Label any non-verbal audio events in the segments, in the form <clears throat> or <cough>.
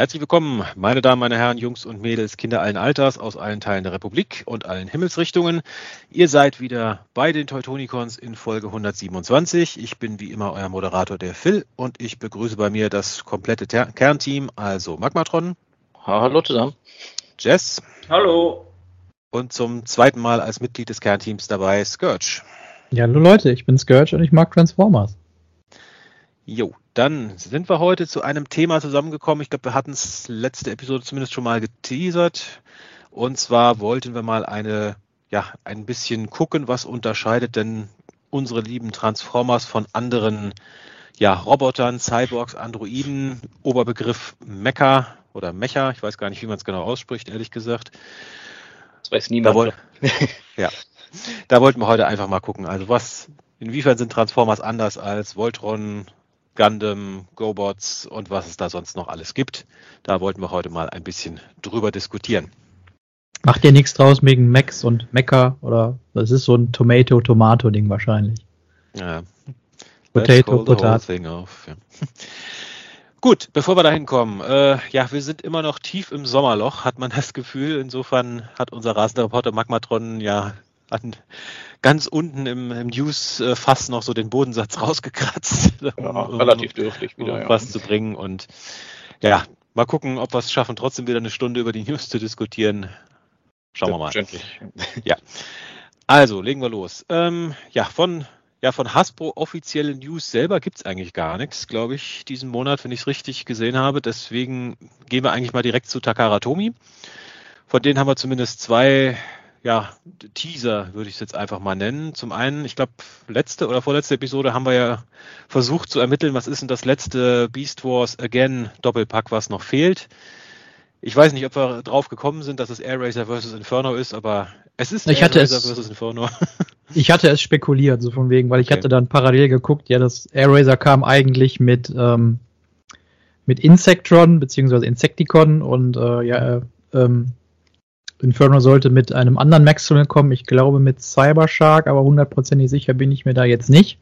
Herzlich willkommen, meine Damen, meine Herren, Jungs und Mädels, Kinder allen Alters aus allen Teilen der Republik und allen Himmelsrichtungen. Ihr seid wieder bei den Teutonicons in Folge 127. Ich bin wie immer euer Moderator, der Phil, und ich begrüße bei mir das komplette Ter Kernteam, also Magmatron. Hallo zusammen. Jess. Hallo. Und zum zweiten Mal als Mitglied des Kernteams dabei Scourge. Ja, hallo Leute, ich bin Scourge und ich mag Transformers. Jo, dann sind wir heute zu einem Thema zusammengekommen. Ich glaube, wir hatten es letzte Episode zumindest schon mal geteasert. Und zwar wollten wir mal eine, ja, ein bisschen gucken, was unterscheidet denn unsere lieben Transformers von anderen, ja, Robotern, Cyborgs, Androiden, Oberbegriff Mecha oder Mecha. Ich weiß gar nicht, wie man es genau ausspricht, ehrlich gesagt. Das weiß niemand. Da <laughs> ja, da wollten wir heute einfach mal gucken. Also was, inwiefern sind Transformers anders als Voltron, Gundam, GoBots und was es da sonst noch alles gibt. Da wollten wir heute mal ein bisschen drüber diskutieren. Macht ihr nichts draus wegen Max und Mecha oder das ist so ein Tomato-Tomato-Ding wahrscheinlich. Ja. Potato, Potato. <laughs> Gut, bevor wir da hinkommen, äh, ja, wir sind immer noch tief im Sommerloch, hat man das Gefühl. Insofern hat unser rasender Reporter Magmatron ja an, ganz unten im, im News-Fass noch so den Bodensatz <laughs> rausgekratzt. Ja, um, relativ dürftig wieder. Um ja. was zu bringen. Und ja, mal gucken, ob wir es schaffen, trotzdem wieder eine Stunde über die News zu diskutieren. Schauen wir mal. Ja. Also, legen wir los. Ähm, ja, von, ja, von Hasbro offizielle News selber gibt es eigentlich gar nichts, glaube ich, diesen Monat, wenn ich es richtig gesehen habe. Deswegen gehen wir eigentlich mal direkt zu Takara Tomi. Von denen haben wir zumindest zwei ja, Teaser würde ich es jetzt einfach mal nennen. Zum einen, ich glaube, letzte oder vorletzte Episode haben wir ja versucht zu ermitteln, was ist denn das letzte Beast Wars Again Doppelpack, was noch fehlt. Ich weiß nicht, ob wir drauf gekommen sind, dass es Air Racer vs. Inferno ist, aber es ist ich Air Racer vs. Inferno. <laughs> ich hatte es spekuliert, so von wegen, weil ich okay. hatte dann parallel geguckt, ja, das Air Racer kam eigentlich mit, ähm, mit Insectron beziehungsweise Insecticon und äh, ja, ähm, Inferno sollte mit einem anderen Maxwell kommen, ich glaube mit Cybershark, aber hundertprozentig sicher bin ich mir da jetzt nicht.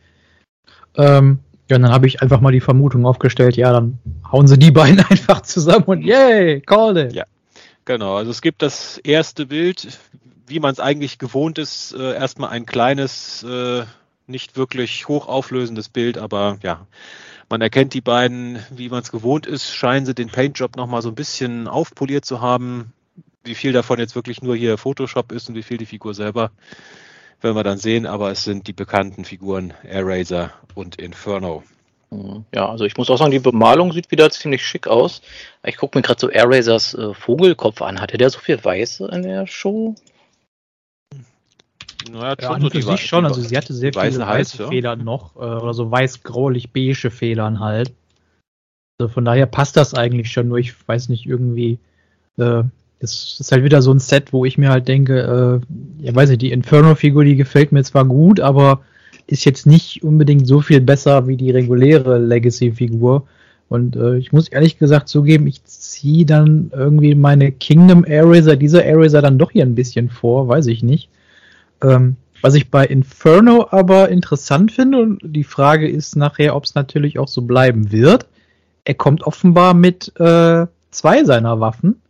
Ähm, ja, und dann habe ich einfach mal die Vermutung aufgestellt, ja, dann hauen sie die <laughs> beiden einfach zusammen und yay, call it. Ja, genau. Also es gibt das erste Bild, wie man es eigentlich gewohnt ist, äh, erstmal ein kleines, äh, nicht wirklich hochauflösendes Bild, aber ja, man erkennt die beiden, wie man es gewohnt ist, scheinen sie den Paintjob nochmal so ein bisschen aufpoliert zu haben wie viel davon jetzt wirklich nur hier Photoshop ist und wie viel die Figur selber, werden wir dann sehen, aber es sind die bekannten Figuren Eraser und Inferno. Mhm. Ja, also ich muss auch sagen, die Bemalung sieht wieder ziemlich schick aus. Ich gucke mir gerade so Airrasers äh, Vogelkopf an. Hatte der so viel Weiße in der Show? Naja, ja, so für sich schon. Also sie hatte sehr viele weiße ja. Federn noch. Äh, oder so weiß-gräulich-beige Federn halt. Also von daher passt das eigentlich schon. Nur ich weiß nicht, irgendwie äh, das ist halt wieder so ein Set, wo ich mir halt denke, äh, ja weiß ich, die Inferno-Figur, die gefällt mir zwar gut, aber ist jetzt nicht unbedingt so viel besser wie die reguläre Legacy-Figur. Und äh, ich muss ehrlich gesagt zugeben, ich ziehe dann irgendwie meine Kingdom Eraser, dieser Eraser dann doch hier ein bisschen vor, weiß ich nicht. Ähm, was ich bei Inferno aber interessant finde, und die Frage ist nachher, ob es natürlich auch so bleiben wird. Er kommt offenbar mit äh, zwei seiner Waffen.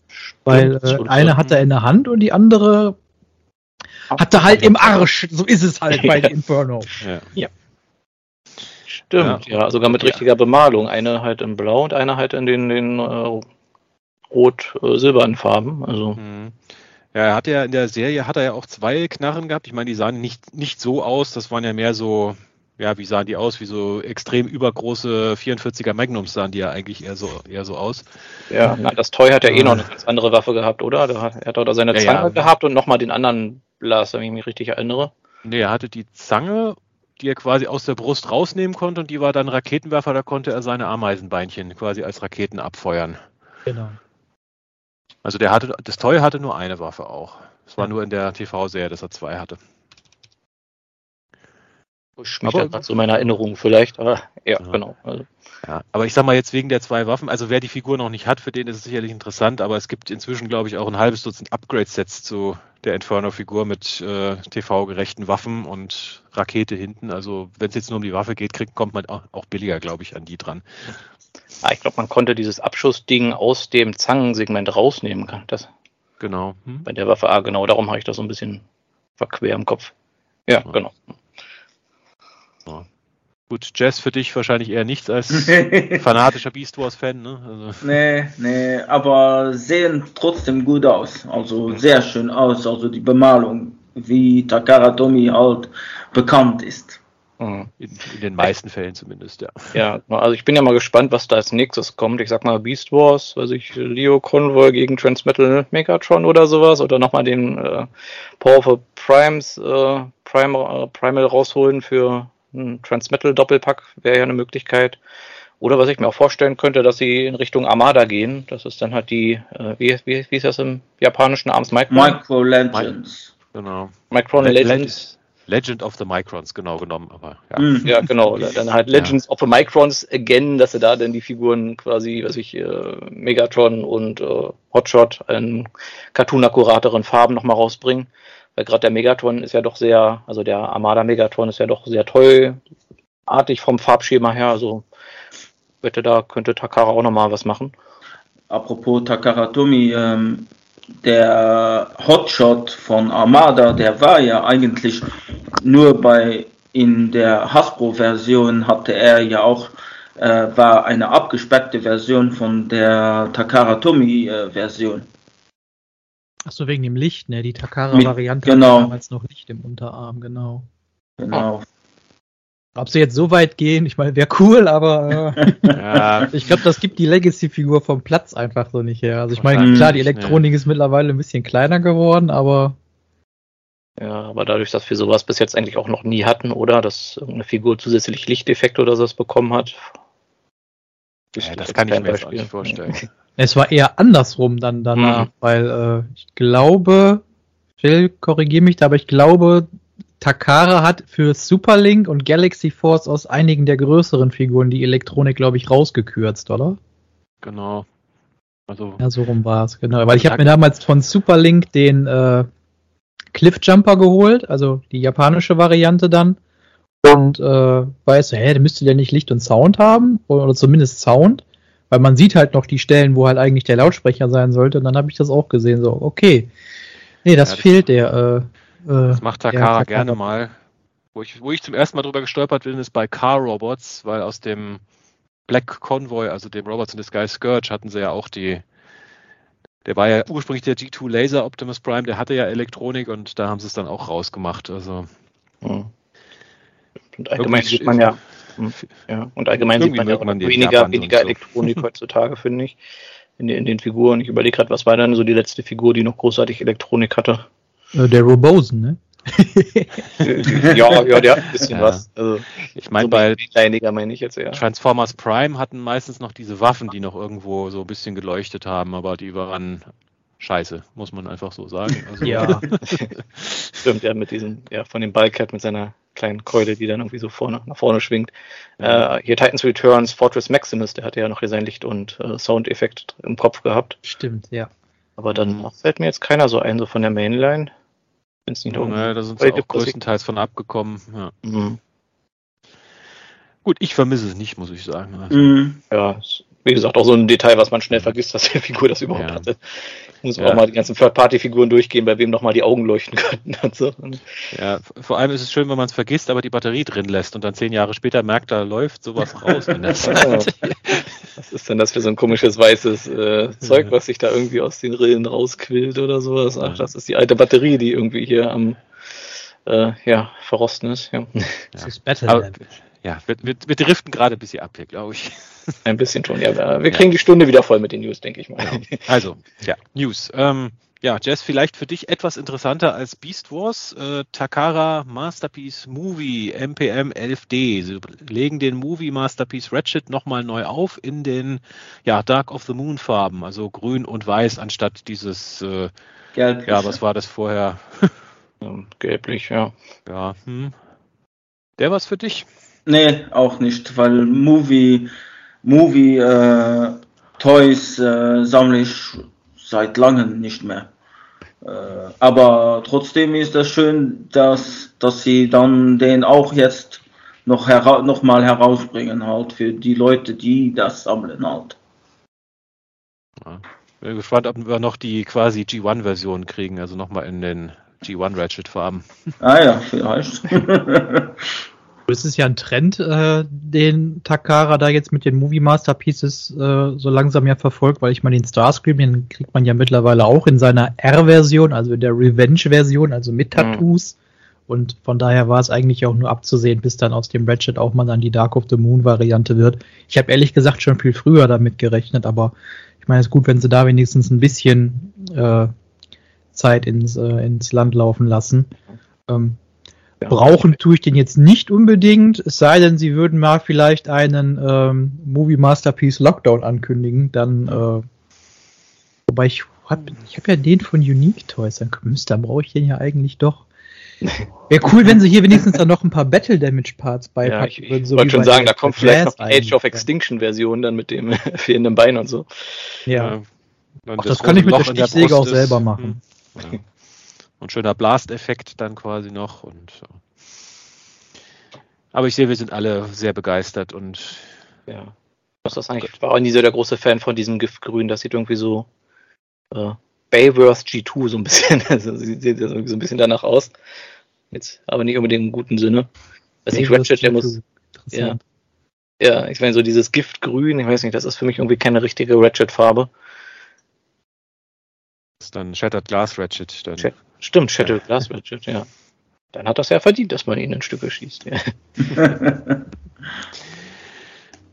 Weil äh, eine hat er in der Hand und die andere hat er halt im Arsch. So ist es halt bei <laughs> Inferno. Ja. ja. Stimmt, ja. ja. sogar mit richtiger Bemalung. Eine halt in Blau und eine halt in den, den äh, rot-silbernen Farben. Also. Mhm. Ja, er hat ja in der Serie hat er ja auch zwei Knarren gehabt. Ich meine, die sahen nicht, nicht so aus. Das waren ja mehr so ja, wie sahen die aus? Wie so extrem übergroße 44er Magnums sahen die ja eigentlich eher so, eher so aus. Ja, na, das Toy hat ja eh noch eine ganz andere Waffe gehabt, oder? er hat da seine ja, Zange ja. gehabt und nochmal den anderen Blast, wenn ich mich richtig erinnere. Nee, er hatte die Zange, die er quasi aus der Brust rausnehmen konnte und die war dann Raketenwerfer, da konnte er seine Ameisenbeinchen quasi als Raketen abfeuern. Genau. Also der hatte, das Toy hatte nur eine Waffe auch. Es war ja. nur in der TV-Serie, dass er zwei hatte. Push mich aber, so meine Erinnerung vielleicht, aber ja, ja. genau. Also. Ja, aber ich sag mal jetzt wegen der zwei Waffen, also wer die Figur noch nicht hat, für den ist es sicherlich interessant, aber es gibt inzwischen, glaube ich, auch ein halbes Dutzend Upgrade-Sets zu der Inferno-Figur mit äh, TV-gerechten Waffen und Rakete hinten. Also wenn es jetzt nur um die Waffe geht, kriegt, kommt man auch, auch billiger, glaube ich, an die dran. Ah, ich glaube, man konnte dieses Abschussding aus dem Zangensegment rausnehmen. Das genau. Hm? Bei der Waffe, ah, genau, darum habe ich das so ein bisschen verquer im Kopf. Ja, ja. genau. Gut, Jazz für dich wahrscheinlich eher nichts als <laughs> fanatischer Beast Wars-Fan, ne? Also. Nee, nee, aber sehen trotzdem gut aus. Also sehr schön aus. Also die Bemalung, wie Takara Tomy halt bekannt ist. Mhm. In, in, den meisten Fällen zumindest, ja. Ja, also ich bin ja mal gespannt, was da als nächstes kommt. Ich sag mal Beast Wars, weiß ich, Leo Convoy gegen Transmetal Megatron oder sowas oder nochmal den äh, Powerful Primes äh, Prime, äh, Primal rausholen für ein Transmetal Doppelpack wäre ja eine Möglichkeit. Oder was ich mir auch vorstellen könnte, dass sie in Richtung Armada gehen. Das ist dann halt die, äh, wie, wie, wie ist das im japanischen Namens? Micro, Micro Legends. Genau. Micron Legends. Legend of the Microns, genau genommen, aber ja. Mhm. Ja, genau. Dann halt Legends ja. of the Microns again, dass sie da dann die Figuren quasi, was ich, äh, Megatron und äh, Hotshot in cartoon-akkurateren Farben nochmal rausbringen. Weil gerade der Megatron ist ja doch sehr, also der Armada Megatron ist ja doch sehr toll-artig vom Farbschema her. Also wette, da könnte Takara auch nochmal was machen. Apropos Takara Tomi, ähm, der Hotshot von Armada, der war ja eigentlich nur bei in der Hasbro-Version hatte er ja auch äh, war eine abgespeckte Version von der Takara Tomy-Version. Ach so, wegen dem Licht, ne? Die Takara-Variante genau. damals noch Licht im Unterarm, genau. Genau. Ob sie jetzt so weit gehen, ich meine, wäre cool, aber äh, <laughs> ja. ich glaube, das gibt die Legacy-Figur vom Platz einfach so nicht her. Also ich meine, klar, die Elektronik ja. ist mittlerweile ein bisschen kleiner geworden, aber ja, aber dadurch, dass wir sowas bis jetzt eigentlich auch noch nie hatten, oder dass eine Figur zusätzlich Lichteffekte oder sowas bekommen hat. Ja, das kann ich mir jetzt auch nicht vorstellen. <laughs> Es war eher andersrum dann danach, mhm. weil äh, ich glaube, Phil, korrigiere mich da, aber ich glaube, Takara hat für Superlink und Galaxy Force aus einigen der größeren Figuren die Elektronik, glaube ich, rausgekürzt, oder? Genau. Also ja, so rum war es, genau. Weil ich habe mir damals von Superlink den äh, Cliffjumper geholt, also die japanische Variante dann. Und äh, weiß, hä, der müsste der nicht Licht und Sound haben, oder zumindest Sound, weil man sieht halt noch die Stellen, wo halt eigentlich der Lautsprecher sein sollte. Und dann habe ich das auch gesehen, so, okay. Nee, das, ja, das fehlt der. Äh, äh, das macht Takara, gerne mal. Wo ich, wo ich zum ersten Mal drüber gestolpert bin, ist bei Car Robots, weil aus dem Black Convoy, also dem Robots in the Sky Scourge, hatten sie ja auch die. Der war ja ursprünglich der G2 Laser Optimus Prime, der hatte ja Elektronik und da haben sie es dann auch rausgemacht. Also. Hm. Und allgemein sieht man ja, ja, und allgemein sieht man ja man weniger, weniger so. Elektronik <laughs> heutzutage, finde ich, in, in, den Figuren. Ich überlege gerade, was war dann so die letzte Figur, die noch großartig Elektronik hatte? Äh, der Robosen, ne? <laughs> ja, ja, der hat ein bisschen ja. was. Also, ich meine, so bei kleiniger meine ich jetzt eher. Transformers Prime hatten meistens noch diese Waffen, die noch irgendwo so ein bisschen geleuchtet haben, aber die waren scheiße, muss man einfach so sagen. Also, ja. <laughs> Stimmt, ja, mit diesem, ja, von dem Ballcat mit seiner kleinen Keule, die dann irgendwie so vorne, nach vorne schwingt. Ja. Äh, hier Titans Returns, Fortress Maximus, der hatte ja noch hier sein Licht- und äh, Soundeffekt im Kopf gehabt. Stimmt, ja. Aber dann fällt mir jetzt keiner so ein, so von der Mainline. Wenn es nicht naja, da sind sie auch größtenteils von abgekommen. Ja. Mhm. Gut, ich vermisse es nicht, muss ich sagen. Also. Mhm. Ja, wie gesagt, auch so ein Detail, was man schnell vergisst, <laughs> dass die Figur das überhaupt ja. hatte. Muss man ja. auch mal die ganzen Third-Party-Figuren durchgehen, bei wem nochmal die Augen leuchten <laughs> könnten. Und so. Ja, vor allem ist es schön, wenn man es vergisst, aber die Batterie drin lässt und dann zehn Jahre später merkt, da läuft sowas <laughs> raus. in der Zeit. was ist denn das für so ein komisches weißes äh, Zeug, was sich da irgendwie aus den Rillen rausquillt oder sowas? Ach, das ist die alte Batterie, die irgendwie hier am äh, ja, verrosten ist. Ja. Das ist Battle ja, wir, wir, wir driften gerade ein bisschen ab hier, glaube ich. Ein bisschen schon, ja. Wir kriegen ja. die Stunde wieder voll mit den News, denke ich mal. Genau. Also, ja, News. Ähm, ja, Jess, vielleicht für dich etwas interessanter als Beast Wars. Äh, Takara Masterpiece Movie MPM 11D. Sie legen den Movie Masterpiece Ratchet nochmal neu auf in den ja, Dark of the Moon Farben, also grün und weiß anstatt dieses äh, Gelblich. Ja, was war das vorher? <laughs> Gelblich, ja. Ja, hm. Der was für dich? Nee, auch nicht, weil Movie, Movie äh, Toys äh, sammle ich seit langem nicht mehr. Äh, aber trotzdem ist es schön, dass, dass sie dann den auch jetzt noch, hera noch mal herausbringen halt für die Leute, die das sammeln halt. Ja. Bin gespannt, ob wir noch die quasi G1-Version kriegen, also nochmal in den G1 Ratchet-Farben. Ah ja, vielleicht. <laughs> Es ist ja ein Trend, äh, den Takara da jetzt mit den Movie Masterpieces äh, so langsam ja verfolgt, weil ich meine, den Starscream, den kriegt man ja mittlerweile auch in seiner R-Version, also in der Revenge-Version, also mit mhm. Tattoos. Mhm. Und von daher war es eigentlich auch nur abzusehen, bis dann aus dem Ratchet auch mal dann die Dark of the Moon Variante wird. Ich habe ehrlich gesagt schon viel früher damit gerechnet, aber ich meine, es ist gut, wenn sie da wenigstens ein bisschen äh, Zeit ins, äh, ins Land laufen lassen. Ähm. Brauchen tue ich den jetzt nicht unbedingt, es sei denn, sie würden mal vielleicht einen ähm, Movie Masterpiece Lockdown ankündigen, dann äh, wobei ich habe ich hab ja den von Unique Toys, dann müsste, dann brauche ich den ja eigentlich doch. Wäre cool, wenn sie hier wenigstens dann noch ein paar Battle Damage Parts beipacken ja, ich, würden. So wollte schon sagen, da kommt vielleicht noch die Age of Extinction Version dann mit dem <laughs> fehlenden Bein und so. Ja. ja. Ach, das kann ich mit der Stichsäge auch selber machen. Ja. Und schöner Blast-Effekt dann quasi noch und. Aber ich sehe, wir sind alle sehr begeistert und ja. Was ist eigentlich? Ich war auch nie so der große Fan von diesem Giftgrün. Das sieht irgendwie so äh, Bayworth G2 so ein bisschen. <laughs> Also sieht so ein bisschen danach aus. Jetzt aber nicht unbedingt im guten Sinne. Weiß nicht, Ratchet, der muss. Ja. Ja, ich meine, so dieses Giftgrün, ich weiß nicht, das ist für mich irgendwie keine richtige Ratchet-Farbe. Ist dann Shattered Glass Ratchet. Dann. Stimmt, Shattered ja. Glass Ratchet, ja. Dann hat das ja verdient, dass man ihn in Stücke schießt. Ja. <laughs>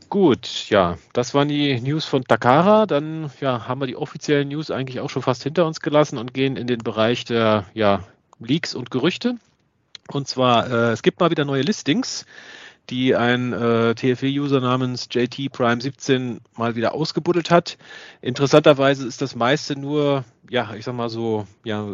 Gut, ja, das waren die News von Takara. Dann ja, haben wir die offiziellen News eigentlich auch schon fast hinter uns gelassen und gehen in den Bereich der ja, Leaks und Gerüchte. Und zwar, äh, es gibt mal wieder neue Listings die ein äh, TFE-User namens JT Prime 17 mal wieder ausgebuddelt hat. Interessanterweise ist das meiste nur, ja, ich sag mal so, ja,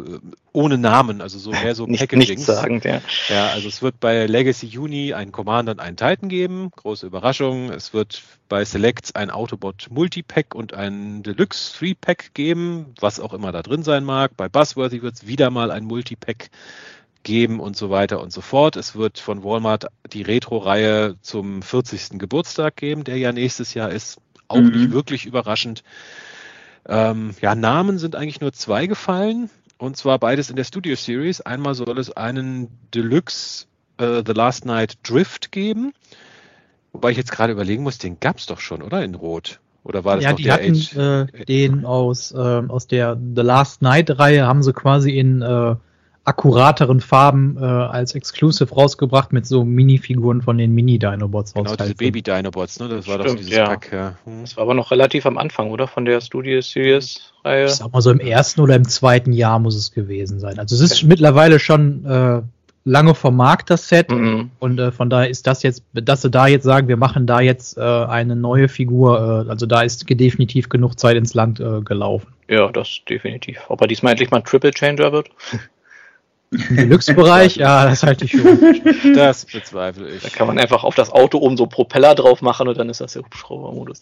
ohne Namen, also so mehr so <laughs> Nicht, Packagings. Sagen, ja. ja, also es wird bei Legacy Uni einen Commander und einen Titan geben, große Überraschung. Es wird bei Selects ein Autobot Multipack und ein Deluxe Free Pack geben, was auch immer da drin sein mag. Bei Buzzworthy wird es wieder mal ein Multipack geben und so weiter und so fort. Es wird von Walmart die Retro-Reihe zum 40. Geburtstag geben, der ja nächstes Jahr ist. Auch mhm. nicht wirklich überraschend. Ähm, ja, Namen sind eigentlich nur zwei gefallen. Und zwar beides in der Studio Series. Einmal soll es einen Deluxe uh, The Last Night Drift geben. Wobei ich jetzt gerade überlegen muss, den gab es doch schon, oder? In Rot. Oder war das ja, noch die der hatten, Age? Äh, den aus, äh, aus der The Last Night Reihe haben sie quasi in äh, akkurateren Farben äh, als Exclusive rausgebracht mit so Minifiguren von den Mini-Dinobots. Genau, diese Baby-Dinobots, ne? Das war Stimmt, doch dieses ja. Pack. Ja. Hm. Das war aber noch relativ am Anfang, oder? Von der Studio Series-Reihe. Ich sag mal so im ersten oder im zweiten Jahr muss es gewesen sein. Also es ist okay. mittlerweile schon äh, lange vom Markt, das Set. Mhm. Und äh, von daher ist das jetzt, dass sie da jetzt sagen, wir machen da jetzt äh, eine neue Figur, äh, also da ist definitiv genug Zeit ins Land äh, gelaufen. Ja, das definitiv. Ob er diesmal endlich mal ein Triple Changer wird? <laughs> Im Deluxe-Bereich, ja, das halte ich für. Das bezweifle ich. Da kann man einfach auf das Auto oben so Propeller drauf machen und dann ist das der Hubschrauber-Modus.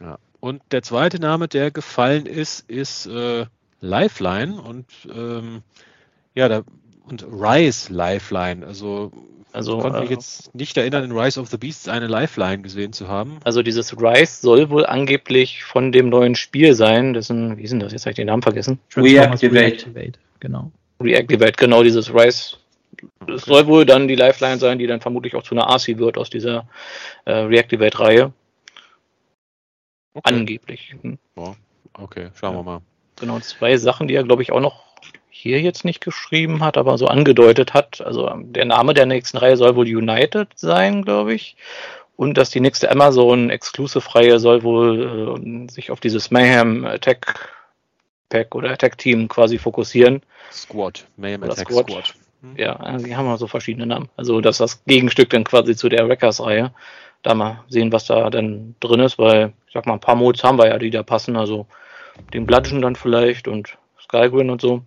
Ja. Und der zweite Name, der gefallen ist, ist äh, Lifeline und ähm, ja, da, und Rise Lifeline. Also, also ich konnte mich äh, jetzt nicht erinnern, in Rise of the Beasts eine Lifeline gesehen zu haben. Also dieses Rise soll wohl angeblich von dem neuen Spiel sein. Ein, wie ist denn das? Jetzt habe ich den Namen vergessen. Reactivate. Reactivate. Genau. Reactivate, genau dieses Rise. Es soll wohl dann die Lifeline sein, die dann vermutlich auch zu einer RC wird aus dieser äh, Reactivate-Reihe. Okay. Angeblich. Hm. Ja, okay, schauen ja. wir mal. Genau, zwei Sachen, die er, glaube ich, auch noch hier jetzt nicht geschrieben hat, aber so angedeutet hat. Also ähm, der Name der nächsten Reihe soll wohl United sein, glaube ich. Und dass die nächste Amazon Exclusive-Reihe soll wohl äh, sich auf dieses Mayhem Attack Pack oder Attack Team quasi fokussieren. Squad, Mayhem Attack Squad. Squad. Hm. Ja, die haben ja so verschiedene Namen. Also das ist das Gegenstück dann quasi zu der Wreckers-Reihe. Da mal sehen, was da dann drin ist, weil ich sag mal, ein paar Modes haben wir ja, die da passen. Also den Bludgeon dann vielleicht und Skygrin und so.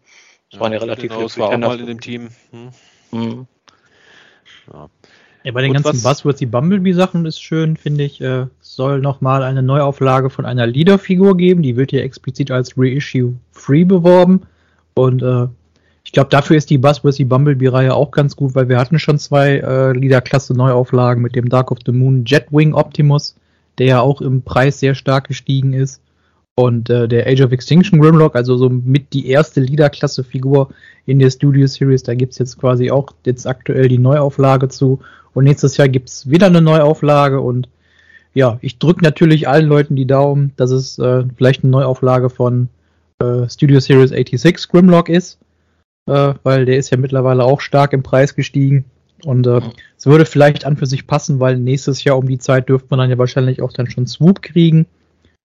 Das ja, waren ja relativ genau, viele. Das war auch mal in dem Team. Hm. Mhm. Ja. Ja, bei den Und ganzen Buzzwords, die Bumblebee-Sachen ist schön, finde ich, äh, soll nochmal eine Neuauflage von einer Leader-Figur geben. Die wird hier explizit als Reissue Free beworben. Und äh, ich glaube, dafür ist die Buzzwords, die Bumblebee-Reihe auch ganz gut, weil wir hatten schon zwei äh, Leader-Klasse-Neuauflagen mit dem Dark of the Moon Jetwing Optimus, der ja auch im Preis sehr stark gestiegen ist. Und äh, der Age of Extinction Grimlock, also so mit die erste Leader-Klasse-Figur in der Studio Series, da gibt's jetzt quasi auch jetzt aktuell die Neuauflage zu. Und nächstes Jahr gibt's wieder eine Neuauflage und ja, ich drücke natürlich allen Leuten die Daumen, dass es äh, vielleicht eine Neuauflage von äh, Studio Series 86 Grimlock ist, äh, weil der ist ja mittlerweile auch stark im Preis gestiegen. Und äh, es würde vielleicht an für sich passen, weil nächstes Jahr um die Zeit dürfte man dann ja wahrscheinlich auch dann schon Swoop kriegen.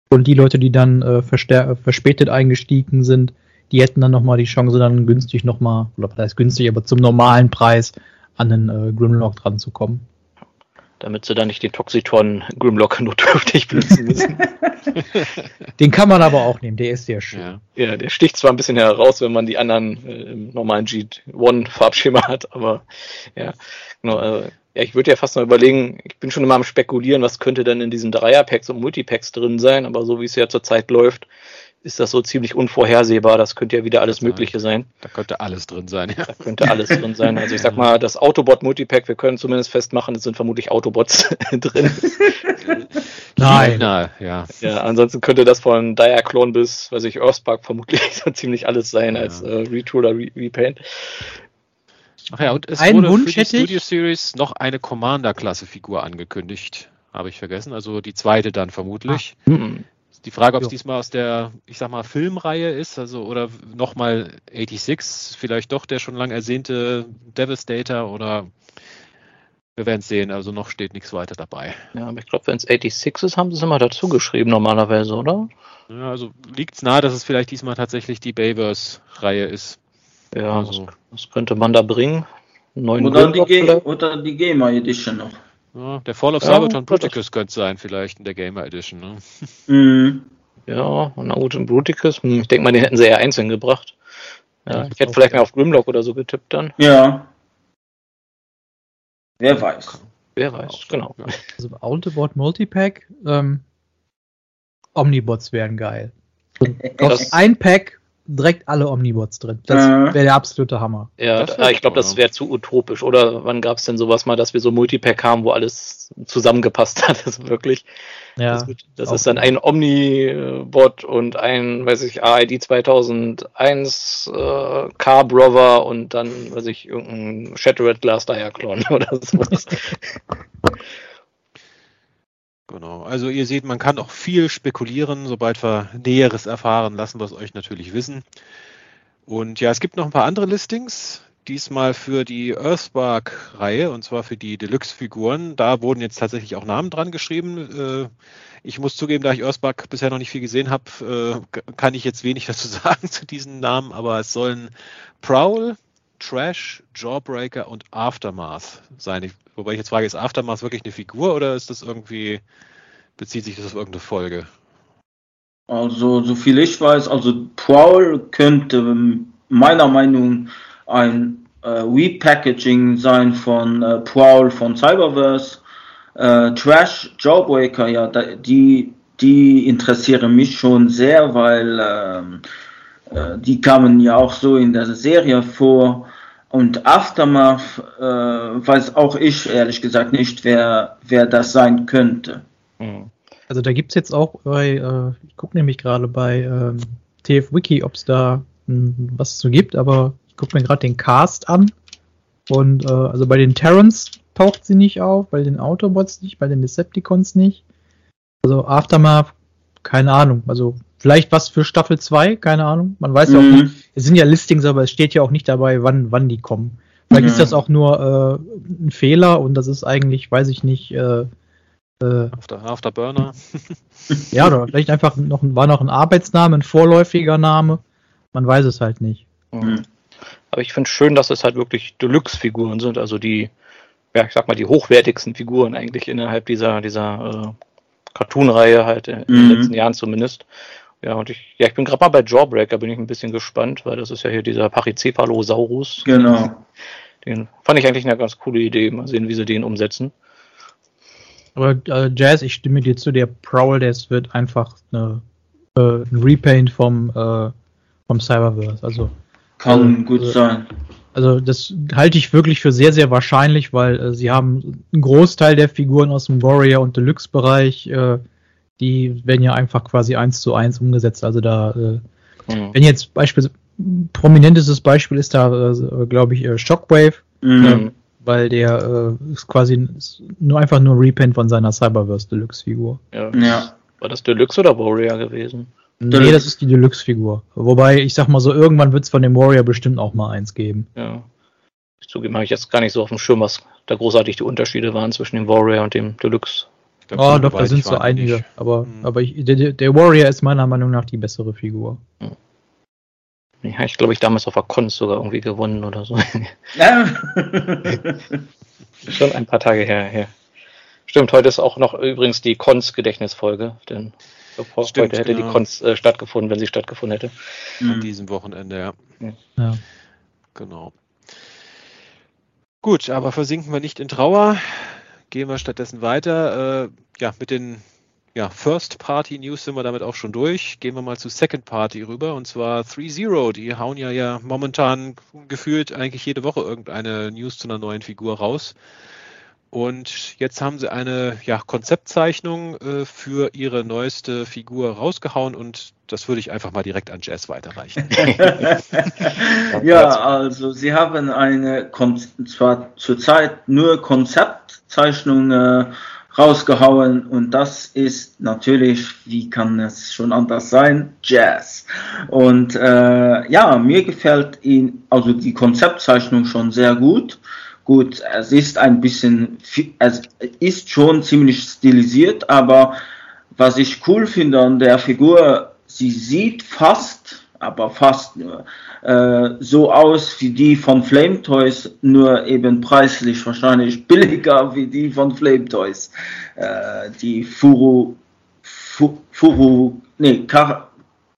Und die Leute, die dann äh, verspätet eingestiegen sind, die hätten dann nochmal die Chance, dann günstig nochmal, oder das heißt günstig, aber zum normalen Preis an den äh, Grimlock dran zu kommen. Damit sie dann nicht den Toxitron Grimlock notdürftig <laughs> benutzen müssen. <laughs> den kann man aber auch nehmen, der ist sehr schön. Ja, ja der sticht zwar ein bisschen heraus, wenn man die anderen äh, im normalen G1-Farbschema hat, aber ja, genau. Äh, ja, ich würde ja fast mal überlegen, ich bin schon immer am Spekulieren, was könnte denn in diesen Dreierpacks und Multipacks drin sein, aber so wie es ja zurzeit läuft, ist das so ziemlich unvorhersehbar. Das könnte ja wieder alles Mögliche sein. Da könnte alles drin sein, ja. Da könnte alles drin sein. Also ich sag <laughs> mal, das Autobot Multipack, wir können zumindest festmachen, es sind vermutlich Autobots <laughs> drin. <laughs> Nein. Na, ja. Ja, ansonsten könnte das von Diaclone bis, weiß ich, Earthspark vermutlich so ziemlich alles sein ja. als äh, Retool oder Re Repaint. Ach ja, und es Ein wurde Wunsch für die Studio Series noch eine Commander-Klasse-Figur angekündigt. Habe ich vergessen. Also die zweite dann vermutlich. Ah. Die Frage, ob es diesmal aus der, ich sag mal, Filmreihe ist, also oder nochmal 86, vielleicht doch der schon lang ersehnte Devastator oder wir werden es sehen, also noch steht nichts weiter dabei. Ja, aber ich glaube, wenn es 86 ist, haben sie es immer dazu geschrieben normalerweise, oder? Ja, also liegt es nahe, dass es vielleicht diesmal tatsächlich die Bayverse-Reihe ist. Ja, also. was, was, könnte man da bringen? Neuen oder, die oder die Gamer Edition noch. Ja, der Fall of ja, Cybertron Bruticus könnte sein, vielleicht in der Gamer Edition. Ne? Mhm. Ja, na gut, und Bruticus, hm, ich denke mal, den hätten sie eher einzeln gebracht. Ja, ich hätte vielleicht mal auf Grimlock oder so getippt dann. Ja. Wer weiß. Wer weiß, genau. Also Autobot Multipack, ähm, Omnibots wären geil. ein Pack direkt alle Omnibots drin. Das wäre der absolute Hammer. Ja, ich glaube, das wäre zu utopisch. Oder wann gab es denn sowas mal, dass wir so Multipack haben, wo alles zusammengepasst hat? <laughs> Das wirklich. Ja, das, wird, das ist dann ein Omnibot und ein, weiß ich, AID 2001 äh, Car Brother und dann, weiß ich, irgendein Shattered Glass Diaclon <laughs> oder sowas. <laughs> Genau. Also ihr seht, man kann auch viel spekulieren. Sobald wir Näheres erfahren, lassen wir es euch natürlich wissen. Und ja, es gibt noch ein paar andere Listings. Diesmal für die Earthspark-Reihe und zwar für die Deluxe-Figuren. Da wurden jetzt tatsächlich auch Namen dran geschrieben. Äh, ich muss zugeben, da ich Earthspark bisher noch nicht viel gesehen habe, äh, kann ich jetzt wenig <laughs> dazu sagen zu diesen Namen, aber es sollen Prowl, Trash, Jawbreaker und Aftermath sein. Wobei ich jetzt frage, ist Aftermath wirklich eine Figur oder ist das irgendwie, bezieht sich das auf irgendeine Folge? Also, so viel ich weiß, also Prowl könnte meiner Meinung nach ein äh, Repackaging sein von äh, Prowl von Cyberverse. Äh, Trash, Jawbreaker, ja, die, die interessieren mich schon sehr, weil ähm, äh, die kamen ja auch so in der Serie vor. Und Aftermath äh, weiß auch ich ehrlich gesagt nicht, wer, wer das sein könnte. Mhm. Also da gibt es jetzt auch bei, äh, ich gucke nämlich gerade bei ähm, TF-Wiki, ob es da mh, hm, was zu gibt, aber ich gucke mir gerade den Cast an. Und äh, also bei den Terrans taucht sie nicht auf, bei den Autobots nicht, bei den Decepticons nicht. Also Aftermath, keine Ahnung. Also Vielleicht was für Staffel 2, keine Ahnung. Man weiß mhm. ja auch nicht. Es sind ja Listings, aber es steht ja auch nicht dabei, wann, wann die kommen. Vielleicht mhm. ist das auch nur äh, ein Fehler und das ist eigentlich, weiß ich nicht, äh, äh, After, Burner. <laughs> ja, oder vielleicht einfach noch war noch ein Arbeitsname, ein vorläufiger Name. Man weiß es halt nicht. Mhm. Aber ich finde es schön, dass es halt wirklich Deluxe-Figuren sind, also die, ja, ich sag mal, die hochwertigsten Figuren eigentlich innerhalb dieser, dieser äh, Cartoon-Reihe halt in den mhm. letzten Jahren zumindest. Ja, und ich, ja, ich bin gerade mal bei Jawbreaker, bin ich ein bisschen gespannt, weil das ist ja hier dieser Pachycephalosaurus. Genau. Den fand ich eigentlich eine ganz coole Idee. Mal sehen, wie sie den umsetzen. Aber äh, Jazz, ich stimme dir zu, der Prowl, das wird einfach eine, äh, ein Repaint vom, äh, vom Cyberverse. Also kann äh, gut sein. Also das halte ich wirklich für sehr, sehr wahrscheinlich, weil äh, sie haben einen Großteil der Figuren aus dem Warrior und Deluxe-Bereich, äh, die werden ja einfach quasi eins zu eins umgesetzt. Also da, äh, mhm. wenn jetzt beispielsweise prominentestes Beispiel ist da, äh, glaube ich, äh, Shockwave, mhm. äh, weil der äh, ist quasi nur einfach nur Repaint von seiner Cyberverse Deluxe-Figur. Ja. ja. War das Deluxe oder Warrior gewesen? Nee, das ist die Deluxe-Figur. Wobei, ich sag mal so, irgendwann wird es von dem Warrior bestimmt auch mal eins geben. Ja. Ich zugeben, habe ich jetzt gar nicht so auf dem Schirm, was da großartig die Unterschiede waren zwischen dem Warrior und dem Deluxe. Oh, doch, da sind so einige. Nicht. Aber, mhm. aber ich, der, der, Warrior ist meiner Meinung nach die bessere Figur. Mhm. Ja, ich glaube, ich damals auf der Cons sogar irgendwie gewonnen oder so. Ja. <laughs> Schon ein paar Tage her, her. Stimmt, heute ist auch noch übrigens die Cons-Gedächtnisfolge, denn Stimmt, heute hätte genau. die Cons äh, stattgefunden, wenn sie stattgefunden hätte. An diesem Wochenende, ja. ja. Genau. Gut, aber versinken wir nicht in Trauer. Gehen wir stattdessen weiter. Äh, ja, mit den ja, First Party News sind wir damit auch schon durch. Gehen wir mal zu Second Party rüber und zwar 3-0. Die hauen ja ja momentan gefühlt eigentlich jede Woche irgendeine News zu einer neuen Figur raus. Und jetzt haben sie eine ja, Konzeptzeichnung äh, für ihre neueste Figur rausgehauen und das würde ich einfach mal direkt an Jazz weiterreichen. <laughs> ja, also sie haben eine, zwar zurzeit nur Konzeptzeichnung äh, rausgehauen. Und das ist natürlich, wie kann es schon anders sein, Jazz. Und äh, ja, mir gefällt ihn, also die Konzeptzeichnung schon sehr gut. Gut, es ist ein bisschen, es ist schon ziemlich stilisiert, aber was ich cool finde an der Figur, sie sieht fast, aber fast nur, äh, so aus wie die von Flame Toys, nur eben preislich wahrscheinlich <laughs> billiger wie die von Flame Toys. Äh, die Furu, Fu, Furu, nee, Kar,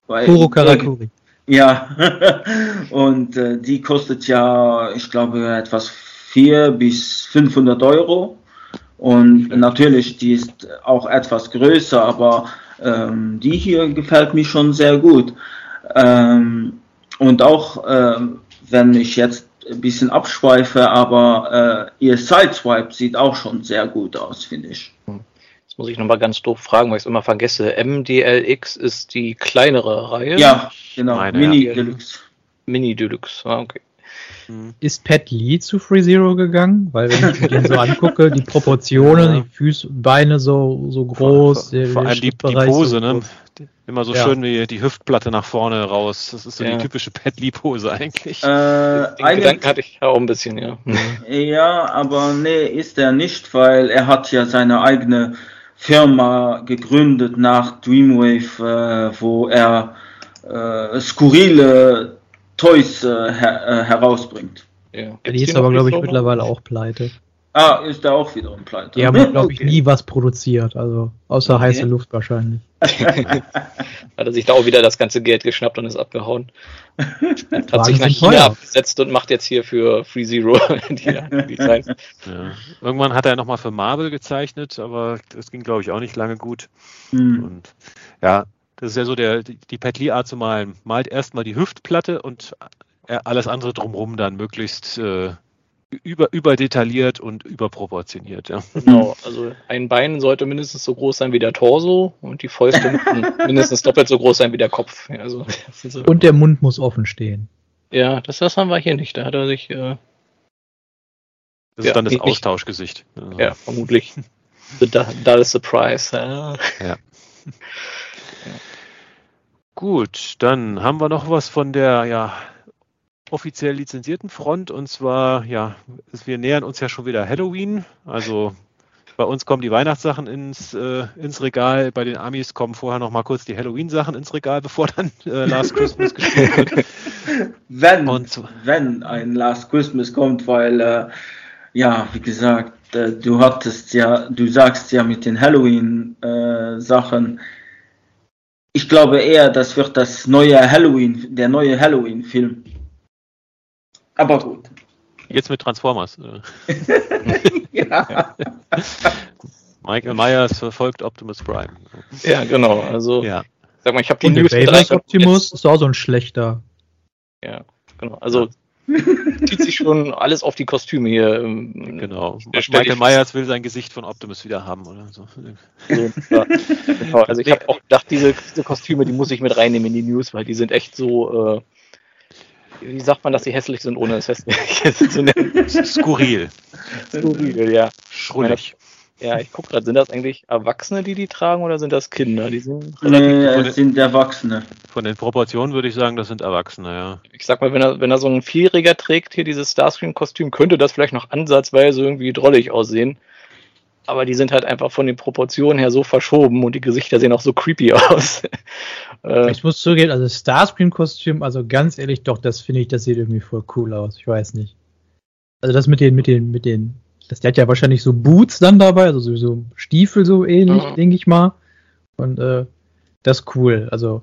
Furu Karakuri. Ja, <laughs> und äh, die kostet ja, ich glaube, etwas 400 bis 500 Euro. Und natürlich, die ist auch etwas größer, aber ähm, die hier gefällt mir schon sehr gut. Ähm, und auch, ähm, wenn ich jetzt ein bisschen abschweife, aber äh, ihr Sideswipe sieht auch schon sehr gut aus, finde ich. Jetzt muss ich nochmal ganz doof fragen, weil ich es immer vergesse. MDLX ist die kleinere Reihe? Ja, genau. Meine, Mini ja. Deluxe. Mini Deluxe, ah, okay. Mhm. Ist Pat Lee zu Free Zero gegangen? Weil wenn ich mir den so angucke, die Proportionen, <laughs> ja. die Füße, Beine so, so groß, vor, der, vor allem die, die, Pose, so ne? Immer so ja. schön wie die Hüftplatte nach vorne raus. Das ist so ja. die typische Pat Lee Pose eigentlich. Äh, Den eigentlich, Gedanken hatte ich auch ein bisschen, ja. <laughs> Ja, aber nee, ist er nicht, weil er hat ja seine eigene Firma gegründet nach Dreamwave, äh, wo er äh, skurrile Toys äh, her äh, herausbringt. Ja. Die ist aber, glaube ich, mittlerweile auch pleite. Ah, ist da auch wiederum pleite. Die haben, <laughs> glaube ich, nie was produziert, also außer okay. heiße Luft wahrscheinlich. <laughs> Hat er sich da auch wieder das ganze Geld geschnappt und ist abgehauen. <laughs> Hat Wagen sich nach China teuer. abgesetzt und macht jetzt hier für Free Zero die Designs. Ja. Irgendwann hat er nochmal für Marvel gezeichnet, aber das ging, glaube ich, auch nicht lange gut. Hm. Und ja, das ist ja so der, die Pat Lee Art zu malen. Malt erstmal die Hüftplatte und äh, alles andere drumherum dann möglichst äh, über, überdetailliert und überproportioniert. Ja. Genau, also ein Bein sollte mindestens so groß sein wie der Torso und die Fäuste <laughs> mindestens doppelt so groß sein wie der Kopf. Also, so. Und der Mund muss offen stehen. Ja, das, das haben wir hier nicht. Da hat er sich. Äh, das ist ja, dann das nicht, Austauschgesicht. Also. Ja, vermutlich. <laughs> da, da ist Surprise. Ja. ja. Gut, dann haben wir noch was von der ja, offiziell lizenzierten Front und zwar, ja, wir nähern uns ja schon wieder Halloween. Also bei uns kommen die Weihnachtssachen ins, äh, ins Regal, bei den Amis kommen vorher noch mal kurz die Halloween-Sachen ins Regal, bevor dann äh, Last Christmas gespielt wird. <laughs> Wenn, und, wenn ein Last Christmas kommt, weil, äh, ja, wie gesagt, äh, du hattest ja, du sagst ja mit den Halloween-Sachen, äh, ich glaube eher, das wird das neue Halloween, der neue Halloween-Film. Aber gut. Jetzt mit Transformers. <laughs> ja. <laughs> Michael Myers verfolgt Optimus Prime. Ja, genau. Also, ja. sag mal, ich habe die Und News mit Optimus ist auch so ein schlechter. Ja, genau. Also zieht sich schon alles auf die Kostüme hier. Ähm, genau. Michael Myers will sein Gesicht von Optimus wieder haben oder so. genau. Also ich habe auch gedacht, diese, diese, Kostüme, die muss ich mit reinnehmen in die News, weil die sind echt so. Wie sagt man, dass sie hässlich sind, ohne es hässlich <laughs> zu nennen? Skurril. Skurril, ja. Schrullig. Ja, ich gucke gerade, sind das eigentlich Erwachsene, die die tragen oder sind das Kinder? Die sind, nee, es sind Erwachsene. Von den Proportionen würde ich sagen, das sind Erwachsene, ja. Ich sag mal, wenn er, wenn er so ein Vierjähriger trägt, hier dieses Starscream-Kostüm, könnte das vielleicht noch ansatzweise irgendwie drollig aussehen. Aber die sind halt einfach von den Proportionen her so verschoben und die Gesichter sehen auch so creepy <laughs> aus. Äh, ich muss zugeben, also Starscream-Kostüm, also ganz ehrlich, doch, das finde ich, das sieht irgendwie voll cool aus. Ich weiß nicht. Also das mit den, mit den, mit den das, der hat ja wahrscheinlich so Boots dann dabei, also sowieso Stiefel so ähnlich, mhm. denke ich mal. Und äh, das ist cool. Also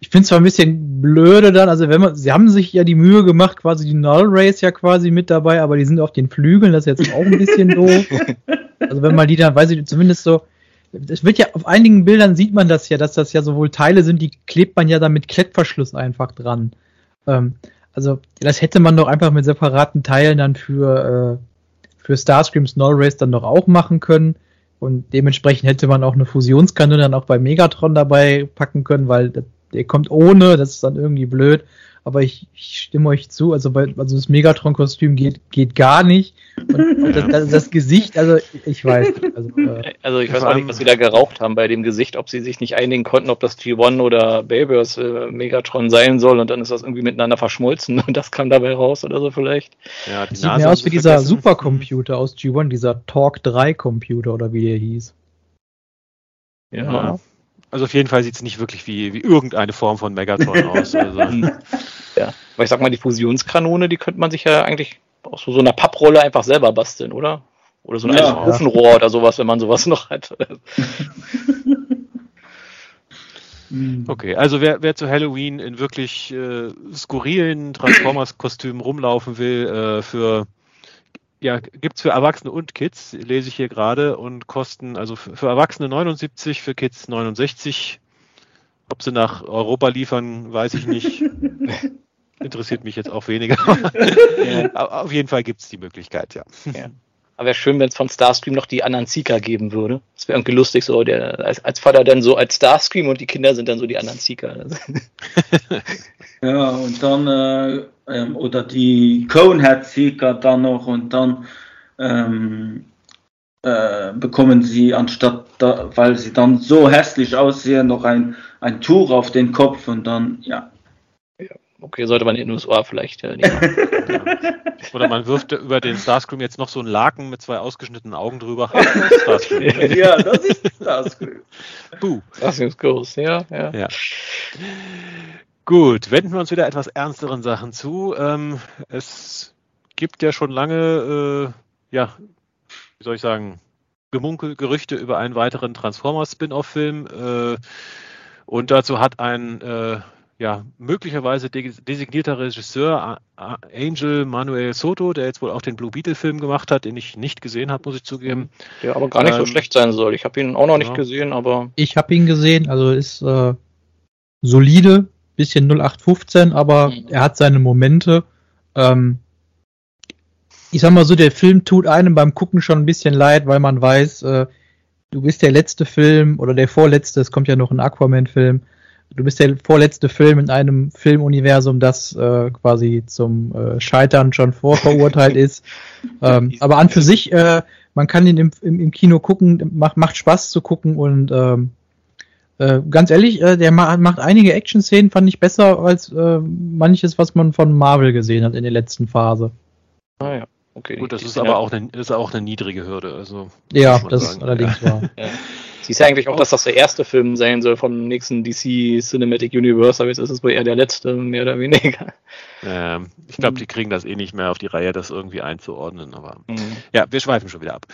ich finde es zwar ein bisschen blöde dann, also wenn man, sie haben sich ja die Mühe gemacht, quasi die Null Race ja quasi mit dabei, aber die sind auf den Flügeln, das ist jetzt auch ein bisschen doof. <laughs> Also wenn man die dann, weiß ich, zumindest so, es wird ja, auf einigen Bildern sieht man das ja, dass das ja sowohl Teile sind, die klebt man ja dann mit Klettverschluss einfach dran. Ähm, also das hätte man doch einfach mit separaten Teilen dann für, äh, für Starscream Snow Race dann noch auch machen können. Und dementsprechend hätte man auch eine Fusionskanone dann auch bei Megatron dabei packen können, weil der kommt ohne, das ist dann irgendwie blöd aber ich, ich stimme euch zu, also, bei, also das Megatron-Kostüm geht, geht gar nicht. Und <laughs> das, das, das, Gesicht, also ich weiß nicht. Also, äh, also ich weiß auch nicht, was sie da geraucht haben bei dem Gesicht, ob sie sich nicht einigen konnten, ob das G1 oder Babers äh, Megatron sein soll und dann ist das irgendwie miteinander verschmolzen und <laughs> das kam dabei raus oder so vielleicht. Ja, die Sieht Nase mir aus wie dieser Supercomputer aus G1, dieser Talk 3 Computer oder wie der hieß. Ja. ja. Also auf jeden Fall sieht es nicht wirklich wie, wie irgendeine Form von Megatron <laughs> aus. Also. ja, weil ich sag mal, die Fusionskanone, die könnte man sich ja eigentlich aus so, so einer Papprolle einfach selber basteln, oder? Oder so ein ja, Ofenrohr oder sowas, wenn man sowas noch hat. <laughs> Okay, also wer, wer zu Halloween in wirklich äh, skurrilen Transformers-Kostümen rumlaufen will, äh, für ja, gibt es für Erwachsene und Kids, lese ich hier gerade, und kosten also für, Erwachsene 79, für Kids 69. Ob sie nach Europa liefern, weiß ich nicht. <laughs> Interessiert mich jetzt auch weniger. ja. Auf jeden Fall gibt es die Möglichkeit, ja. ja. Aber wäre schön, wenn es von Starscream noch die anderen Seeker geben würde. Das wäre irgendwie lustig, so der, als, als Vater dann so als Starscream und die Kinder sind dann so die anderen Seeker. <laughs> ja, und dann, äh, ähm, oder die Conehead-Seeker dann noch und dann ähm, äh, bekommen sie anstatt, da, weil sie dann so hässlich aussehen, noch ein, ein Tuch auf den Kopf und dann, ja. Okay, sollte man in den USA vielleicht äh, ja. <laughs> Oder man wirft über den Starscream jetzt noch so einen Laken mit zwei ausgeschnittenen Augen drüber. <laughs> ja, das ist Starscream. Buh. Das ist groß, ja, ja, ja. Gut, wenden wir uns wieder etwas ernsteren Sachen zu. Ähm, es gibt ja schon lange, äh, ja, wie soll ich sagen, Gemunkel, Gerüchte über einen weiteren Transformers-Spin-off-Film. Äh, und dazu hat ein äh, ja, möglicherweise designierter Regisseur Angel Manuel Soto, der jetzt wohl auch den Blue Beetle-Film gemacht hat, den ich nicht gesehen habe, muss ich zugeben. Der aber gar nicht ähm, so schlecht sein soll. Ich habe ihn auch noch nicht ja. gesehen, aber. Ich habe ihn gesehen, also ist äh, solide, bisschen 0815, aber mhm. er hat seine Momente. Ähm, ich sag mal so, der Film tut einem beim Gucken schon ein bisschen leid, weil man weiß, äh, du bist der letzte Film oder der vorletzte, es kommt ja noch ein Aquaman-Film du bist der vorletzte Film in einem Filmuniversum, das äh, quasi zum äh, Scheitern schon vorverurteilt ist. <laughs> Ähm, aber an für sich, äh, man kann ihn im, im, im Kino gucken, macht, macht Spaß zu gucken und ähm, äh, ganz ehrlich, äh, der ma macht einige Action-Szenen, fand ich besser als äh, manches, was man von Marvel gesehen hat in der letzten Phase. Ah ja. Okay, Gut, das ist aber auch eine, ist auch eine niedrige Hürde. Also, ja, das sagen. allerdings <laughs> ja. war. Ja. Siehst ja eigentlich auch, dass das der erste Film sein soll vom nächsten DC Cinematic Universe, aber jetzt ist es wohl eher der letzte, mehr oder weniger. Ähm, ich glaube, die kriegen das eh nicht mehr auf die Reihe, das irgendwie einzuordnen, aber mhm. ja, wir schweifen schon wieder ab.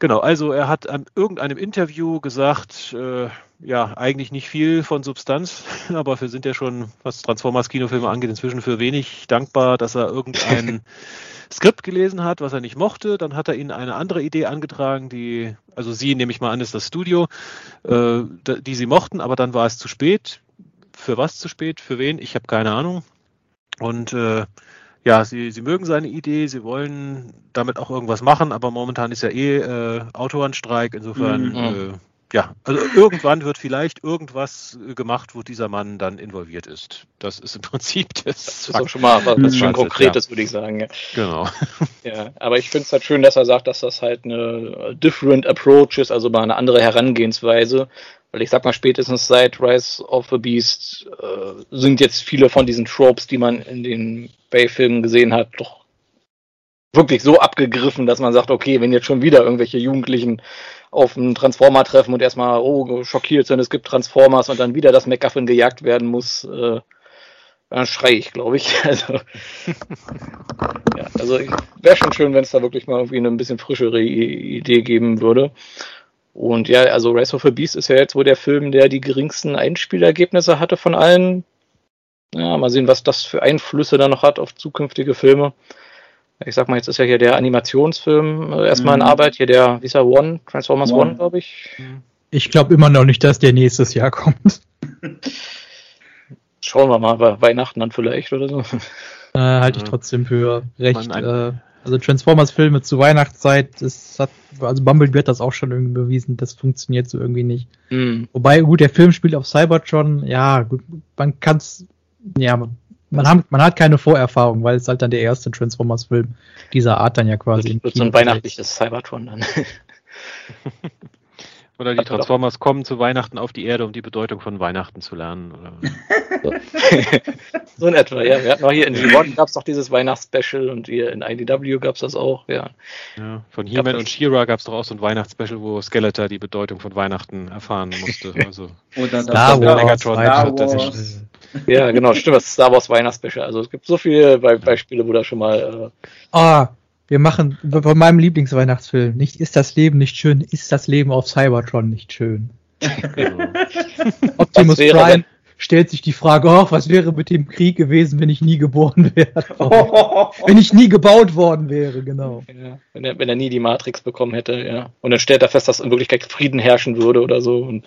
Genau, also er hat an irgendeinem Interview gesagt, äh, ja, eigentlich nicht viel von Substanz, <laughs> aber wir sind ja schon, was Transformers Kinofilme angeht, inzwischen für wenig dankbar, dass er irgendein <laughs> Skript gelesen hat, was er nicht mochte. Dann hat er ihnen eine andere Idee angetragen, die, also sie nehme ich mal an, ist das Studio, äh, die sie mochten, aber dann war es zu spät. Für was zu spät? Für wen? Ich habe keine Ahnung. Und äh, ja, sie, sie mögen seine Idee, sie wollen damit auch irgendwas machen, aber momentan ist ja eh äh, Autorenstreik, insofern, mhm. äh, ja, also irgendwann wird vielleicht irgendwas gemacht, wo dieser Mann dann involviert ist. Das ist im <laughs> Prinzip das. Das ist auch schon mal was, was schon Konkretes, ja. würde ich sagen. Ja. Genau. <laughs> Ja, aber ich finde es halt schön, dass er sagt, dass das halt eine different approach ist, also mal eine andere Herangehensweise. Weil ich sag mal, spätestens seit Rise of the Beast äh, sind jetzt viele von diesen Tropes, die man in den Bay-Filmen gesehen hat, doch wirklich so abgegriffen, dass man sagt, okay, wenn jetzt schon wieder irgendwelche Jugendlichen auf einen Transformer treffen und erstmal oh, schockiert sind, es gibt Transformers und dann wieder das MacGuffin gejagt werden muss, äh, dann schrei ich, glaube ich. <laughs> Also, ja, also wäre schon schön, wenn es da wirklich mal irgendwie eine ein bisschen frischere Idee geben würde. Und ja, also Race of the Beast ist ja jetzt wohl der Film, der die geringsten Einspielergebnisse hatte von allen. Ja, mal sehen, was das für Einflüsse da noch hat auf zukünftige Filme. Ich sag mal, jetzt ist ja hier der Animationsfilm äh, erstmal mhm. in Arbeit. Hier der, wie ist er, One, Transformers One, One glaube ich. Ich glaube immer noch nicht, dass der nächstes Jahr kommt. Schauen wir mal, bei Weihnachten dann vielleicht oder so. Äh, halte ich trotzdem für recht. Äh, also Transformers-Filme zu Weihnachtszeit, das hat, also Bumblebee hat das auch schon irgendwie bewiesen, das funktioniert so irgendwie nicht. Mhm. Wobei, gut, der Film spielt auf Cybertron, ja, gut, man kann's, ja, man, man, hat, man hat keine Vorerfahrung, weil es halt dann der erste Transformers-Film dieser Art dann ja quasi. Das wird so ein weihnachtliches Cybertron dann. <laughs> Oder die Transformers kommen zu Weihnachten auf die Erde, um die Bedeutung von Weihnachten zu lernen. So. so in etwa, ja. Wir hatten auch hier in G1 gab es doch dieses Weihnachtsspecial und hier in IDW gab es das auch, ja. ja von He-Man und She-Ra gab es doch auch so ein Weihnachtsspecial, wo Skeletor die Bedeutung von Weihnachten erfahren musste. <laughs> Also Oder Star Wars, Megatron Star Wars. Ja, genau, stimmt, das Star Wars Weihnachtsspecial. Also es gibt so viele Be Beispiele, wo da schon mal. Äh, ah, wir machen von meinem Lieblingsweihnachtsfilm. Nicht ist das Leben nicht schön, ist das Leben auf Cybertron nicht schön. <laughs> Optimus Prime stellt sich die Frage, oh, was wäre mit dem Krieg gewesen, wenn ich nie geboren wäre? <laughs> wenn ich nie gebaut worden wäre, genau. Ja, wenn, er, wenn er nie die Matrix bekommen hätte, ja. Und dann stellt er fest, dass in Wirklichkeit Frieden herrschen würde oder so. Und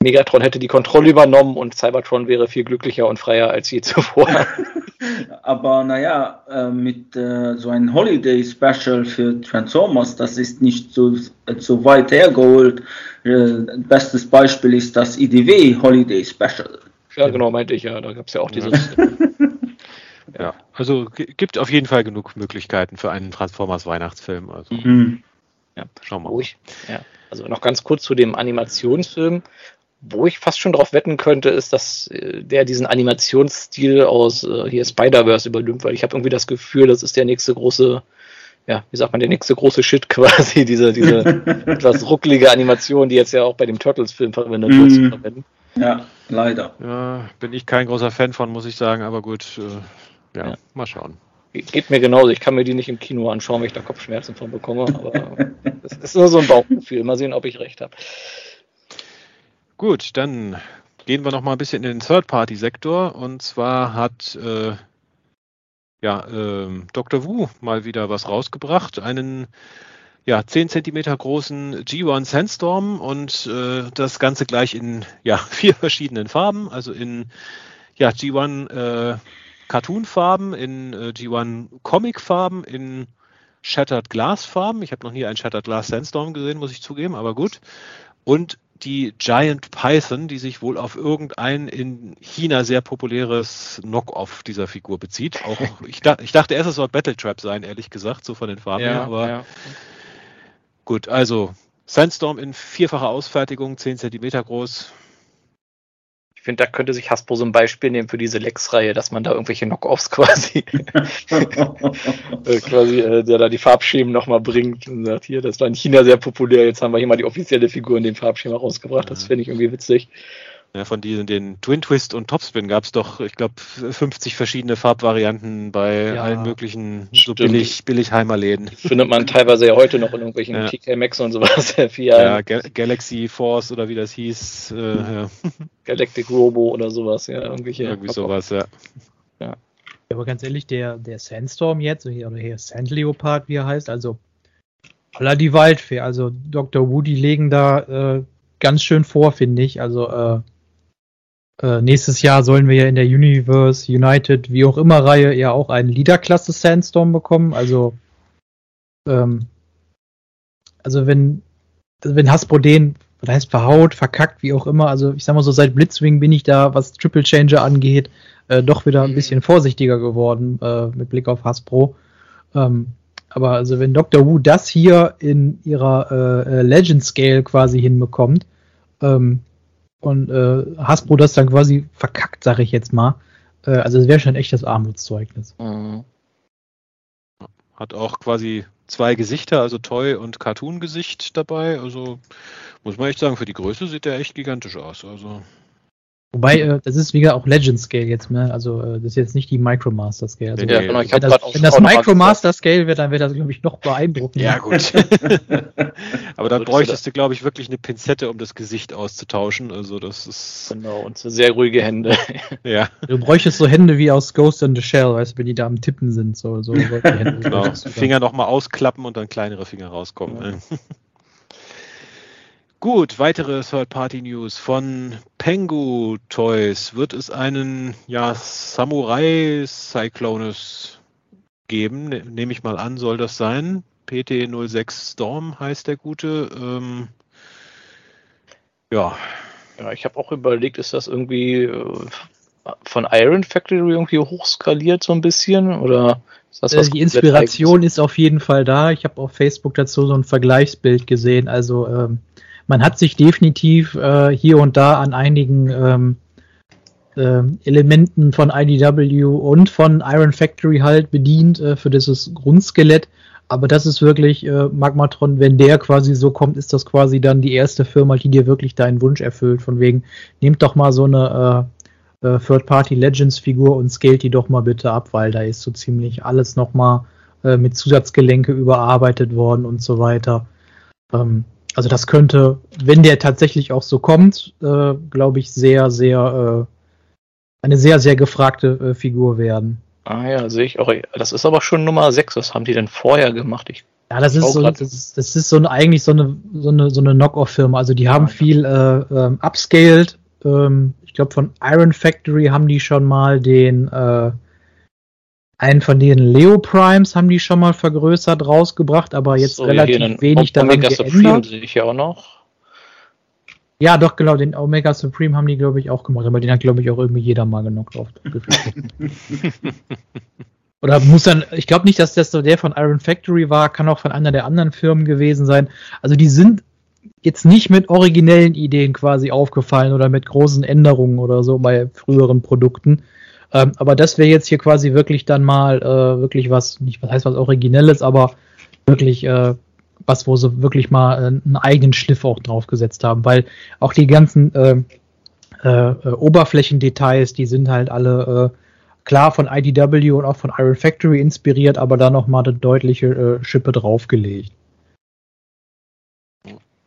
Megatron hätte die Kontrolle übernommen und Cybertron wäre viel glücklicher und freier als je zuvor. <laughs> Aber naja, äh, mit äh, so einem Holiday Special für Transformers, das ist nicht so, so weit hergeholt. Äh, bestes Beispiel ist das IDW Holiday Special. Ja, genau, meinte ich ja. Da gab es ja auch dieses. ja, <laughs> also gibt auf jeden Fall genug Möglichkeiten für einen Transformers Weihnachtsfilm. Also. Mhm. Ja, schauen wir mal. Ja. Also noch ganz kurz zu dem Animationsfilm wo ich fast schon drauf wetten könnte, ist, dass äh, der diesen Animationsstil aus äh, hier Spider-Verse übernimmt, weil ich habe irgendwie das Gefühl, das ist der nächste große, ja, wie sagt man, der nächste große Shit <laughs> quasi, diese, diese <laughs> etwas rucklige Animation, die jetzt ja auch bei dem Turtles-Film verwendet wird, zu mhm. verwenden. Ja, leider. Ja, bin ich kein großer Fan von, muss ich sagen, aber gut, äh, ja, ja, mal schauen. Geht mir genauso. Ich kann mir die nicht im Kino anschauen, weil ich da Kopfschmerzen von bekomme. Aber <laughs> es ist nur so ein Bauchgefühl. Mal sehen, ob ich recht habe. Gut, dann gehen wir noch mal ein bisschen in den Third-Party-Sektor. Und zwar hat äh, ja, äh, Dr. Wu mal wieder was rausgebracht. Einen ja, 10 cm großen G1 Sandstorm und äh, das Ganze gleich in ja, <laughs> vier verschiedenen Farben. Also in ja, G1 äh, Cartoon-Farben, in äh, G1 Comic-Farben, in Shattered Glass-Farben. Ich habe noch nie einen Shattered Glass Sandstorm gesehen, muss ich zugeben, aber gut. Und die Giant Python, die sich wohl auf irgendein in China sehr populäres Knock-off dieser Figur bezieht. Auch <laughs> ich, dachte, ich dachte erst, es soll Battle Trap sein, ehrlich gesagt, so von den Farben ja, her. Aber ja. gut, also Sandstorm in vierfacher Ausfertigung, 10 cm groß, finde, da könnte sich Hasbro so ein Beispiel nehmen für diese Lex-Reihe, dass man da irgendwelche Knockoffs <laughs> quasi, äh, quasi, äh, der da die Farbschemen nochmal bringt und sagt, hier, das war in China sehr populär, jetzt haben wir hier mal die offizielle Figur in dem Farbschema rausgebracht, das finde ich irgendwie witzig. Ja, von diesen den Twin Twist und Topspin gab es doch, ich glaube, 50 verschiedene Farbvarianten bei ja, allen möglichen so billig, billig Heimerläden. Findet man teilweise ja heute noch in irgendwelchen <laughs> ja. TK Max und sowas. <laughs> ja, Ga Galaxy Force oder wie das hieß. Äh, ja. Galactic Robo oder sowas, ja. Irgendwelche Irgendwie sowas, ja. ja. Aber ganz ehrlich, der, der Sandstorm jetzt, oder hier Sand Leopard, wie er heißt, also aller die Waldfee, also Dr. Woody legen da äh, ganz schön vor, finde ich. Also äh, äh, nächstes Jahr sollen wir ja in der Universe, United, wie auch immer Reihe ja auch einen Leader-Klasse Sandstorm bekommen. Also, ähm, also wenn, wenn Hasbro den, was heißt verhaut, verkackt, wie auch immer, also ich sag mal so, seit Blitzwing bin ich da, was Triple Changer angeht, äh, doch wieder ein mhm. bisschen vorsichtiger geworden äh, mit Blick auf Hasbro. Ähm, aber also wenn Dr. Wu das hier in ihrer äh, äh Legend Scale quasi hinbekommt, ähm, und äh, Hasbro das dann quasi verkackt, sag ich jetzt mal. Äh, also es wäre schon echt das Armutszeugnis. Mhm. Hat auch quasi zwei Gesichter, also Toy und Cartoon-Gesicht dabei. Also muss man echt sagen, für die Größe sieht der echt gigantisch aus. Also Wobei, äh, das ist wieder auch Legend Scale jetzt, ne? Also äh, das ist jetzt nicht die Micromaster Scale. Also, ja, genau, ich wenn, das, wenn das Micromaster Scale wird, dann wird das, glaube ich, noch beeindruckender. Ja, gut. <laughs> Aber dann bräuchtest du, glaube ich, wirklich eine Pinzette, um das Gesicht auszutauschen. Also das ist. Genau, und sehr ruhige Hände. <laughs> ja. Du bräuchtest so Hände wie aus Ghost in the Shell, weißt du, wenn die da am Tippen sind. So, so Hände, genau. Finger nochmal ausklappen und dann kleinere Finger rauskommen. Ja. <laughs> Gut, weitere Third-Party-News von Pengu Toys. Wird es einen ja, Samurai Cyclonus geben? Ne, Nehme ich mal an, soll das sein. PT06 Storm heißt der gute. Ähm, ja. Ja, ich habe auch überlegt, ist das irgendwie äh, von Iron Factory irgendwie hochskaliert so ein bisschen? Oder ist das was Die Inspiration ist auf jeden Fall da. Ich habe auf Facebook dazu so ein Vergleichsbild gesehen. Also ähm, man hat sich definitiv äh, hier und da an einigen ähm, äh, Elementen von IDW und von Iron Factory halt bedient äh, für dieses Grundskelett. Aber das ist wirklich äh, Magmatron, wenn der quasi so kommt, ist das quasi dann die erste Firma, die dir wirklich deinen Wunsch erfüllt. Von wegen, nehmt doch mal so eine äh, äh, Third-Party Legends-Figur und scaled die doch mal bitte ab, weil da ist so ziemlich alles nochmal äh, mit Zusatzgelenke überarbeitet worden und so weiter. Ähm, also das könnte, wenn der tatsächlich auch so kommt, äh, glaube ich, sehr, sehr, äh, eine sehr, sehr gefragte äh, Figur werden. Ah ja, sehe ich auch. Das ist aber schon Nummer 6. Was haben die denn vorher gemacht? Ich ja, das ist so, das ist, das ist so eine, eigentlich so eine, so eine, so eine Knock-off-Firma. Also die haben ah, viel äh, ähm, upscaled. Ähm, ich glaube, von Iron Factory haben die schon mal den äh, einen von den Leo Primes haben die schon mal vergrößert rausgebracht, aber jetzt so, relativ wenig daran Omega geändert. Supreme sehe ich ja auch noch. Ja, doch, genau, den Omega Supreme haben die, glaube ich, auch gemacht, aber den hat, glaube ich, auch irgendwie jeder mal genug drauf. <laughs> Oder muss dann, ich glaube nicht, dass das so der von Iron Factory war, kann auch von einer der anderen Firmen gewesen sein. Also die sind jetzt nicht mit originellen Ideen quasi aufgefallen oder mit großen Änderungen oder so bei früheren Produkten. Ähm, aber das wäre jetzt hier quasi wirklich dann mal äh, wirklich was, nicht was heißt was Originelles, aber wirklich äh, was, wo sie wirklich mal äh, einen eigenen Schliff auch draufgesetzt haben, weil auch die ganzen äh, äh, äh Oberflächendetails, die sind halt alle äh, klar von IDW und auch von Iron Factory inspiriert, aber da nochmal eine deutliche äh, Schippe draufgelegt.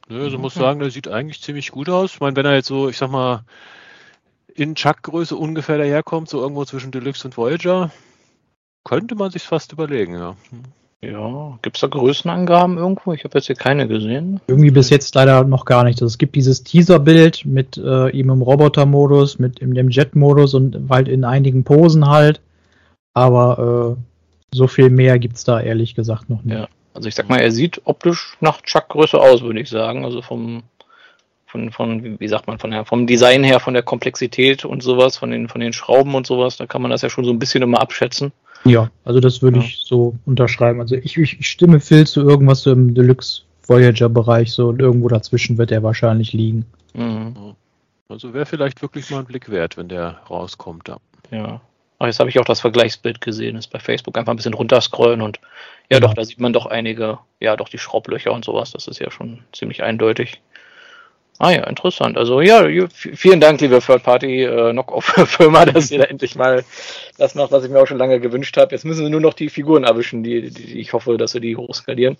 Nö, also muss sagen, der sieht eigentlich ziemlich gut aus. Ich meine, wenn er jetzt so, ich sag mal, in Chuck-Größe ungefähr daherkommt, so irgendwo zwischen Deluxe und Voyager, könnte man sich fast überlegen, ja. Ja, gibt es da Größenangaben irgendwo? Ich habe jetzt hier keine gesehen. Irgendwie bis jetzt leider noch gar nicht. Also es gibt dieses Teaser-Bild mit äh, ihm im Roboter-Modus, mit in dem Jet-Modus und halt in einigen Posen halt. Aber äh, so viel mehr gibt es da ehrlich gesagt noch nicht. Ja, also ich sag mal, er sieht optisch nach Chuck-Größe aus, würde ich sagen. Also vom von, von, wie sagt man, von der, vom Design her, von der Komplexität und sowas, von den, von den Schrauben und sowas, da kann man das ja schon so ein bisschen immer abschätzen. Ja, also das würde ja. ich so unterschreiben. Also ich, ich, stimme Phil zu irgendwas so im Deluxe Voyager Bereich, so irgendwo dazwischen wird er wahrscheinlich liegen. Mhm. Also wäre vielleicht wirklich mal ein Blick wert, wenn der rauskommt. Ja. ja. Ach, jetzt habe ich auch das Vergleichsbild gesehen, ist bei Facebook einfach ein bisschen runterscrollen und ja, ja, doch, da sieht man doch einige, ja, doch die Schraublöcher und sowas, das ist ja schon ziemlich eindeutig. Ah ja, interessant. Also ja, vielen Dank, liebe Third-Party-Knock-Off-Firma, äh, <laughs> dass ihr da endlich mal das macht, was ich mir auch schon lange gewünscht habe. Jetzt müssen wir nur noch die Figuren erwischen, die, die ich hoffe, dass wir die hochskalieren.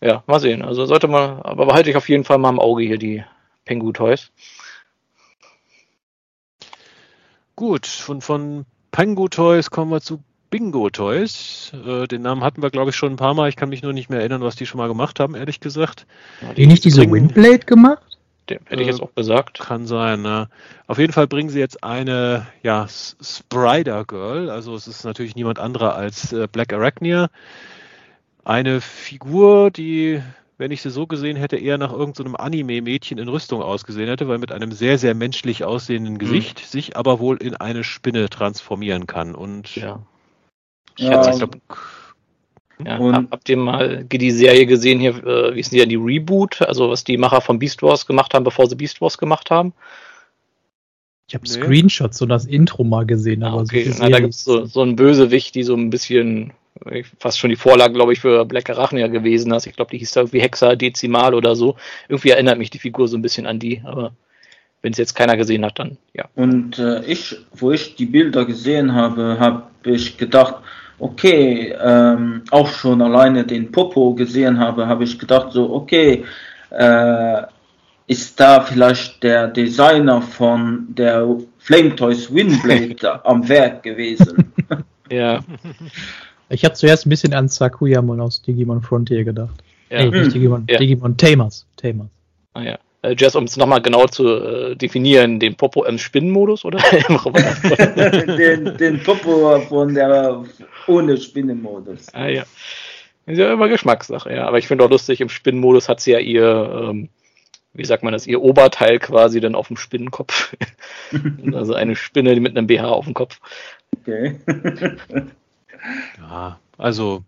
Ja, mal sehen. Also sollte man, aber behalte ich auf jeden Fall mal im Auge hier die Pengu Toys. Gut, von, von Pengu Toys kommen wir zu Bingo Toys. Äh, den Namen hatten wir, glaube ich, schon ein paar Mal. Ich kann mich nur nicht mehr erinnern, was die schon mal gemacht haben, ehrlich gesagt. Haben die nicht diese Windblade gemacht? Den hätte ich jetzt auch gesagt. Kann sein, ne? Auf jeden Fall bringen sie jetzt eine, ja, Sprider Girl. Also es ist natürlich niemand anderer als äh, Black Arachnia. Eine Figur, die, wenn ich sie so gesehen hätte, eher nach irgendeinem so Anime-Mädchen in Rüstung ausgesehen hätte, weil mit einem sehr, sehr menschlich aussehenden mhm. Gesicht mhm. sich aber wohl in eine Spinne transformieren kann. Und ja. Ich ja, hatte, glaub, ja, und habt ihr mal die Serie gesehen hier, äh, wie ist denn die, die Reboot, also was die Macher von Beast Wars gemacht haben, bevor sie Beast Wars gemacht haben? Ich habe nee. Screenshots und das Intro mal gesehen, aber ah, okay. so Na, da gibt es so, so einen Bösewicht, die so ein bisschen fast schon die Vorlage, glaube ich, für Black Arachnia gewesen ist. Ich glaube, die hieß da irgendwie Hexadezimal oder so. Irgendwie erinnert mich die Figur so ein bisschen an die, aber wenn es jetzt keiner gesehen hat, dann ja. Und äh, ich, wo ich die Bilder gesehen habe, habe ich gedacht, okay, ähm, auch schon alleine den Popo gesehen habe, habe ich gedacht, so, okay, äh, ist da vielleicht der Designer von der Flame Toys Windblade <laughs> am Werk gewesen? <laughs> ja. Ich habe zuerst ein bisschen an Sakuyamon aus Digimon Frontier gedacht. Ja. Hey, nicht hm. Digimon, ja. Digimon Tamers. Tamers. Ah ja. Äh, Jess, um es nochmal genau zu äh, definieren, den Popo im Spinnenmodus oder <laughs> im <laughs> den, den Popo von der ohne Spinnenmodus. Ah ja. Ist ja immer Geschmackssache, ja. Aber ich finde auch lustig, im Spinnenmodus hat sie ja ihr, ähm, wie sagt man das, ihr Oberteil quasi dann auf dem Spinnenkopf. <laughs> also eine Spinne mit einem BH auf dem Kopf. Okay. ja, also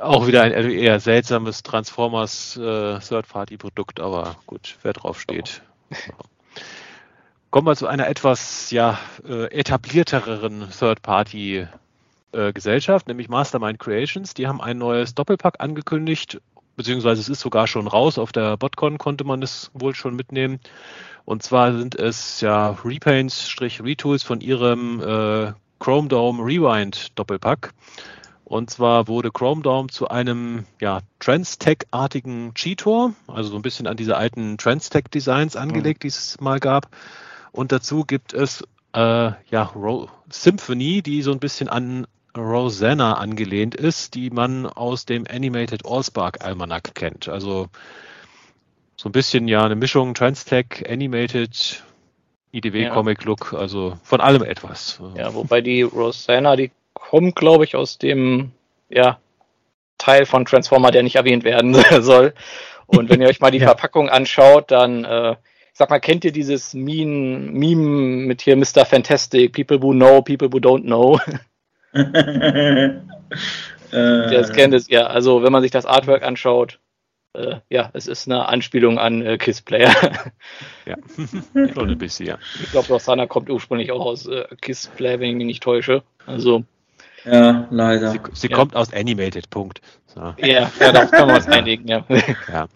auch wieder ein eher seltsames Transformers äh, Third-Party-Produkt, aber gut, wer drauf steht. Kommen wir zu einer etwas ja, äh, etablierteren Third-Party-Gesellschaft, äh, nämlich Mastermind Creations. Die haben ein neues Doppelpack angekündigt, beziehungsweise es ist sogar schon raus. Auf der BotCon konnte man es wohl schon mitnehmen. Und zwar sind es ja Repaints-Retools von ihrem äh, Chrome Dome Rewind Doppelpack. Und zwar wurde Chrome Dome zu einem ja, Transtech-artigen Cheetor, also so ein bisschen an diese alten Transtech-Designs angelegt, mhm. die es mal gab. Und dazu gibt es äh, ja, Ro Symphony, die so ein bisschen an Rosanna angelehnt ist, die man aus dem Animated Allspark Almanac kennt. Also so ein bisschen ja eine Mischung Transtech, Animated, IDW ja. Comic Look, also von allem etwas. Ja, wobei die Rosanna, die kommt, glaube ich, aus dem ja, Teil von Transformer, der nicht erwähnt werden <laughs> soll. Und wenn ihr euch mal die <laughs> ja. Verpackung anschaut, dann, äh, ich sag mal, kennt ihr dieses Meme, Meme mit hier Mr. Fantastic, People who know, people who don't know? <laughs> das kennt es, ja. Also, wenn man sich das Artwork anschaut, äh, ja, es ist eine Anspielung an äh, Kiss Player. ja, schon ein bisschen, ja. Ich glaube, Rosanna kommt ursprünglich auch aus äh, Kiss Player, wenn ich mich nicht täusche. Also, ja, leider. Sie, sie ja. kommt aus Animated, Punkt. So. Ja, ja, darauf kann man uns einigen, ja. <laughs> ja.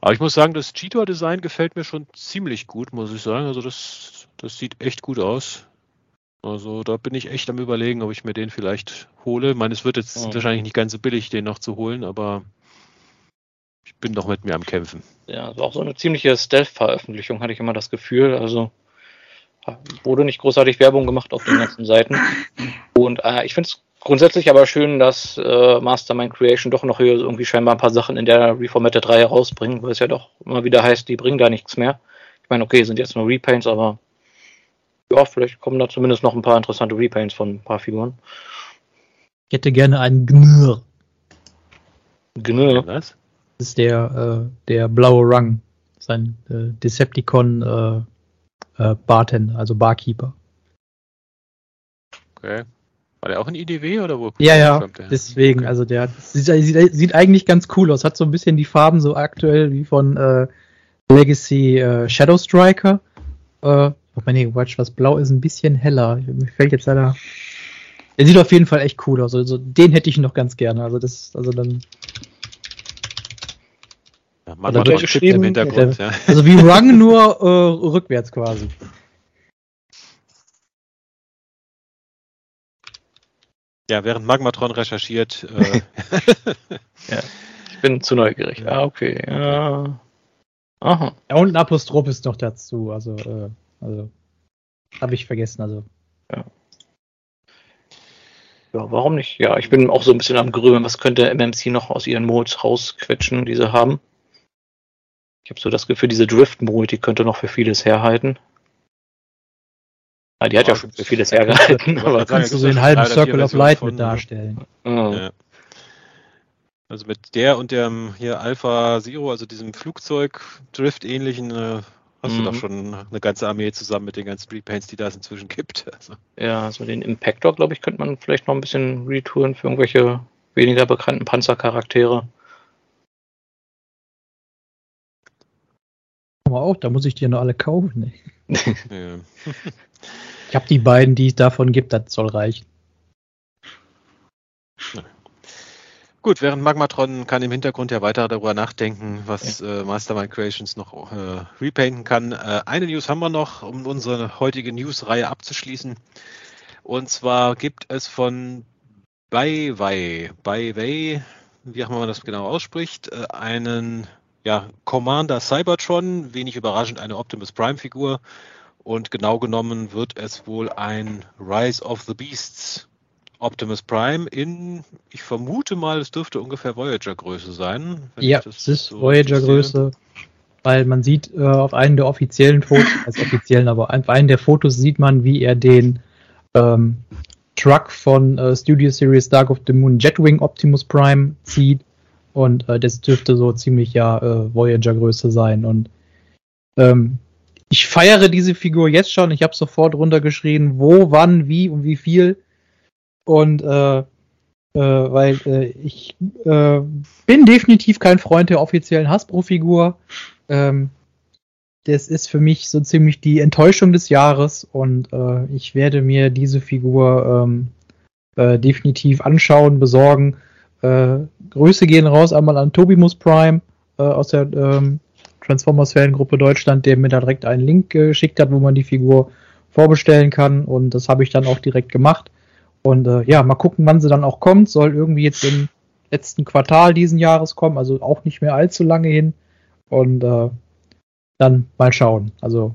Aber ich muss sagen, das Cheetor-Design gefällt mir schon ziemlich gut, muss ich sagen. Also das, das sieht echt gut aus. Also da bin ich echt am überlegen, ob ich mir den vielleicht hole. Ich meine, es wird jetzt oh. wahrscheinlich nicht ganz so billig, den noch zu holen, aber ich bin doch mit mir am Kämpfen. Ja, also auch so eine ziemliche Stealth-Veröffentlichung hatte ich immer das Gefühl. Also wurde nicht großartig Werbung gemacht auf den ganzen Seiten. Und äh, ich finde es grundsätzlich aber schön, dass äh, Mastermind Creation doch noch hier irgendwie scheinbar ein paar Sachen in der Reformatted 3 herausbringen, weil es ja doch immer wieder heißt, die bringen da nichts mehr. Ich meine, okay, sind jetzt nur Repaints, aber ja, vielleicht kommen da zumindest noch ein paar interessante Repaints von ein paar Figuren. Ich hätte gerne einen Gnur. Gnur? Was? Das ist der, äh, der blaue Rang. Sein äh, Decepticon äh, Bartender, also Barkeeper. Okay. War der auch in IDW oder wo? Ja, ja, deswegen, okay. also der sieht, sieht, sieht, eigentlich ganz cool aus, hat so ein bisschen die Farben so aktuell wie von äh, Legacy äh, Shadow Striker. Äh, oh nee, Watch, was blau ist ein bisschen heller. Mir fällt jetzt leider. Er sieht auf jeden Fall echt cool aus. Also den hätte ich noch ganz gerne. Also das, also dann Magmatron geschrieben im Hintergrund. Ja. Also wie Rung nur äh, rückwärts quasi. Ja, während Magmatron recherchiert. Äh <laughs> ja, ich bin zu neugierig. Ah, okay. Ja. Aha. Ja, und ein Apostroph ist noch dazu. Also, äh, also habe ich vergessen. Also. Ja. Ja, warum nicht? Ja, ich bin auch so ein bisschen am Grübeln. Was könnte MMC noch aus ihren Modes rausquetschen, die sie haben? Ich habe so das Gefühl, diese Drift-Mode, die könnte noch für vieles herhalten. Ah, die hat ja, ja schon für vieles <laughs> hergehalten. Aber kannst du so einen halben Circle of Light mit darstellen. Ja. Also mit der und dem hier Alpha Zero, also diesem Flugzeug-Drift-ähnlichen, äh, hast mhm. du doch schon eine ganze Armee zusammen mit den ganzen Repaints, die da inzwischen gibt. <laughs> Also. Ja, also den Impactor, glaube ich, könnte man vielleicht noch ein bisschen retouren für irgendwelche weniger bekannten Panzercharaktere. Aber auch, da muss ich dir noch alle kaufen. Ne? <laughs> <laughs> ich habe die beiden, die es davon gibt, das soll reichen. Gut, während Magmatron kann im Hintergrund ja weiter darüber nachdenken, was äh, Mastermind Creations noch äh, repainten kann. Äh, eine News haben wir noch, um unsere heutige News-Reihe abzuschließen. Und zwar gibt es von Baiwei, Baiwei, wie auch immer man das genau ausspricht, äh, einen ja, Commander Cybertron, wenig überraschend eine Optimus Prime-Figur. Und genau genommen wird es wohl ein Rise of the Beasts Optimus Prime in, ich vermute mal, es dürfte ungefähr Voyager-Größe sein. Ja, es ist so Voyager-Größe, weil man sieht äh, auf einem der offiziellen Fotos, <laughs> also offiziellen, aber auf einem der Fotos sieht man, wie er den ähm, Truck von äh, Studio Series Dark of the Moon Jetwing Optimus Prime zieht und äh, das dürfte so ziemlich ja äh, Voyager-Größe sein und ähm, ich feiere diese Figur jetzt schon. Ich habe sofort runtergeschrieben, wo, wann, wie und wie viel und äh, äh, weil äh, ich äh, bin definitiv kein Freund der offiziellen Hasbro-Figur. Ähm, das ist für mich so ziemlich die Enttäuschung des Jahres und äh, ich werde mir diese Figur ähm, äh, definitiv anschauen, besorgen. Äh, Grüße gehen raus einmal an Tobimus Prime äh, aus der ähm, Transformers-Fangruppe Deutschland, der mir da direkt einen Link geschickt hat, wo man die Figur vorbestellen kann und das habe ich dann auch direkt gemacht. Und äh, ja, mal gucken, wann sie dann auch kommt. Soll irgendwie jetzt im letzten Quartal diesen Jahres kommen, also auch nicht mehr allzu lange hin. Und äh, dann mal schauen. Also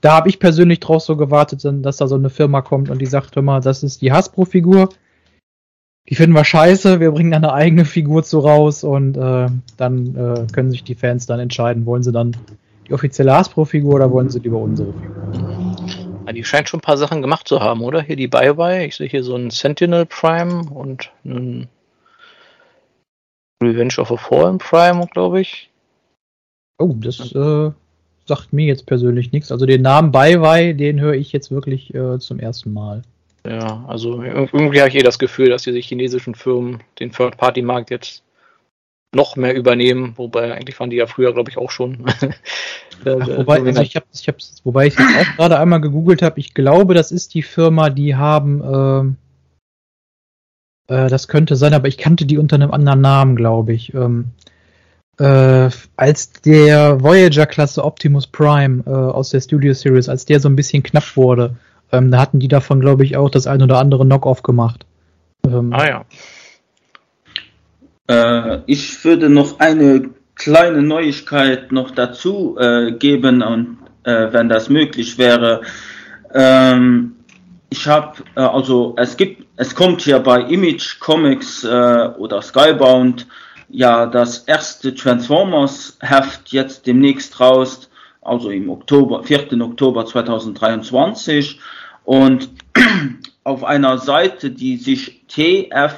da habe ich persönlich drauf so gewartet, dass da so eine Firma kommt und die sagt immer, das ist die Hasbro-Figur. Die finden wir scheiße, wir bringen eine eigene Figur zu raus und äh, dann äh, können sich die Fans dann entscheiden, wollen sie dann die offizielle Hasbro-Figur oder wollen sie lieber unsere Figur. Ja, die scheint schon ein paar Sachen gemacht zu haben, oder? Hier die Biowire. Ich sehe hier so einen Sentinel Prime und einen Revenge of a Fallen Prime, glaube ich. Oh, das äh, sagt mir jetzt persönlich nichts. Also den Namen Baiwei, den höre ich jetzt wirklich äh, zum ersten Mal. Ja, also irgendwie habe ich eh das Gefühl, dass diese chinesischen Firmen den Third-Party-Markt jetzt noch mehr übernehmen, wobei eigentlich waren die ja früher, glaube ich, auch schon. <laughs> Ach, wobei, also ich hab, ich hab's, wobei ich jetzt auch gerade einmal gegoogelt habe, ich glaube, das ist die Firma, die haben, äh, äh, das könnte sein, aber ich kannte die unter einem anderen Namen, glaube ich. Ähm, äh, als der Voyager-Klasse Optimus Prime äh, aus der Studio Series, als der so ein bisschen knapp wurde, ähm, da hatten die davon, glaube ich, auch das ein oder andere Knock-off gemacht. Ähm, ah ja. Äh, ich würde noch eine kleine Neuigkeit noch dazu äh, geben und äh, wenn das möglich wäre. Ähm, ich habe äh, also es gibt es kommt hier bei Image Comics äh, oder Skybound ja das erste Transformers Heft jetzt demnächst raus, also im Oktober 4. Oktober 2023 und <clears throat> auf einer Seite, die sich tfaw.com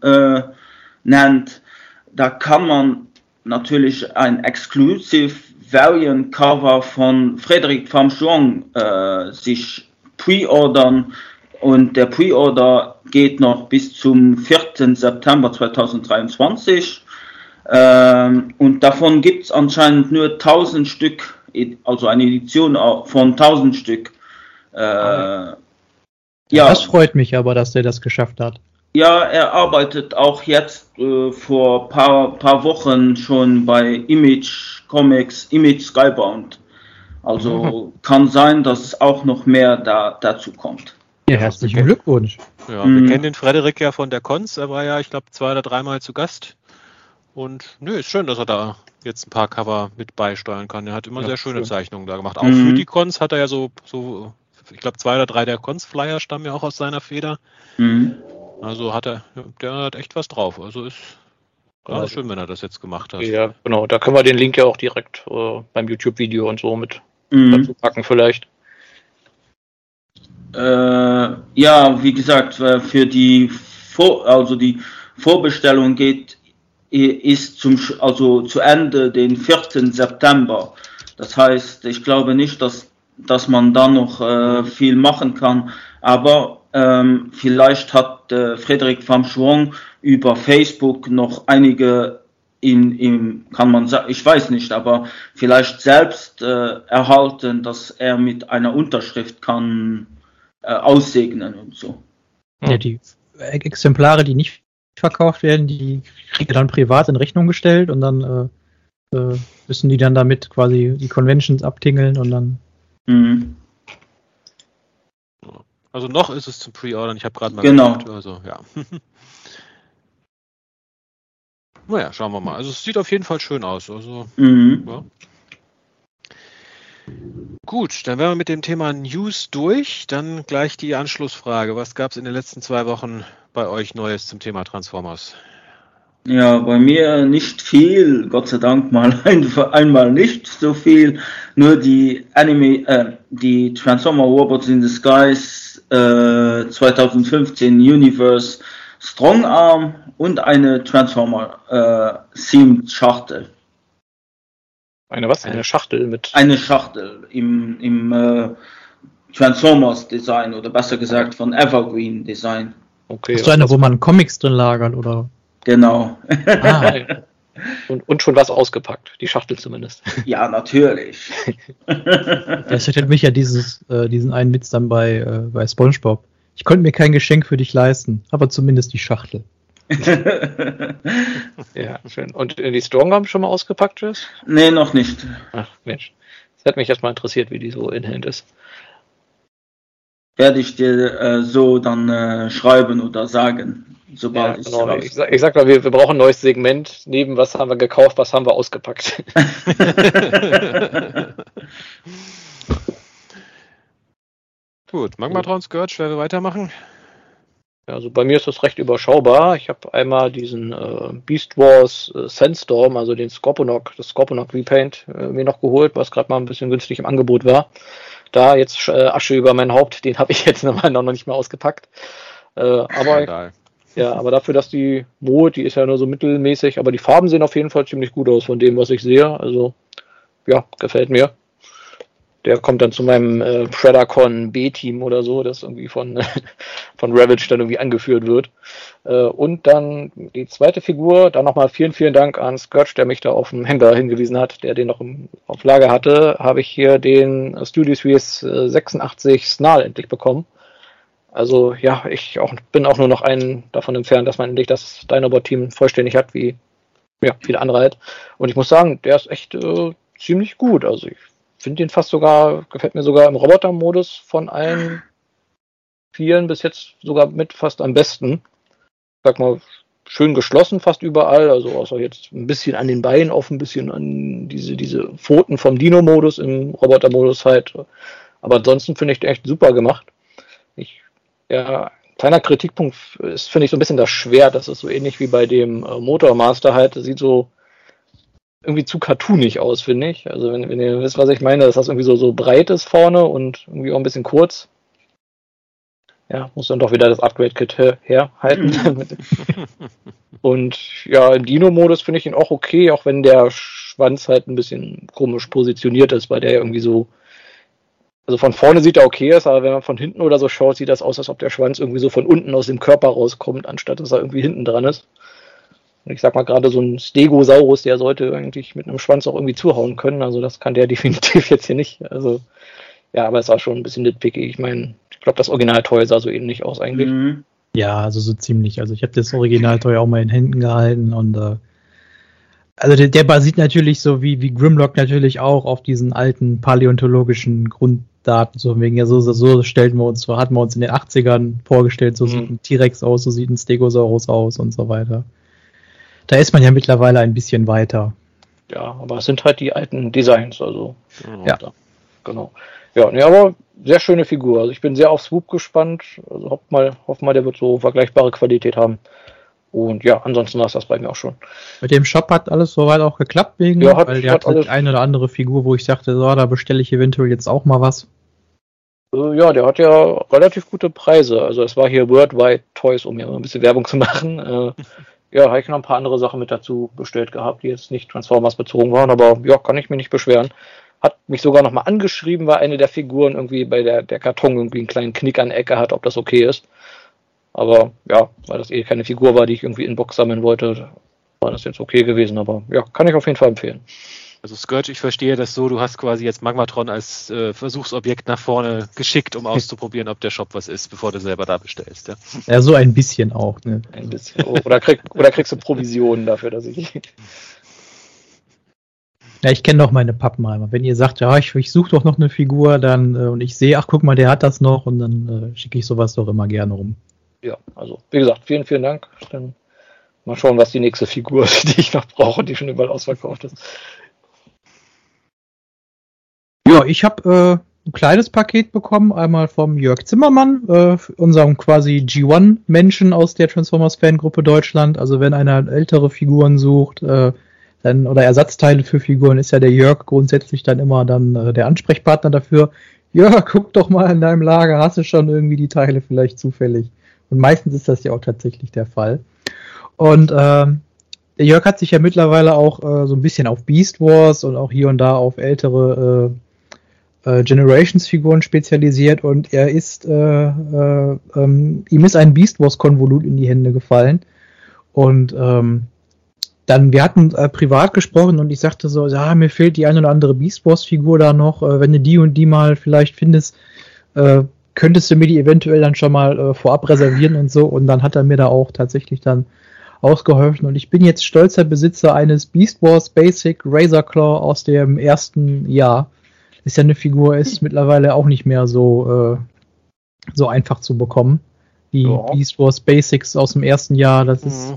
äh, nennt, da kann man natürlich ein Exclusive Variant Cover von Frederic Famchon äh, sich pre-ordern und der Pre-Order geht noch bis zum 4. September 2023 ähm, und davon gibt es anscheinend nur 1000 Stück, also eine Edition von 1000 Stück äh, ja. Das freut mich aber, dass der das geschafft hat. Ja, er arbeitet auch jetzt äh, vor paar paar Wochen schon bei Image Comics, Image Skybound. Also mhm. <laughs> kann sein, dass es auch noch mehr da, dazu kommt. Ja, herzlichen Glückwunsch. Ja, mhm. wir kennen den Frederik ja von der Cons. Er war ja, ich glaube, zwei oder dreimal zu Gast. Und nö, ist schön, dass er da jetzt ein paar Cover mit beisteuern kann. Er hat immer ja, sehr schöne schön. Zeichnungen da gemacht. Auch mhm. für die Cons hat er ja so, so ich glaube, zwei oder drei der Cons-Flyer stammen ja auch aus seiner Feder. Mhm. Also hat er, der hat echt was drauf. Also ist also, schön, wenn er das jetzt gemacht hat. Ja, genau. Da können wir den Link ja auch direkt äh, beim YouTube-Video und so mit mhm. dazu packen vielleicht. Äh, ja, wie gesagt, äh, für die Vor also die Vorbestellung geht ist zum also zu Ende den 4. September. Das heißt, ich glaube nicht, dass dass man da noch äh, viel machen kann, aber ähm, vielleicht hat äh, Frederik van Schwong über Facebook noch einige in, in kann man sagen, ich weiß nicht, aber vielleicht selbst äh, erhalten, dass er mit einer Unterschrift kann äh, aussegnen und so. Ja, die Exemplare, die nicht verkauft werden, die kriegt dann privat in Rechnung gestellt und dann äh, äh, müssen die dann damit quasi die Conventions abtingeln und dann. Mhm. Also noch ist es zum Pre-Ordern, ich habe gerade mal genau. Geguckt, also ja. <laughs> naja, schauen wir mal. Also es sieht auf jeden Fall schön aus. Also, mhm. ja. Gut, dann wären wir mit dem Thema News durch. Dann gleich die Anschlussfrage. Was gab es in den letzten zwei Wochen bei euch Neues zum Thema Transformers? Ja, bei mir nicht viel, Gott sei Dank mal <laughs> ein, einmal nicht so viel. Nur die Anime, äh, die Transformer Robots in the Skies äh, 2015 Universe Strong Arm und eine Transformer äh, Themed Schachtel. Eine was? Eine Schachtel mit. Eine Schachtel im, im äh, Transformers Design oder besser gesagt von Evergreen Design. Okay. Ist so eine, wo man Comics drin lagert oder? Genau. Ah. <laughs> und, und schon was ausgepackt, die Schachtel zumindest. Ja, natürlich. <laughs> Das hätte mich ja dieses, äh, diesen einen Witz dann bei, äh, bei SpongeBob. Ich konnte mir kein Geschenk für dich leisten, aber zumindest die Schachtel. <laughs> ja, schön. Und die Storm schon mal ausgepackt ist? Nee, noch nicht. Ach, Mensch. Das hätte mich erstmal interessiert, wie die so in Hand ist. Werde ich dir äh, so dann äh, schreiben oder sagen, sobald ja, genau. ich, ich, sag, ich sag mal, wir, wir brauchen ein neues Segment. Neben was haben wir gekauft, was haben wir ausgepackt. <laughs> Gut, Magmatrons Scourge, wer wir weitermachen? Also bei mir ist das recht überschaubar. Ich habe einmal diesen äh, Beast Wars äh, Sandstorm, also den Scorponok, das Scorponok Repaint, äh, mir noch geholt, was gerade mal ein bisschen günstig im Angebot war. Da jetzt äh, Asche über mein Haupt, den habe ich jetzt <laughs> noch nicht mehr ausgepackt. Äh, aber ja, aber dafür, dass die Mode, die ist ja nur so mittelmäßig, aber die Farben sehen auf jeden Fall ziemlich gut aus von dem, was ich sehe. Also ja, gefällt mir. Der kommt dann zu meinem äh, Predacon B-Team oder so, das irgendwie von, <laughs> von Ravage dann irgendwie angeführt wird. Äh, und dann die zweite Figur, dann nochmal vielen, vielen Dank an Scourge, der mich da auf den Händler hingewiesen hat, der den noch im, auf Lager hatte, habe ich hier den Studio Series äh, 86 Snarl endlich bekommen. Also ja, ich auch, bin auch nur noch einen davon entfernt, dass man endlich das Dinobot-Team vollständig hat, wie ja, viele andere halt. Und ich muss sagen, der ist echt äh, ziemlich gut. Also ich finde den fast sogar, gefällt mir sogar im Roboter-Modus von allen vielen bis jetzt sogar mit fast am besten. Sag mal, schön geschlossen fast überall, also außer jetzt ein bisschen an den Beinen auf, ein bisschen an diese, diese Pfoten vom Dino-Modus im Roboter-Modus halt. Aber ansonsten finde ich den echt super gemacht. Ich, ja, kleiner Kritikpunkt ist, finde ich, so ein bisschen das Schwert. Das ist so ähnlich wie bei dem äh, Motormaster halt. Das sieht so irgendwie zu cartoonig aus, finde ich. Also wenn, wenn ihr wisst, was ich meine, dass das irgendwie so, so breit ist vorne und irgendwie auch ein bisschen kurz. Ja, muss dann doch wieder das Upgrade-Kit her herhalten. <laughs> und ja, im Dino-Modus finde ich ihn auch okay, auch wenn der Schwanz halt ein bisschen komisch positioniert ist, weil der irgendwie so. Also von vorne sieht er okay aus, aber wenn man von hinten oder so schaut, sieht das aus, als ob der Schwanz irgendwie so von unten aus dem Körper rauskommt, anstatt dass er irgendwie hinten dran ist. Ich sag mal gerade so ein Stegosaurus, der sollte eigentlich mit einem Schwanz auch irgendwie zuhauen können. Also das kann der <laughs> definitiv jetzt hier nicht. Also ja, aber es war schon ein bisschen nitpicky. Ich meine, ich glaube, das Original Toy sah so ähnlich aus eigentlich. Mhm. Ja, also so ziemlich. Also ich habe das Originaltoy auch mal in Händen gehalten und äh, also der, der, basiert natürlich so wie, wie Grimlock natürlich auch auf diesen alten paläontologischen Grunddaten. So wegen ja so, so stellten wir uns, so hatten wir uns in den 80ern vorgestellt, so mhm. sieht ein T-Rex aus, so sieht ein Stegosaurus aus und so weiter. Da ist man ja mittlerweile ein bisschen weiter. Ja, aber es sind halt die alten Designs, also. Ja. Da, genau. Ja, nee, aber sehr schöne Figur. Also ich bin sehr auf Swoop gespannt. Also hoff mal, hoff mal, der wird so vergleichbare Qualität haben. Und ja, ansonsten war es das bei mir auch schon. Mit dem Shop hat alles soweit auch geklappt wegen, ja, hat, weil der hat, hat eine oder andere Figur, wo ich sagte, so, da bestelle ich eventuell jetzt auch mal was. Äh, ja, der hat ja relativ gute Preise. Also es war hier Worldwide Toys, um hier ein bisschen Werbung zu <laughs> machen. Äh, ja, habe ich noch ein paar andere Sachen mit dazu bestellt gehabt, die jetzt nicht Transformers bezogen waren, aber ja, kann ich mich nicht beschweren. Hat mich sogar nochmal angeschrieben, weil eine der Figuren irgendwie bei der, der Karton irgendwie einen kleinen Knick an der Ecke hat, ob das okay ist. Aber ja, weil das eh keine Figur war, die ich irgendwie in Box sammeln wollte, war das jetzt okay gewesen. Aber ja, kann ich auf jeden Fall empfehlen. Also Scourge, ich verstehe das so, du hast quasi jetzt Magmatron als äh, Versuchsobjekt nach vorne geschickt, um auszuprobieren, ob der Shop was ist, bevor du selber da bestellst. Ja, ja so ein bisschen auch. Ne? Ein bisschen. Oder, krieg, oder kriegst du Provisionen dafür, dass ich... Ja, ich kenne doch meine Pappenheimer. Wenn ihr sagt, ja, ich, ich suche doch noch eine Figur, dann äh, und ich sehe, ach guck mal, der hat das noch und dann äh, schicke ich sowas doch immer gerne rum ja, also wie gesagt, vielen, vielen Dank. Dann mal schauen, was die nächste Figur ist, <laughs> die ich noch brauche, die schon überall ausverkauft ist. Ja, ich habe äh, ein kleines Paket bekommen, einmal vom Jörg Zimmermann, äh, unserem quasi G1-Menschen aus der Transformers-Fangruppe Deutschland. Also wenn einer ältere Figuren sucht, äh, dann, oder Ersatzteile für Figuren, ist ja der Jörg grundsätzlich dann immer dann äh, der Ansprechpartner dafür. Ja, guck doch mal in deinem Lager, hast du schon irgendwie die Teile vielleicht zufällig. Und meistens ist das ja auch tatsächlich der Fall. Und äh, der Jörg hat sich ja mittlerweile auch äh, so ein bisschen auf Beast Wars und auch hier und da auf ältere äh, äh, Generations-Figuren spezialisiert und er ist, äh, äh, ähm, ihm ist ein Beast Wars-Konvolut in die Hände gefallen. Und ähm, dann, wir hatten äh, privat gesprochen und ich sagte so, ja, mir fehlt die eine oder andere Beast Wars-Figur da noch, äh, wenn du die und die mal vielleicht findest, äh, könntest du mir die eventuell dann schon mal äh, vorab reservieren und so. Und dann hat er mir da auch tatsächlich dann ausgeholfen. Und ich bin jetzt stolzer Besitzer eines Beast Wars Basic Razor Claw aus dem ersten Jahr. Ist ja eine Figur, ist mittlerweile auch nicht mehr so, äh, so einfach zu bekommen. Die ja. Beast Wars Basics aus dem ersten Jahr, das mhm. ist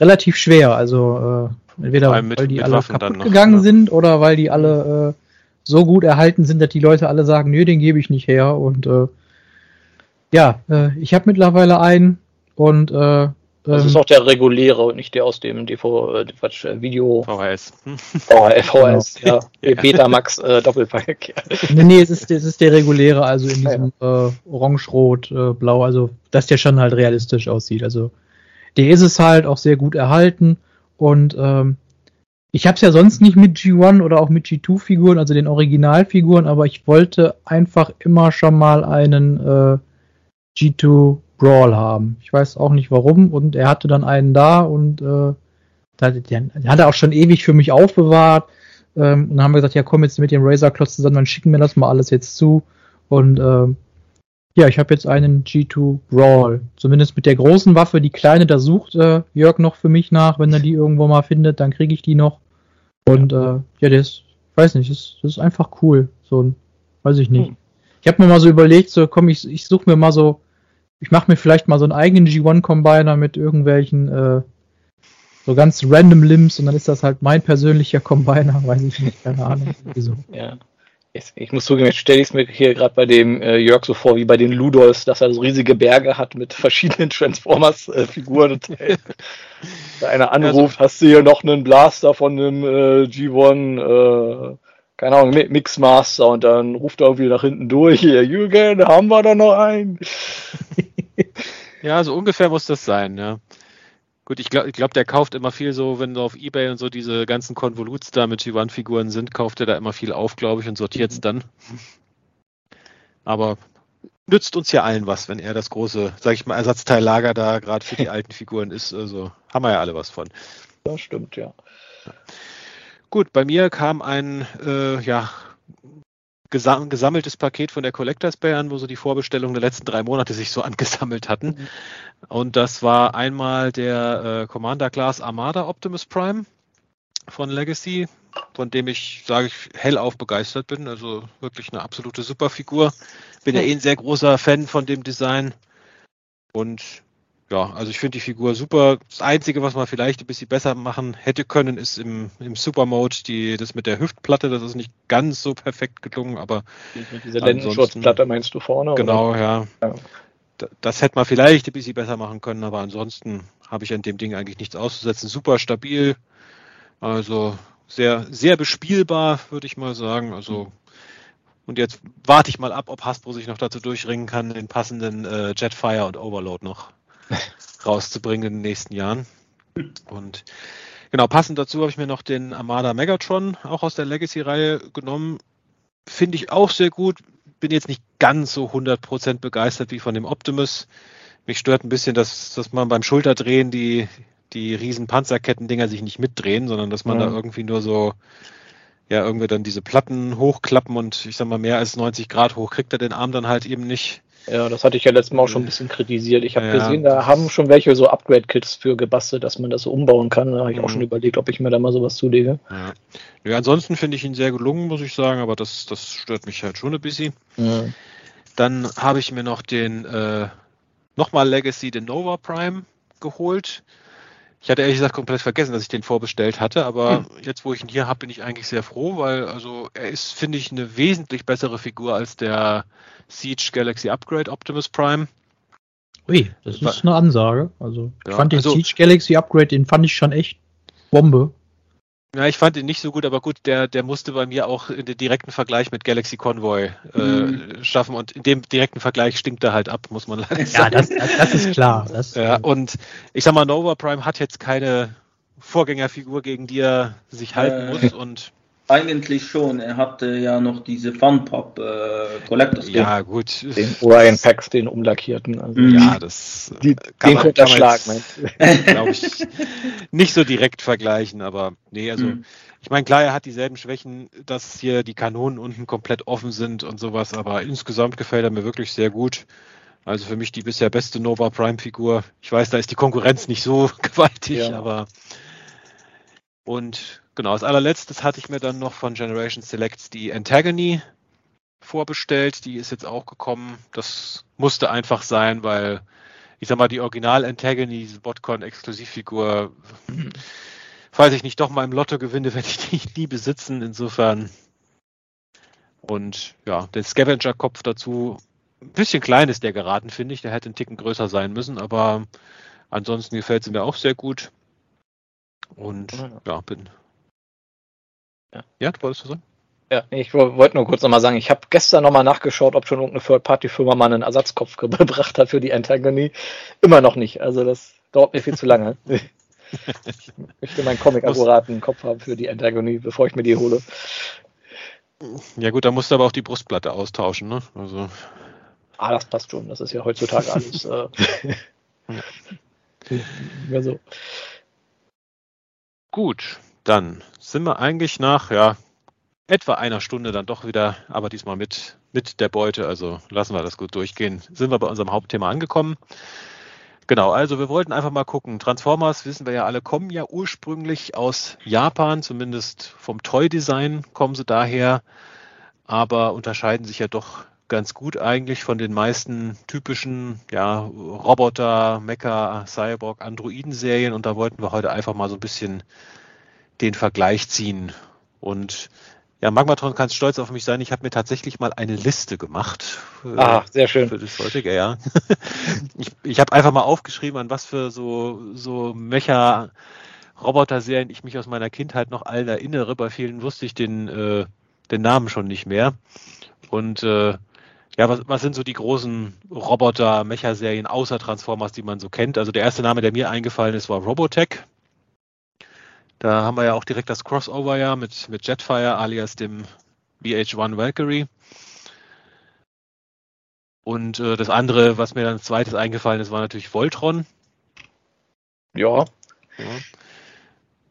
relativ schwer. Also äh, entweder mit, weil die alle Waffen kaputt gegangen noch, sind oder weil die alle äh, so gut erhalten sind, dass die Leute alle sagen, nö, den gebe ich nicht her. Und äh, ja, äh, ich habe mittlerweile einen und äh, das ähm, ist auch der reguläre und nicht der aus dem DV, äh, Quatsch, äh, Video. VHS. VHS, VHS genau. ja. Betamax äh, Doppelpack. nee, nee, es ist, es ist der reguläre, also in diesem ja. äh, Orange, Rot, äh, Blau, also dass der schon halt realistisch aussieht. Also der ist es halt auch sehr gut erhalten und ähm, ich habe es ja sonst nicht mit G1 oder auch mit G2 Figuren, also den Originalfiguren, aber ich wollte einfach immer schon mal einen äh, G2 Brawl haben. Ich weiß auch nicht warum. Und er hatte dann einen da und äh, den, hat er auch schon ewig für mich aufbewahrt. Ähm, und dann haben wir gesagt, ja komm jetzt mit dem Razor Klotz zusammen, dann schicken wir das mal alles jetzt zu. Und äh, ja, ich habe jetzt einen G2 Brawl. Zumindest mit der großen Waffe. Die kleine, da sucht äh, Jörg noch für mich nach. Wenn er die irgendwo mal findet, dann kriege ich die noch. Und äh, ja, ist, weiß nicht, das ist, das ist einfach cool. So ein, weiß ich nicht. Hm. Ich habe mir mal so überlegt, so komm, ich, ich suche mir mal so ich mache mir vielleicht mal so einen eigenen G1-Combiner mit irgendwelchen äh, so ganz random Limbs und dann ist das halt mein persönlicher Combiner, <laughs> weiß ich nicht, keine Ahnung. Wieso. Ja. Ich, ich muss zugeben, jetzt stelle ich es mir hier gerade bei dem äh, Jörg so vor, wie bei den Ludolfs, dass er so riesige Berge hat mit verschiedenen Transformers-Figuren. Äh, <laughs> da einer anruft, hast du hier noch einen Blaster von einem äh, G1, äh, keine Ahnung, Mixmaster und dann ruft er irgendwie nach hinten durch, hier, Jürgen, haben wir da noch einen? <laughs> ja, so ungefähr muss das sein, ja. Gut, ich glaube, glaub, der kauft immer viel so, wenn du auf Ebay und so diese ganzen Konvoluts da mit G1-Figuren sind, kauft er da immer viel auf, glaube ich, und sortiert es dann. Aber nützt uns ja allen was, wenn er das große, sag ich mal, Ersatzteillager da gerade für die alten Figuren ist. Also haben wir ja alle was von. Das stimmt, ja. Gut, bei mir kam ein, äh, ja, gesam gesammeltes Paket von der Collectors Bay an, wo so die Vorbestellungen der letzten drei Monate sich so <laughs> angesammelt hatten. Mhm. Und das war einmal der äh, Commander Class Armada Optimus Prime von Legacy, von dem ich, sage ich, hellauf begeistert bin. Also wirklich eine absolute Superfigur. Bin ja eh ein sehr großer Fan von dem Design. Und ja, also ich finde die Figur super. Das Einzige, was man vielleicht ein bisschen besser machen hätte können, ist im, im Super-Mode die, das mit der Hüftplatte. Das ist nicht ganz so perfekt gelungen, aber. Diese Lendenschutzplatte meinst du vorne? Genau, oder? ja. ja. Das hätte man vielleicht ein bisschen besser machen können, aber ansonsten habe ich an dem Ding eigentlich nichts auszusetzen. Super stabil. Also sehr, sehr bespielbar, würde ich mal sagen. Also und jetzt warte ich mal ab, ob Hasbro sich noch dazu durchringen kann, den passenden äh, Jetfire und Overload noch <laughs> rauszubringen in den nächsten Jahren. Und genau, passend dazu habe ich mir noch den Armada Megatron auch aus der Legacy-Reihe genommen. Finde ich auch sehr gut. Bin jetzt nicht ganz so 100% begeistert wie von dem Optimus. Mich stört ein bisschen, dass, dass man beim Schulterdrehen die, die riesen Panzerketten-Dinger sich nicht mitdrehen, sondern dass man mhm. da irgendwie nur so, ja, irgendwie dann diese Platten hochklappen und ich sag mal mehr als 90 Grad hoch kriegt er den Arm dann halt eben nicht. Ja, das hatte ich ja letztes Mal auch schon ein bisschen kritisiert. Ich habe ja. gesehen, da haben schon welche so Upgrade-Kits für gebastelt, dass man das so umbauen kann. Da habe ich mhm. auch schon überlegt, ob ich mir da mal sowas zulege. Ja, ja ansonsten finde ich ihn sehr gelungen, muss ich sagen, aber das, das stört mich halt schon ein bisschen. Ja. Dann habe ich mir noch den äh, nochmal Legacy, den Nova Prime geholt. Ich hatte ehrlich gesagt komplett vergessen, dass ich den vorbestellt hatte, aber hm. jetzt, wo ich ihn hier habe, bin ich eigentlich sehr froh, weil also er ist, finde ich, eine wesentlich bessere Figur als der Siege Galaxy Upgrade Optimus Prime. Ui, das ist eine Ansage. Also ich ja, fand den also, Siege Galaxy Upgrade, den fand ich schon echt Bombe. Ja, ich fand ihn nicht so gut, aber gut, der, der musste bei mir auch in den direkten Vergleich mit Galaxy Convoy äh, mhm. schaffen und in dem direkten Vergleich stinkt er halt ab, muss man leider sagen. Ja, das, das ist klar. Das, ja, und ich sag mal, Nova Prime hat jetzt keine Vorgängerfigur, gegen die er sich halten äh, muss und eigentlich schon. Er hatte ja noch diese Funpop äh, Collectors. Ja, gut. Den Orion Pax, den umlackierten. Also mhm. Ja, das die, äh, kann den man, Schlag, <laughs> glaube ich, nicht so direkt vergleichen, aber nee, also mhm. ich meine, klar, er hat dieselben Schwächen, dass hier die Kanonen unten komplett offen sind und sowas, aber insgesamt gefällt er mir wirklich sehr gut. Also für mich die bisher beste Nova Prime Figur. Ich weiß, da ist die Konkurrenz nicht so <laughs> gewaltig, ja. aber und genau, als allerletztes hatte ich mir dann noch von Generation Selects die Antagony vorbestellt. Die ist jetzt auch gekommen. Das musste einfach sein, weil ich sag mal, die Original Antagony, diese Botcon-Exklusivfigur, falls ich nicht doch mal im Lotto gewinne, <laughs> werde ich die nie besitzen. Insofern. Und ja, den Scavenger-Kopf dazu. Ein bisschen klein ist der geraten, finde ich. Der hätte einen Ticken größer sein müssen, aber ansonsten gefällt sie mir auch sehr gut. Und ja, ja bin. Ja. ja, du wolltest du sagen? Ja, ich wollte nur kurz nochmal sagen, ich habe gestern nochmal nachgeschaut, ob schon irgendeine Third-Party-Firma mal einen Ersatzkopf <laughs> gebracht hat für die Antagony. Immer noch nicht. Also das dauert mir viel zu lange. <laughs> ich möchte meinen Comic-akkuraten Kopf haben für die Antagony, bevor ich mir die hole. Ja gut, da musst du aber auch die Brustplatte austauschen, ne? Also. Ah, das passt schon. Das ist ja heutzutage alles. äh, <laughs> ja, so. Gut, dann sind wir eigentlich nach ja, etwa einer Stunde dann doch wieder, aber diesmal mit, mit der Beute, also lassen wir das gut durchgehen, sind wir bei unserem Hauptthema angekommen. Genau, also wir wollten einfach mal gucken. Transformers, wissen wir ja alle, kommen ja ursprünglich aus Japan, zumindest vom Toy-Design kommen sie daher, aber unterscheiden sich ja doch ganz gut eigentlich von den meisten typischen ja, Roboter, Mecha, Cyborg, Androiden-Serien und da wollten wir heute einfach mal so ein bisschen den Vergleich ziehen. Und ja, Magmatron kann stolz auf mich sein. Ich habe mir tatsächlich mal eine Liste gemacht. Ah, sehr schön. Für das heutige, ja. <laughs> ich ich habe einfach mal aufgeschrieben, an was für so, so Mecha Roboter-Serien ich mich aus meiner Kindheit noch allen erinnere. Bei vielen wusste ich den, äh, den Namen schon nicht mehr. Und äh, ja, was, was sind so die großen Roboter-Mecha-Serien außer Transformers, die man so kennt? Also der erste Name, der mir eingefallen ist, war Robotech. Da haben wir ja auch direkt das Crossover ja mit, mit Jetfire alias dem VH1 Valkyrie. Und äh, das andere, was mir dann als zweites eingefallen ist, war natürlich Voltron. Ja. ja.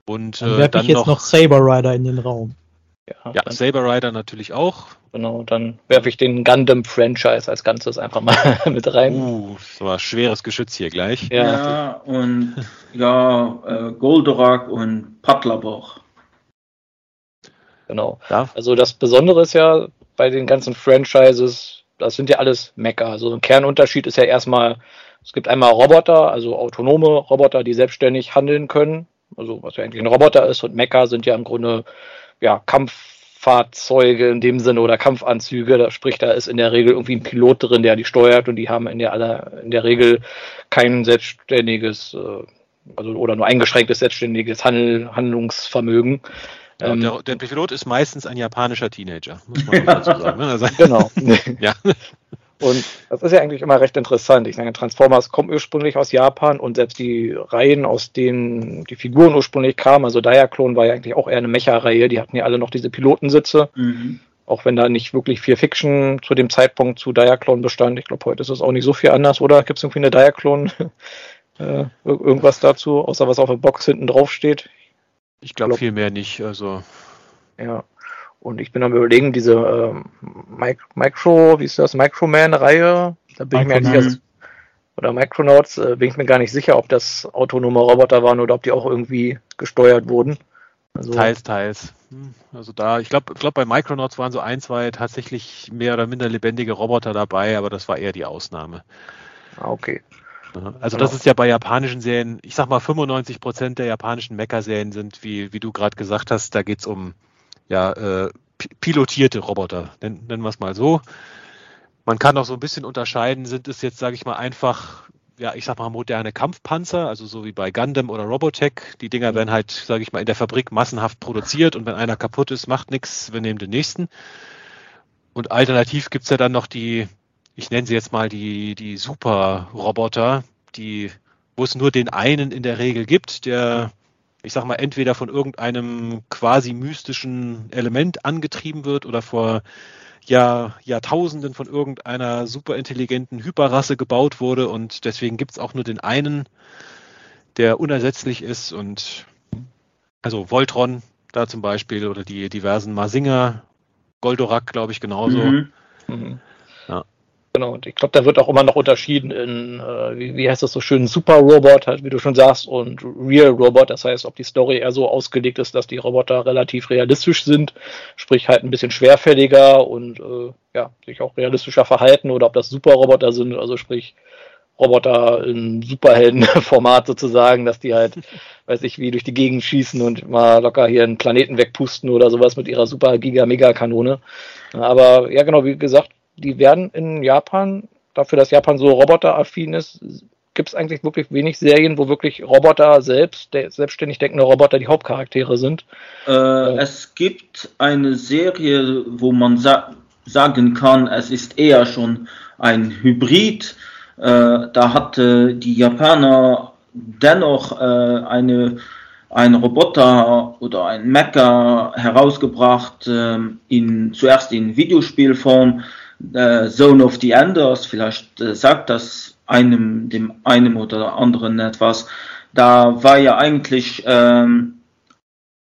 Und dann äh, dann ich jetzt noch, noch Saber Rider in den Raum. Ja, ja Saber Rider natürlich auch. Genau, dann werfe ich den Gundam-Franchise als Ganzes einfach mal <laughs> mit rein. Uh, so ein schweres Geschütz hier gleich. Ja, ja und ja, äh, Goldorak und Patlabor. Genau. Ja. Also das Besondere ist ja bei den ganzen Franchises, das sind ja alles Mecha. Also ein Kernunterschied ist ja erstmal, es gibt einmal Roboter, also autonome Roboter, die selbstständig handeln können. Also was ja eigentlich ein Roboter ist und Mecha sind ja im Grunde ja, Kampffahrzeuge in dem Sinne oder Kampfanzüge. Da, sprich, da ist in der Regel irgendwie ein Pilot drin, der die steuert und die haben in der, aller, in der Regel kein selbstständiges, äh, also oder nur eingeschränktes selbstständiges Handel, Handlungsvermögen. Ja, ähm, der, der, Pilot ist meistens ein japanischer Teenager, muss man dazu sagen. Ne? Also, <laughs> genau. <laughs> ja. Und das ist ja eigentlich immer recht interessant. Ich sage, Transformers kommen ursprünglich aus Japan und selbst die Reihen, aus denen die Figuren ursprünglich kamen, also Diaclone war ja eigentlich auch eher eine Mecha-Reihe, die hatten ja alle noch diese Pilotensitze. Mhm. Auch wenn da nicht wirklich viel Fiction zu dem Zeitpunkt zu Diaclone bestand. Ich glaube, heute ist es auch nicht so viel anders, oder? Gibt es irgendwie eine Diaclone? <laughs> äh, irgendwas dazu, außer was auf der Box hinten drauf steht? Ich glaube glaub, viel mehr nicht. Also. Ja. Und ich bin am überlegen, diese ähm, Micro, wie ist das, Microman-Reihe, da bin Microman. ich mir nicht, oder Micronauts, äh, bin ich mir gar nicht sicher, ob das autonome Roboter waren oder ob die auch irgendwie gesteuert wurden. Also, teils, teils. Hm, also da, ich glaube, glaub, bei Micronauts waren so ein, zwei tatsächlich mehr oder minder lebendige Roboter dabei, aber das war eher die Ausnahme. Ah, okay. Also das ist ja bei japanischen Serien, ich sag mal 95 Prozent der japanischen Mecha-Serien sind, wie, wie du gerade gesagt hast, da geht's um ja, äh, pilotierte Roboter, nennen, nennen wir es mal so. Man kann auch so ein bisschen unterscheiden, sind es jetzt, sage ich mal, einfach, ja, ich sag mal, moderne Kampfpanzer, also so wie bei Gundam oder Robotech. Die Dinger werden halt, sage ich mal, in der Fabrik massenhaft produziert und wenn einer kaputt ist, macht nichts, wir nehmen den nächsten. Und alternativ gibt's ja dann noch die, ich nenne sie jetzt mal die, die Super-Roboter, die, wo es nur den einen in der Regel gibt, der ich sag mal, entweder von irgendeinem quasi mystischen Element angetrieben wird oder vor Jahr, Jahrtausenden von irgendeiner superintelligenten Hyperrasse gebaut wurde und deswegen gibt's auch nur den einen, der unersetzlich ist und also Voltron da zum Beispiel oder die diversen Marsinger, Goldorak, glaube ich, genauso. Mhm. Mhm. Genau, und ich glaube, da wird auch immer noch unterschieden in, äh, wie, wie heißt das so schön, Super Robot, halt, wie du schon sagst, und Real Robot. Das heißt, ob die Story eher so ausgelegt ist, dass die Roboter relativ realistisch sind, sprich halt ein bisschen schwerfälliger und äh, ja, sich auch realistischer verhalten, oder ob das Super Roboter sind, also sprich Roboter im Superheldenformat <laughs> sozusagen, dass die halt, <laughs> weiß ich, wie durch die Gegend schießen und mal locker hier einen Planeten wegpusten oder sowas mit ihrer super Giga Mega Kanone. Aber ja, genau, wie gesagt, die werden in Japan, dafür, dass Japan so roboteraffin ist, gibt es eigentlich wirklich wenig Serien, wo wirklich Roboter selbst, der selbstständig denkende Roboter die Hauptcharaktere sind. Äh, äh. Es gibt eine Serie, wo man sa sagen kann, es ist eher schon ein Hybrid. Äh, da hatte die Japaner dennoch äh, eine ein Roboter oder ein Mecha herausgebracht, äh, in, zuerst in Videospielform, äh, Zone of the Enders, vielleicht äh, sagt das einem, dem einem oder anderen etwas. Da war ja eigentlich ähm,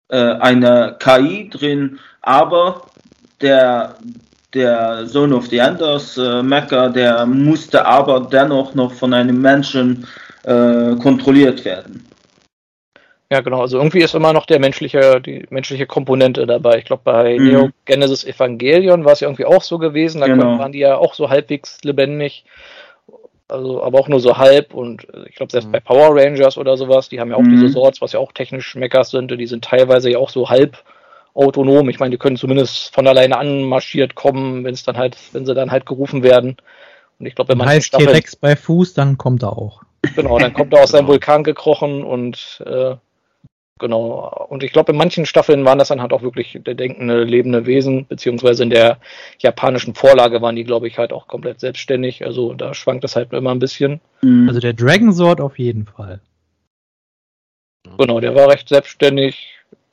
äh, eine KI drin, aber der, der Zone of the Enders äh, Mecha, der musste aber dennoch noch von einem Menschen äh, kontrolliert werden. Ja, genau. Also irgendwie ist immer noch der menschliche, die menschliche Komponente dabei. Ich glaube, bei mhm. Neo Genesis Evangelion war es ja irgendwie auch so gewesen. Da genau. waren die ja auch so halbwegs lebendig. Also, aber auch nur so halb. Und äh, ich glaube, selbst mhm. bei Power Rangers oder sowas, die haben ja auch mhm. diese Sorts, was ja auch technisch Mechas sind. Die sind teilweise ja auch so halb autonom. Ich meine, die können zumindest von alleine anmarschiert kommen, wenn es dann halt, wenn sie dann halt gerufen werden. Und ich glaube, wenn man heißt T-Rex bei Fuß, dann kommt er auch. Genau, dann kommt er <laughs> aus seinem Vulkan gekrochen und äh, Genau. Und ich glaube, in manchen Staffeln waren das dann halt auch wirklich denkende, lebende Wesen, beziehungsweise in der japanischen Vorlage waren die, glaube ich, halt auch komplett selbstständig. Also da schwankt das halt immer ein bisschen. Mhm. Also der Dragon Sword auf jeden Fall. Genau, der war recht selbstständig.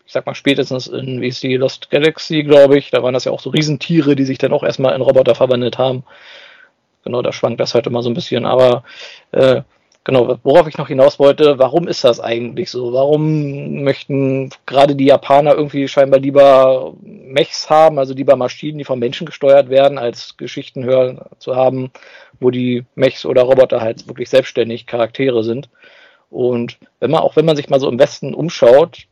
Ich sag mal, spätestens in, wie ist die, Lost Galaxy, glaube ich, da waren das ja auch so Riesentiere, die sich dann auch erstmal in Roboter verwandelt haben. Genau, da schwankt das halt immer so ein bisschen. Aber äh, Genau, worauf ich noch hinaus wollte, warum ist das eigentlich so? Warum möchten gerade die Japaner irgendwie scheinbar lieber Mechs haben, also lieber Maschinen, die von Menschen gesteuert werden, als Geschichten hören zu haben, wo die Mechs oder Roboter halt wirklich selbstständig Charaktere sind. Und wenn man, auch wenn man sich mal so im Westen umschaut,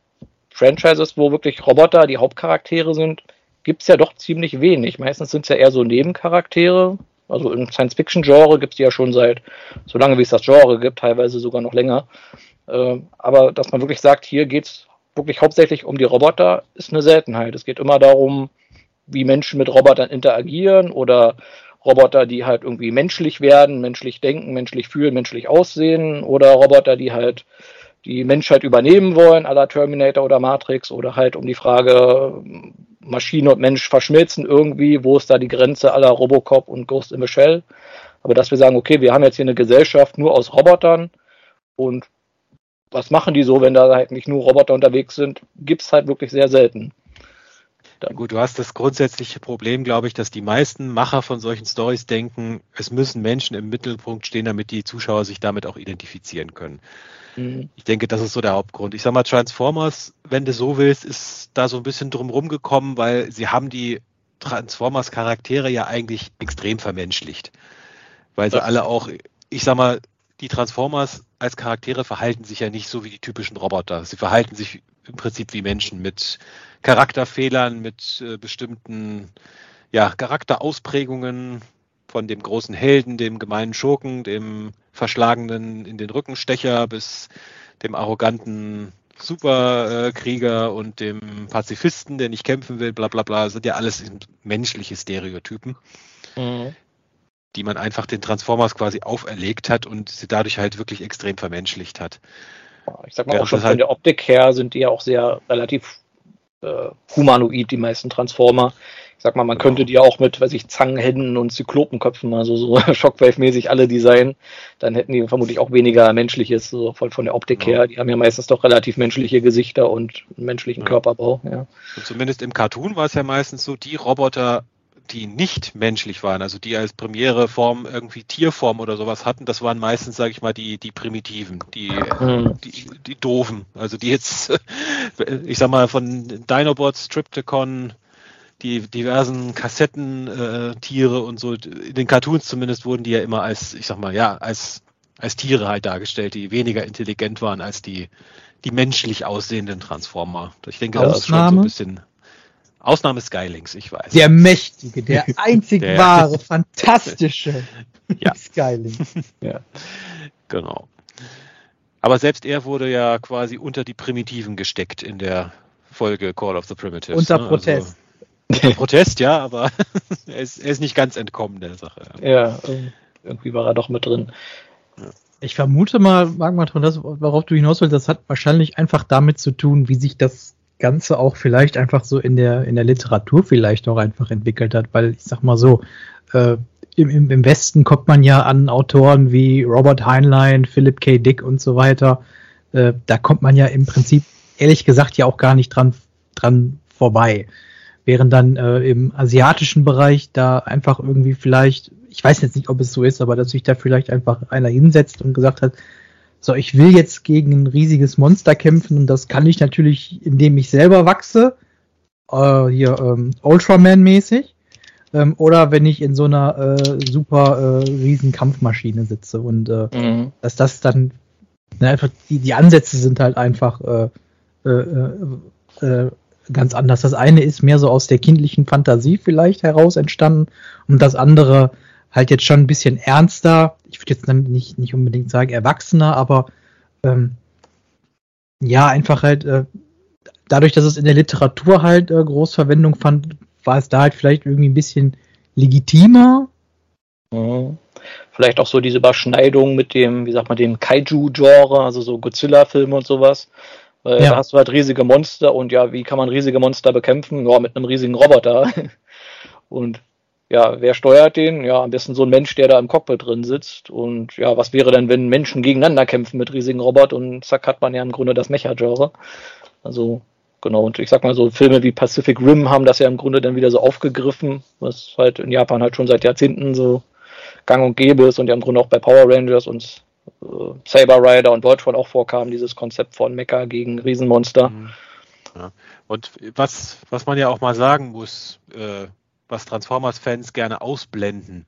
Franchises, wo wirklich Roboter die Hauptcharaktere sind, gibt es ja doch ziemlich wenig. Meistens sind es ja eher so Nebencharaktere, also im Science-Fiction-Genre gibt es die ja schon seit so lange, wie es das Genre gibt, teilweise sogar noch länger. Äh, aber dass man wirklich sagt, hier geht es wirklich hauptsächlich um die Roboter, ist eine Seltenheit. Es geht immer darum, wie Menschen mit Robotern interagieren oder Roboter, die halt irgendwie menschlich werden, menschlich denken, menschlich fühlen, menschlich aussehen oder Roboter, die halt die Menschheit übernehmen wollen, aller Terminator oder Matrix oder halt um die Frage, Maschine und Mensch verschmilzen irgendwie, wo ist da die Grenze aller Robocop und Ghost in the Shell. Aber dass wir sagen, okay, wir haben jetzt hier eine Gesellschaft nur aus Robotern und was machen die so, wenn da halt nicht nur Roboter unterwegs sind, gibt es halt wirklich sehr selten. Dann. Gut, du hast das grundsätzliche Problem, glaube ich, dass die meisten Macher von solchen Stories denken, es müssen Menschen im Mittelpunkt stehen, damit die Zuschauer sich damit auch identifizieren können. Mhm. Ich denke, das ist so der Hauptgrund. Ich sag mal, Transformers, wenn du so willst, ist da so ein bisschen drumherum gekommen, weil sie haben die Transformers Charaktere ja eigentlich extrem vermenschlicht. Weil sie das alle auch, ich sag mal, die Transformers als Charaktere verhalten sich ja nicht so wie die typischen Roboter. Sie verhalten sich im Prinzip wie Menschen mit Charakterfehlern, mit äh, bestimmten ja, Charakterausprägungen von dem großen Helden, dem gemeinen Schurken, dem verschlagenen in den Rückenstecher bis dem arroganten Superkrieger und dem Pazifisten, der nicht kämpfen will, bla bla bla, das sind ja alles menschliche Stereotypen, mhm. die man einfach den Transformers quasi auferlegt hat und sie dadurch halt wirklich extrem vermenschlicht hat. Ich sag mal, ja, auch schon von halt der Optik her sind die ja auch sehr relativ äh, humanoid, die meisten Transformer. Ich sag mal, man könnte die auch mit, weiß ich, Zangenhänden und Zyklopenköpfen, also so <laughs> Shockwave-mäßig alle designen. Dann hätten die vermutlich auch weniger menschliches, so von, von der Optik ja. her. Die haben ja meistens doch relativ menschliche Gesichter und menschlichen ja. Körperbau. Ja. Und zumindest im Cartoon war es ja meistens so, die Roboter, die nicht menschlich waren, also die als Premiere-Form irgendwie Tierform oder sowas hatten, das waren meistens, sage ich mal, die, die Primitiven, die, mhm. die, die Doofen. Also die jetzt, <laughs> ich sag mal, von Dinobots, Triptychon, die diversen Kassettentiere äh, und so, in den Cartoons zumindest wurden die ja immer als, ich sag mal, ja, als, als Tiere halt dargestellt, die weniger intelligent waren als die, die menschlich aussehenden Transformer. Ich denke, Ausnahme? das ist schon so ein bisschen. Ausnahme Skylinks, ich weiß. Der mächtige, der <laughs> einzig der, <laughs> wahre, fantastische <laughs> ja. Skylink. ja, genau. Aber selbst er wurde ja quasi unter die Primitiven gesteckt in der Folge Call of the Primitives. Unter ne? Protest. Protest, ja, aber <laughs> er, ist, er ist nicht ganz entkommen der Sache. Ja, irgendwie war er doch mit drin. Ich vermute mal, Magmatron, das, worauf du hinaus willst, das hat wahrscheinlich einfach damit zu tun, wie sich das Ganze auch vielleicht einfach so in der, in der Literatur vielleicht auch einfach entwickelt hat, weil ich sag mal so, äh, im, im Westen kommt man ja an Autoren wie Robert Heinlein, Philip K. Dick und so weiter. Äh, da kommt man ja im Prinzip, ehrlich gesagt, ja auch gar nicht dran, dran vorbei. Während dann äh, im asiatischen Bereich da einfach irgendwie vielleicht, ich weiß jetzt nicht, ob es so ist, aber dass sich da vielleicht einfach einer hinsetzt und gesagt hat, so, ich will jetzt gegen ein riesiges Monster kämpfen und das kann ich natürlich, indem ich selber wachse, äh, hier ähm, Ultraman-mäßig, ähm, oder wenn ich in so einer äh, super äh, riesen Kampfmaschine sitze und äh, mhm. dass das dann ne, einfach die, die Ansätze sind halt einfach äh, äh, äh, äh ganz anders. Das eine ist mehr so aus der kindlichen Fantasie vielleicht heraus entstanden und das andere halt jetzt schon ein bisschen ernster. Ich würde jetzt nicht, nicht unbedingt sagen erwachsener, aber ähm, ja, einfach halt äh, dadurch, dass es in der Literatur halt äh, groß Verwendung fand, war es da halt vielleicht irgendwie ein bisschen legitimer. Mhm. Vielleicht auch so diese Überschneidung mit dem, wie sagt man, dem Kaiju-Genre, also so Godzilla-Filme und sowas. Weil ja. da hast du halt riesige Monster und ja, wie kann man riesige Monster bekämpfen? Ja, mit einem riesigen Roboter. <laughs> und ja, wer steuert den? Ja, am besten so ein Mensch, der da im Cockpit drin sitzt. Und ja, was wäre denn, wenn Menschen gegeneinander kämpfen mit riesigen Robotern? Und zack, hat man ja im Grunde das Mecha-Genre. Also, genau. Und ich sag mal so, Filme wie Pacific Rim haben das ja im Grunde dann wieder so aufgegriffen, was halt in Japan halt schon seit Jahrzehnten so gang und gäbe ist und ja im Grunde auch bei Power Rangers und äh, Saber Rider und Voltron auch vorkam, dieses Konzept von Mecha gegen Riesenmonster. Mhm. Ja. Und was, was man ja auch mal sagen muss, äh, was Transformers-Fans gerne ausblenden.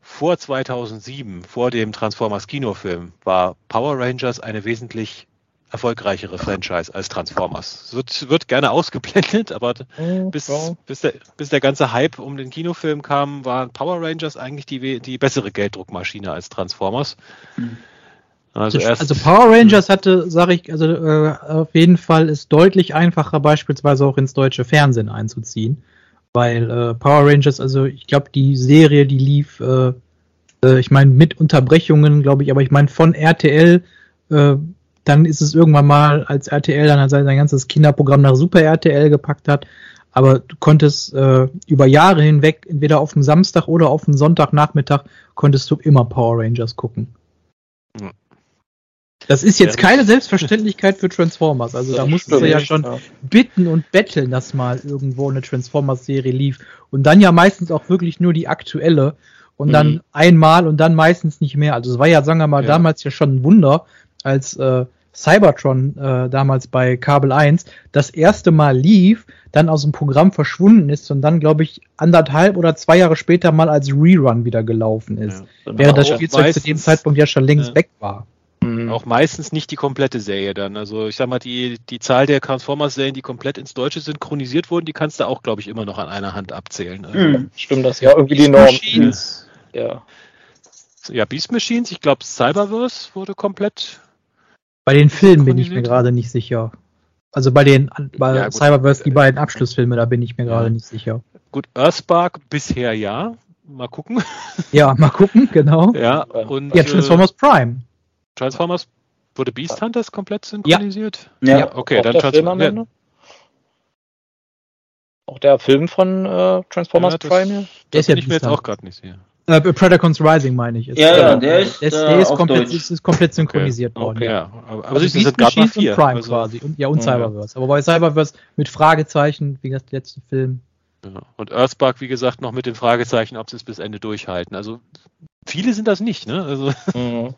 Vor 2007, vor dem Transformers Kinofilm, war Power Rangers eine wesentlich erfolgreichere Franchise als Transformers. Es wird, wird gerne ausgeblendet, aber mhm, bis, bis, der, bis der ganze Hype um den Kinofilm kam, waren Power Rangers eigentlich die, die bessere Gelddruckmaschine als Transformers. Mhm. Also, erst, also Power Rangers hatte, sage ich, also äh, auf jeden Fall ist deutlich einfacher, beispielsweise auch ins deutsche Fernsehen einzuziehen. Weil äh, Power Rangers, also ich glaube, die Serie, die lief, äh, äh, ich meine, mit Unterbrechungen, glaube ich, aber ich meine von RTL äh, dann ist es irgendwann mal, als RTL dann sein, sein ganzes Kinderprogramm nach Super RTL gepackt hat. Aber du konntest äh, über Jahre hinweg, entweder auf dem Samstag oder auf dem Sonntagnachmittag, konntest du immer Power Rangers gucken. Das ist jetzt keine Selbstverständlichkeit für Transformers. Also da musstest du ja schon bitten und betteln, dass mal irgendwo eine Transformers-Serie lief. Und dann ja meistens auch wirklich nur die aktuelle. Und dann mhm. einmal und dann meistens nicht mehr. Also es war ja, sagen wir mal, ja. damals ja schon ein Wunder, als äh, Cybertron äh, damals bei Kabel 1 das erste Mal lief, dann aus dem Programm verschwunden ist und dann, glaube ich, anderthalb oder zwei Jahre später mal als Rerun wieder gelaufen ist. Ja, während das Spielzeug zu dem Zeitpunkt ja schon längst ja. weg war. Mhm. Auch meistens nicht die komplette Serie dann. Also ich sag mal, die, die Zahl der Transformers-Serien, die komplett ins Deutsche synchronisiert wurden, die kannst du auch, glaube ich, immer noch an einer Hand abzählen. Also mhm. Stimmt das ja irgendwie die Norm. Ja. Ja, Beast Machines, ich glaube Cyberverse wurde komplett bei den Filmen bin ich mir gerade nicht sicher. Also bei den bei ja, Cyberverse, die beiden Abschlussfilme, da bin ich mir gerade ja. nicht sicher. Gut, Earthspark bisher ja. Mal gucken. Ja, <laughs> mal gucken, genau. Ja, und. Ja, Transformers äh, Prime. Transformers wurde Beast Hunters komplett synchronisiert? Ja. ja. Okay, dann Transformers. Auch der Film von äh, Transformers ja, Prime? Das, der ist ja ich mir jetzt auch gerade nicht sicher. Äh, Predacons Rising meine ich. Ist, ja, ja, der ist, der ist, der ist komplett, ist, ist, komplett synchronisiert okay. worden. Okay. Ja, aber, aber also sind gerade mal vier. Und Prime also, quasi. Und, ja, und Cyberverse. Aber bei Cyberverse mit Fragezeichen, wie das letzte Film. Ja. Und Earthspark, wie gesagt, noch mit den Fragezeichen, ob sie es bis Ende durchhalten. Also viele sind das nicht, ne? Also. <laughs> Mhm.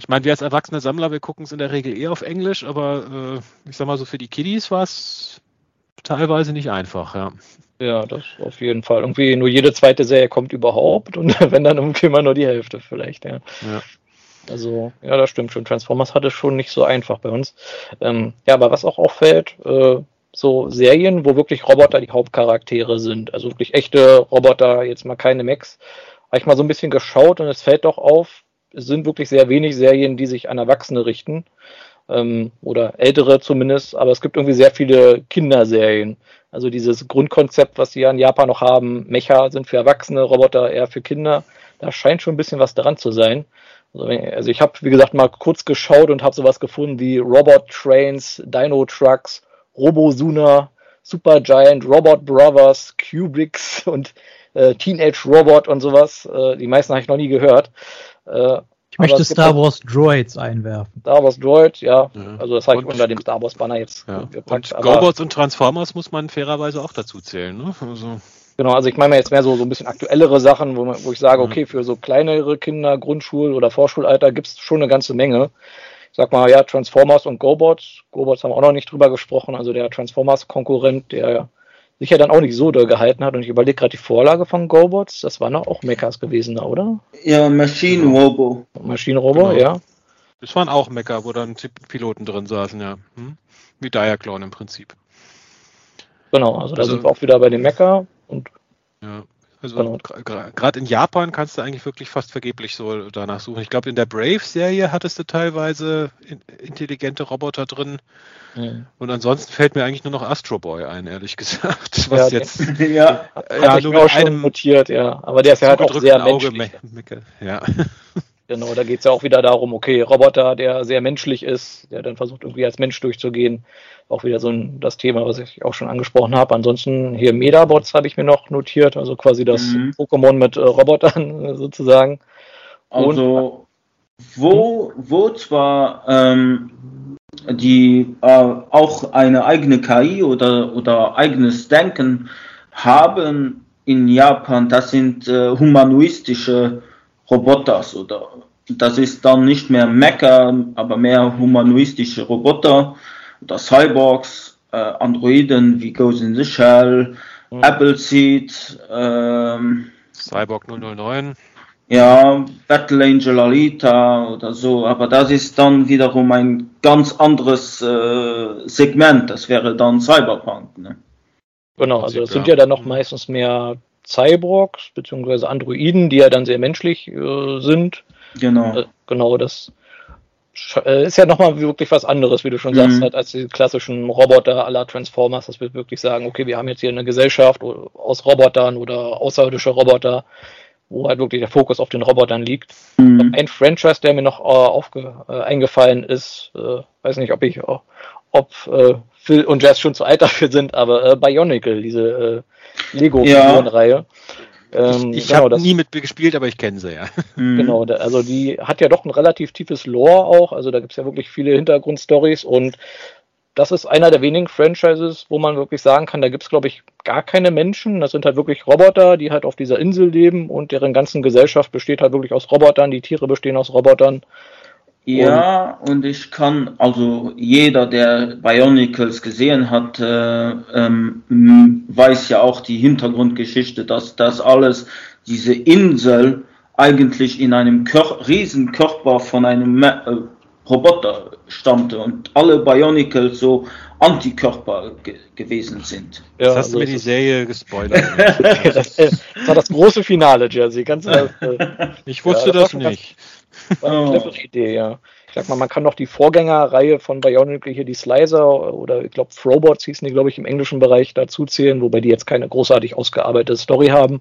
Ich meine, wir als erwachsene Sammler, wir gucken es in der Regel eher auf Englisch, aber äh, ich sag mal so, für die Kiddies war es teilweise nicht einfach, ja. Ja, das auf jeden Fall. Irgendwie nur jede zweite Serie kommt überhaupt und <laughs> wenn dann irgendwie immer nur die Hälfte vielleicht, ja. ja. Also, ja, das stimmt schon. Transformers hatte schon nicht so einfach bei uns. Ähm, ja, aber was auch auffällt, äh, so Serien, wo wirklich Roboter die Hauptcharaktere sind, also wirklich echte Roboter, jetzt mal keine Max, habe ich mal so ein bisschen geschaut und es fällt doch auf, es sind wirklich sehr wenig Serien, die sich an Erwachsene richten. Ähm, oder ältere zumindest, aber es gibt irgendwie sehr viele Kinderserien. Also dieses Grundkonzept, was sie ja in Japan noch haben, Mecha sind für Erwachsene, Roboter eher für Kinder, da scheint schon ein bisschen was dran zu sein. Also, also ich habe, wie gesagt, mal kurz geschaut und habe sowas gefunden wie Robot Trains, Dino Trucks, Robosuna, Super Giant, Robot Brothers, Cubics und äh, Teenage Robot und sowas. Äh, die meisten habe ich noch nie gehört. Äh, ich möchte Star Wars Droids einwerfen. Star Wars Droid, ja. ja. Also das habe ich unter dem Star Wars Banner jetzt ja. gepackt. Und Gobots und Transformers muss man fairerweise auch dazu zählen, ne? Also. Genau, also ich meine jetzt mehr so, so ein bisschen aktuellere Sachen, wo, wo ich sage, okay, für so kleinere Kinder, Grundschul- oder Vorschulalter gibt es schon eine ganze Menge. Ich sag mal, ja, Transformers und Gobots. Gobots haben wir auch noch nicht drüber gesprochen, also der Transformers-Konkurrent, der sich ja dann auch nicht so doll gehalten hat. Und ich überlege gerade die Vorlage von GoBots, das waren auch Mechas gewesen, oder? Ja, Machine Robo. Machine Robo, genau. ja. Das waren auch Mecha, wo dann Piloten drin saßen, ja. Hm? Wie Diaclone im Prinzip. Genau, also, also da sind wir auch wieder bei den Mecha und ja. Also genau. gerade in Japan kannst du eigentlich wirklich fast vergeblich so danach suchen. Ich glaube, in der Brave-Serie hattest du teilweise intelligente Roboter drin. Mhm. Und ansonsten fällt mir eigentlich nur noch Astro Boy ein, ehrlich <laughs> gesagt. Was ja, jetzt <laughs> ja, ja nur mit einem notiert, ja. Aber der ist ja halt auch sehr menschlich. Auge, ja. <laughs> Genau, da geht es ja auch wieder darum, okay, Roboter, der sehr menschlich ist, der dann versucht irgendwie als Mensch durchzugehen. Auch wieder so ein, das Thema, was ich auch schon angesprochen habe. Ansonsten hier Medabots habe ich mir noch notiert, also quasi das mhm. Pokémon mit äh, Robotern <laughs> sozusagen. Also, wo, wo zwar ähm, die äh, auch eine eigene KI oder, oder eigenes Denken haben in Japan, das sind äh, humanoistische Roboters oder das ist dann nicht mehr Mecha, aber mehr humanoistische Roboter oder Cyborgs, äh, Androiden wie Ghost in the Shell, mhm. Appleseed, ähm, Cyborg 009. Ja, Battle Angel Alita oder so, aber das ist dann wiederum ein ganz anderes äh, Segment, das wäre dann Cyberpunk. Ne? Genau, also das sind ja dann noch meistens mehr Cyborgs beziehungsweise Androiden, die ja dann sehr menschlich äh, sind. Genau. Äh, genau, das äh, ist ja nochmal wirklich was anderes, wie du schon mhm. sagst, halt, als die klassischen Roboter aller Transformers, dass wir wirklich sagen, okay, wir haben jetzt hier eine Gesellschaft aus Robotern oder außerirdische Roboter, wo halt wirklich der Fokus auf den Robotern liegt. Mhm. Ein Franchise, der mir noch äh, aufge, äh, eingefallen ist, äh, weiß nicht, ob ich, ob äh, Phil und Jazz schon zu alt dafür sind, aber äh, Bionicle, diese äh, Lego-Figurenreihe. Ja. Ähm, ich ich genau, habe nie mit gespielt, aber ich kenne sie ja. Mhm. Genau, also die hat ja doch ein relativ tiefes Lore auch. Also da gibt es ja wirklich viele Hintergrundstories und das ist einer der wenigen Franchises, wo man wirklich sagen kann, da gibt es, glaube ich, gar keine Menschen. Das sind halt wirklich Roboter, die halt auf dieser Insel leben und deren ganzen Gesellschaft besteht halt wirklich aus Robotern. Die Tiere bestehen aus Robotern. Ja, und, und ich kann, also jeder, der Bionicles gesehen hat, äh, ähm, weiß ja auch die Hintergrundgeschichte, dass das alles, diese Insel eigentlich in einem Kör Riesenkörper von einem äh, Roboter stammte und alle Bionicles so Antikörper ge gewesen sind. Ja, Jetzt hast du mir die Serie <laughs> gespoilert. das, <laughs> das, war das große Finale, Jersey. Ganz, <laughs> äh, ich wusste ja, das, das nicht. War eine clevere oh. Idee, ja. Sag mal, man kann noch die Vorgängerreihe von Bionicle hier, die Slicer oder ich glaube Frobots hießen die, glaube ich, im englischen Bereich dazu zählen, wobei die jetzt keine großartig ausgearbeitete Story haben.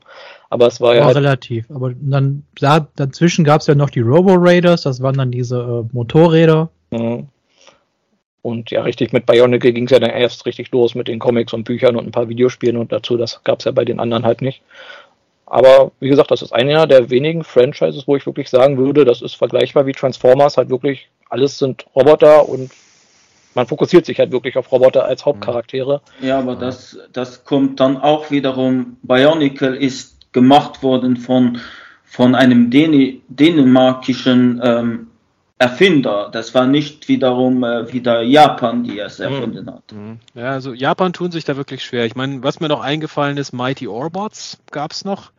Aber es war ja. Halt relativ. Aber dann da, dazwischen gab es ja noch die Robo Raiders, das waren dann diese äh, Motorräder. Mhm. Und ja, richtig, mit Bionicle ging es ja dann erst richtig los mit den Comics und Büchern und ein paar Videospielen und dazu, das gab es ja bei den anderen halt nicht. Aber wie gesagt, das ist einer der wenigen Franchises, wo ich wirklich sagen würde, das ist vergleichbar wie Transformers, halt wirklich, alles sind Roboter und man fokussiert sich halt wirklich auf Roboter als Hauptcharaktere. Ja, aber das, das kommt dann auch wiederum, Bionicle ist gemacht worden von, von einem Dän dänemarkischen ähm, Erfinder. Das war nicht wiederum äh, wieder Japan, die es mhm. erfunden mhm. hat. Ja, also Japan tun sich da wirklich schwer. Ich meine, was mir noch eingefallen ist, Mighty Orbots gab es noch,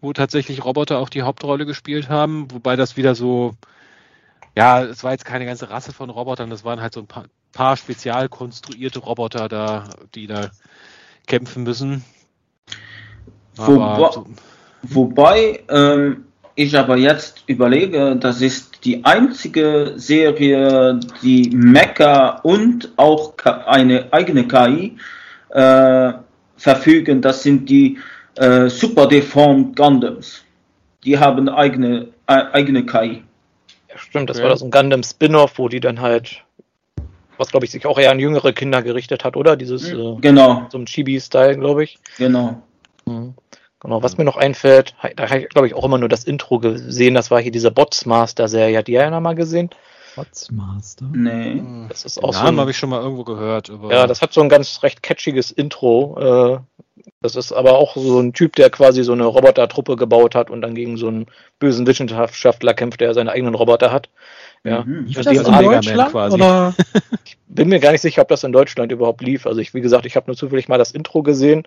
wo tatsächlich Roboter auch die Hauptrolle gespielt haben, wobei das wieder so, ja, es war jetzt keine ganze Rasse von Robotern, das waren halt so ein paar, paar spezial konstruierte Roboter da, die da kämpfen müssen. Wobei, so, wobei ähm, ich aber jetzt überlege, das ist die einzige Serie, die Mecha und auch eine eigene KI äh, verfügen. Das sind die äh, Super Deformed Gundams. Die haben eigene, äh, eigene KI. Ja, stimmt, das ja. war das ein Gundam Spin-off, wo die dann halt, was glaube ich sich auch eher an jüngere Kinder gerichtet hat, oder? Dieses, äh, genau. So ein Chibi-Style, glaube ich. Genau. Mhm. Genau, was mir noch einfällt, da habe ich, glaube ich, auch immer nur das Intro gesehen, das war hier diese Botsmaster-Serie. Hat die ja noch mal gesehen? Botsmaster? Nee. Das ist auch Den Namen so habe ich schon mal irgendwo gehört. ja, das hat so ein ganz recht catchiges Intro. Äh, das ist aber auch so ein Typ, der quasi so eine Robotertruppe gebaut hat und dann gegen so einen bösen Wissenschaftler kämpft, der seine eigenen Roboter hat. Ja. Mhm. Das ist das in Deutschland quasi. Oder? Ich bin mir gar nicht sicher, ob das in Deutschland überhaupt lief. Also ich, wie gesagt, ich habe nur zufällig mal das Intro gesehen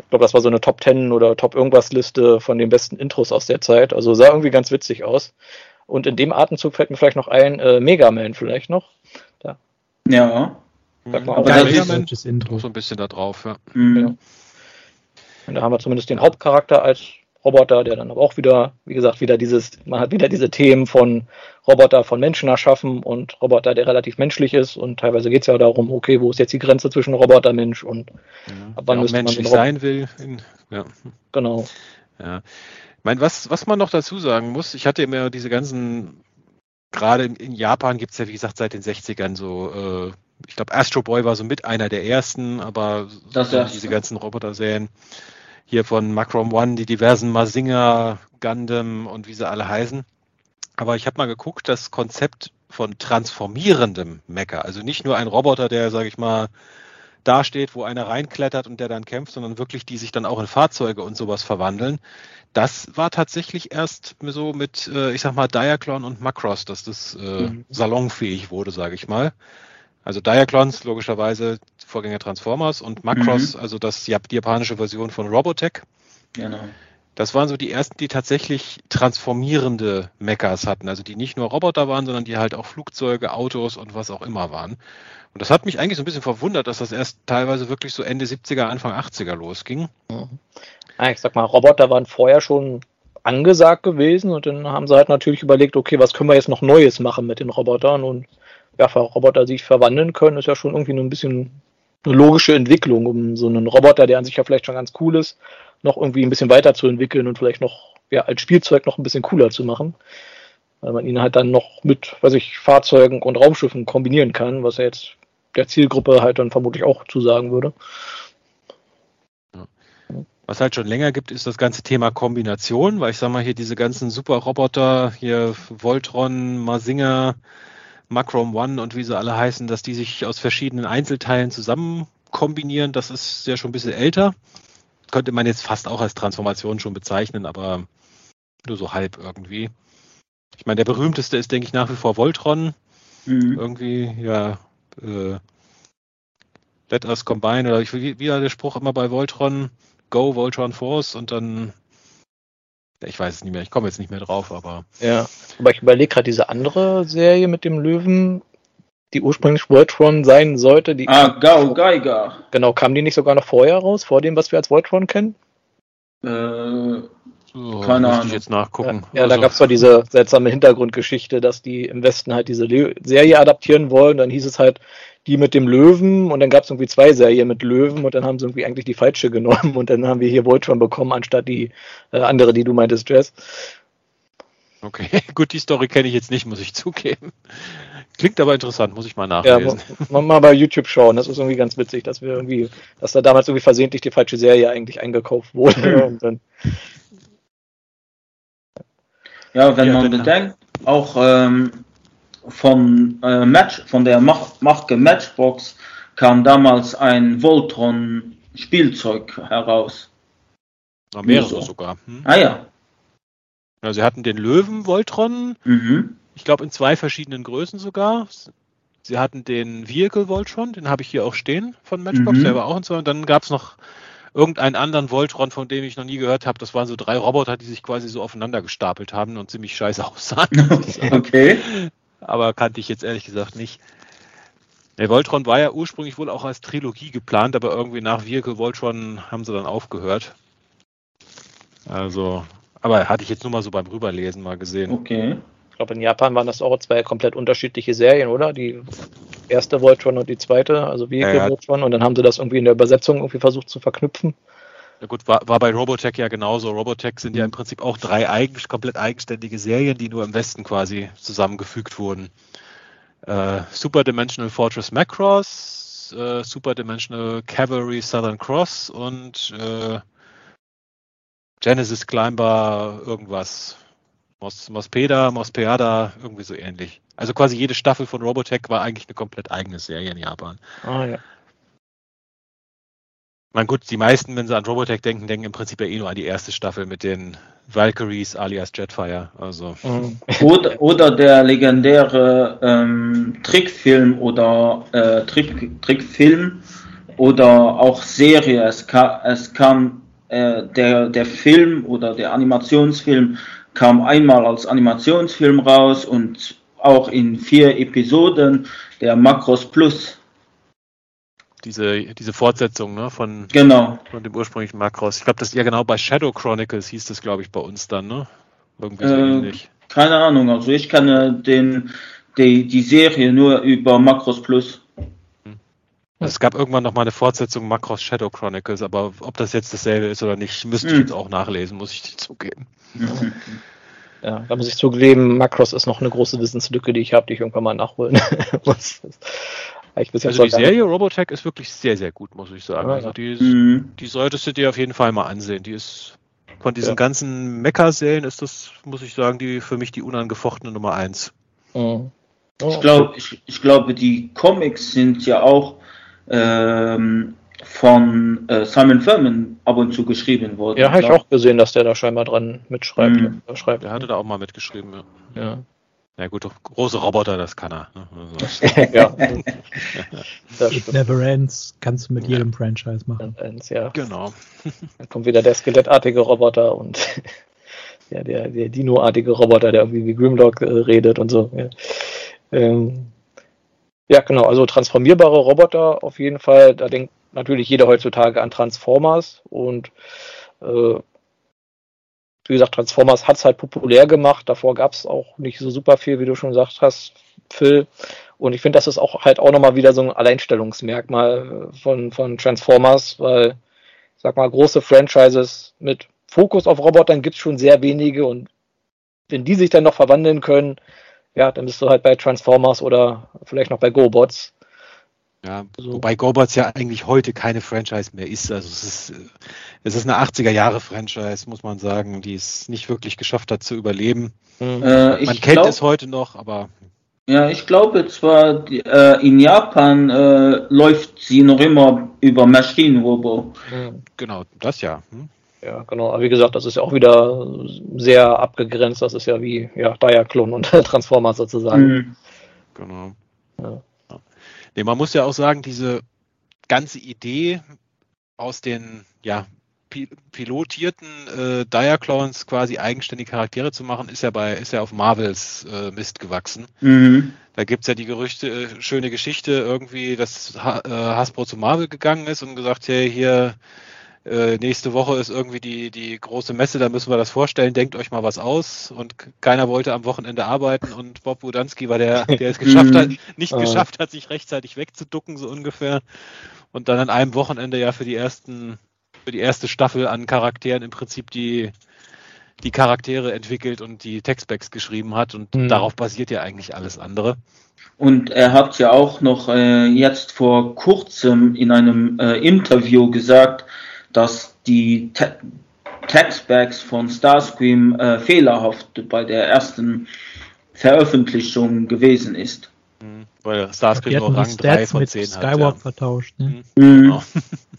ich glaube, das war so eine Top 10 oder Top irgendwas Liste von den besten Intros aus der Zeit. Also sah irgendwie ganz witzig aus. Und in dem Atemzug fällt mir vielleicht noch ein, äh, Mega Man vielleicht noch. Da. Ja. Sag mal, aber das ist das Intro. so ein bisschen da drauf, ja. Mhm. ja. Und da haben wir zumindest den Hauptcharakter als Roboter, der dann aber auch wieder, wie gesagt, wieder dieses, man hat wieder diese Themen von Roboter von Menschen erschaffen und Roboter, der relativ menschlich ist und teilweise geht es ja darum, okay, wo ist jetzt die Grenze zwischen Roboter, Mensch und ja, ab wann müsste menschlich man sein will. In, ja. Genau. Ja. Ich meine, was, was man noch dazu sagen muss, ich hatte immer diese ganzen, gerade in, in Japan gibt es ja, wie gesagt, seit den 60ern so, äh, ich glaube, Astro Boy war so mit einer der ersten, aber so diese ganzen Roboter-Serien hier von Macron One, die diversen Mazinger, Gundam und wie sie alle heißen. Aber ich habe mal geguckt, das Konzept von transformierendem Mecha, also nicht nur ein Roboter, der, sage ich mal, dasteht, wo einer reinklettert und der dann kämpft, sondern wirklich die sich dann auch in Fahrzeuge und sowas verwandeln. Das war tatsächlich erst so mit, äh, ich sag mal, Diaclon und Macross, dass das äh, mhm. salonfähig wurde, sage ich mal. Also Diaclons logischerweise Vorgänger Transformers und Macross, mhm. also das die japanische Version von Robotech. Genau. Das waren so die ersten, die tatsächlich transformierende Mechas hatten, also die nicht nur Roboter waren, sondern die halt auch Flugzeuge, Autos und was auch immer waren. Und das hat mich eigentlich so ein bisschen verwundert, dass das erst teilweise wirklich so Ende 70er, Anfang 80er losging. Ja, ich sag mal, Roboter waren vorher schon angesagt gewesen und dann haben sie halt natürlich überlegt, okay, was können wir jetzt noch Neues machen mit den Robotern und ja, Roboter sich verwandeln können, ist ja schon irgendwie ein bisschen eine logische Entwicklung, um so einen Roboter, der an sich ja vielleicht schon ganz cool ist, noch irgendwie ein bisschen weiterzuentwickeln und vielleicht noch ja, als Spielzeug noch ein bisschen cooler zu machen. Weil man ihn halt dann noch mit, weiß ich, Fahrzeugen und Raumschiffen kombinieren kann, was er jetzt der Zielgruppe halt dann vermutlich auch zusagen würde. Was halt schon länger gibt, ist das ganze Thema Kombination, weil ich sag mal hier diese ganzen Super-Roboter, hier Voltron, Mazinger, Macrom One und wie sie alle heißen, dass die sich aus verschiedenen Einzelteilen zusammen kombinieren, das ist ja schon ein bisschen älter könnte man jetzt fast auch als Transformation schon bezeichnen, aber nur so halb irgendwie. Ich meine, der berühmteste ist, denke ich, nach wie vor Voltron. Mhm. Irgendwie, ja, äh, Let us combine, oder wie, wie war der Spruch immer bei Voltron? Go, Voltron Force und dann ich weiß es nicht mehr, ich komme jetzt nicht mehr drauf, aber. Ja, aber ich überlege gerade diese andere Serie mit dem Löwen, die ursprünglich Voltron sein sollte. Die ah, Gau Geiger. Genau, kam die nicht sogar noch vorher raus, vor dem, was wir als Voltron kennen? Äh, so, keine Ahnung. ich jetzt nachgucken. Ja, ja also. da gab es zwar diese seltsame Hintergrundgeschichte, dass die im Westen halt diese Le Serie adaptieren wollen. Dann hieß es halt die mit dem Löwen und dann gab es irgendwie zwei Serien mit Löwen und dann haben sie irgendwie eigentlich die falsche genommen und dann haben wir hier Voltron bekommen, anstatt die äh, andere, die du meintest, Jess. Okay, <laughs> gut, die Story kenne ich jetzt nicht, muss ich zugeben. Klingt aber interessant, muss ich mal nachlesen. Ja, mal bei YouTube schauen. Das ist irgendwie ganz witzig, dass wir irgendwie, dass da damals irgendwie versehentlich die falsche Serie eigentlich eingekauft wurde. Dann, ja, wenn ja, man bedenkt, auch ähm, von äh, Match, von der Marke Matchbox kam damals ein Voltron Spielzeug heraus. Na, mehrere so. sogar. Hm? Ah ja. Ja, sie hatten den Löwen Voltron. Mhm ich glaube in zwei verschiedenen Größen sogar. Sie hatten den Vehicle Voltron, den habe ich hier auch stehen von Matchbox, mhm. der war auch in zwei. Und dann gab es noch irgendeinen anderen Voltron, von dem ich noch nie gehört habe. Das waren so drei Roboter, die sich quasi so aufeinander gestapelt haben und ziemlich scheiße <laughs> aussahen. <laughs> okay. Aber kannte ich jetzt ehrlich gesagt nicht. Der Voltron war ja ursprünglich wohl auch als Trilogie geplant, aber irgendwie nach Vehicle Voltron haben sie dann aufgehört. Also, aber hatte ich jetzt nur mal so beim Rüberlesen mal gesehen. Okay glaube, in Japan waren das auch zwei komplett unterschiedliche Serien, oder? Die erste Voltron und die zweite, also Vehicle ja, ja. Voltron. Und dann haben sie das irgendwie in der Übersetzung irgendwie versucht zu verknüpfen. Ja gut, war, war bei Robotech ja genauso. Robotech sind ja im Prinzip auch drei eigen, komplett eigenständige Serien, die nur im Westen quasi zusammengefügt wurden. Äh, Super Dimensional Fortress Macross, äh, Super Dimensional Cavalry Southern Cross und äh, Genesis Climber irgendwas. Mos, Mospeda, Mospeada, irgendwie so ähnlich. Also quasi jede Staffel von Robotech war eigentlich eine komplett eigene Serie in Japan. Ah ja. Man gut, die meisten, wenn sie an Robotech denken, denken im Prinzip ja eh nur an die erste Staffel mit den Valkyries alias Jetfire. Also. Mhm. Oder, oder der legendäre ähm, Trickfilm oder äh, Trick, Trickfilm oder auch Serie. Es, ka es kam äh, der, der Film oder der Animationsfilm kam einmal als Animationsfilm raus und auch in vier Episoden der Macros Plus. Diese, diese Fortsetzung ne, von, genau. von dem ursprünglichen Macros. Ich glaube, das ja genau bei Shadow Chronicles hieß das, glaube ich, bei uns dann, ne? Irgendwie so äh, ähnlich. Keine Ahnung, also ich kenne den, die, die Serie nur über Macros Plus. Hm. Es gab irgendwann noch mal eine Fortsetzung Macros Shadow Chronicles, aber ob das jetzt dasselbe ist oder nicht, müsste ich hm. jetzt auch nachlesen, muss ich zugeben. Mhm. <laughs> Ja, da muss ich zugeben, Macross ist noch eine große Wissenslücke, die ich habe, die ich irgendwann mal nachholen <laughs> muss. Also die Serie Robotech ist wirklich sehr, sehr gut, muss ich sagen. Ja, also die, ist, mhm. die solltest du dir auf jeden Fall mal ansehen. Die ist von diesen ja. ganzen Mecha-Serien ist das, muss ich sagen, die für mich die unangefochtene Nummer eins. Mhm. Oh, ich, glaube, ich, ich glaube, die Comics sind ja auch ähm, von äh, Simon Furman ab und zu geschrieben wurde. Ja, habe ich auch gesehen, dass der da scheinbar dran mitschreibt. Mhm. Schreibt. Der hatte da auch mal mitgeschrieben. Ja. ja. Ja gut, große Roboter, das kann er. Ne? Also. <laughs> ja. It never ends, kannst du mit ja. jedem Franchise machen. Ends, ja. Genau. <laughs> Dann kommt wieder der skelettartige Roboter und <laughs> ja, der, der Dino-artige Roboter, der irgendwie wie Grimlock äh, redet und so. Ja. Ähm, ja, genau, also transformierbare Roboter auf jeden Fall. Da denkt natürlich jeder heutzutage an Transformers und äh, wie gesagt, Transformers hat es halt populär gemacht. Davor gab es auch nicht so super viel, wie du schon gesagt hast, Phil. Und ich finde, das ist auch halt auch nochmal wieder so ein Alleinstellungsmerkmal von, von Transformers, weil, sag mal, große Franchises mit Fokus auf Robotern gibt es schon sehr wenige und wenn die sich dann noch verwandeln können, ja, dann bist du halt bei Transformers oder vielleicht noch bei GoBots. Ja, so. wobei GoBots ja eigentlich heute keine Franchise mehr ist. Also es ist, es ist eine 80er Jahre Franchise, muss man sagen, die es nicht wirklich geschafft hat zu überleben. Mhm. Äh, man kennt glaub, es heute noch, aber. Ja, ich glaube zwar, die, äh, in Japan äh, läuft sie noch immer über Machine Robo. Mhm. Genau, das ja. Hm? Ja, genau. Aber wie gesagt, das ist ja auch wieder sehr abgegrenzt. Das ist ja wie ja, Diaclone und <laughs> Transformers sozusagen. Mhm. Genau. Ja. Nee, man muss ja auch sagen, diese ganze Idee aus den ja, pilotierten äh, Diaclones quasi eigenständige Charaktere zu machen, ist ja bei ist ja auf Marvels äh, Mist gewachsen. Mhm. Da gibt es ja die Gerüchte, äh, schöne Geschichte irgendwie, dass ha äh, Hasbro zu Marvel gegangen ist und gesagt, hey, hier äh, nächste Woche ist irgendwie die, die große Messe, da müssen wir das vorstellen, denkt euch mal was aus. Und keiner wollte am Wochenende arbeiten und Bob Budanski war der, der es <laughs> geschafft hat, nicht ah. geschafft hat, sich rechtzeitig wegzuducken, so ungefähr. Und dann an einem Wochenende ja für die ersten, für die erste Staffel an Charakteren im Prinzip die, die Charaktere entwickelt und die Textbacks geschrieben hat und mhm. darauf basiert ja eigentlich alles andere. Und er hat ja auch noch äh, jetzt vor kurzem in einem äh, Interview gesagt, dass die Te Textbacks von Starscream äh, fehlerhaft bei der ersten Veröffentlichung gewesen ist. Weil Starscream nur Rang 3 von 10 hat. Skywalk ja. vertauscht. Ne? Mhm. mhm. Genau.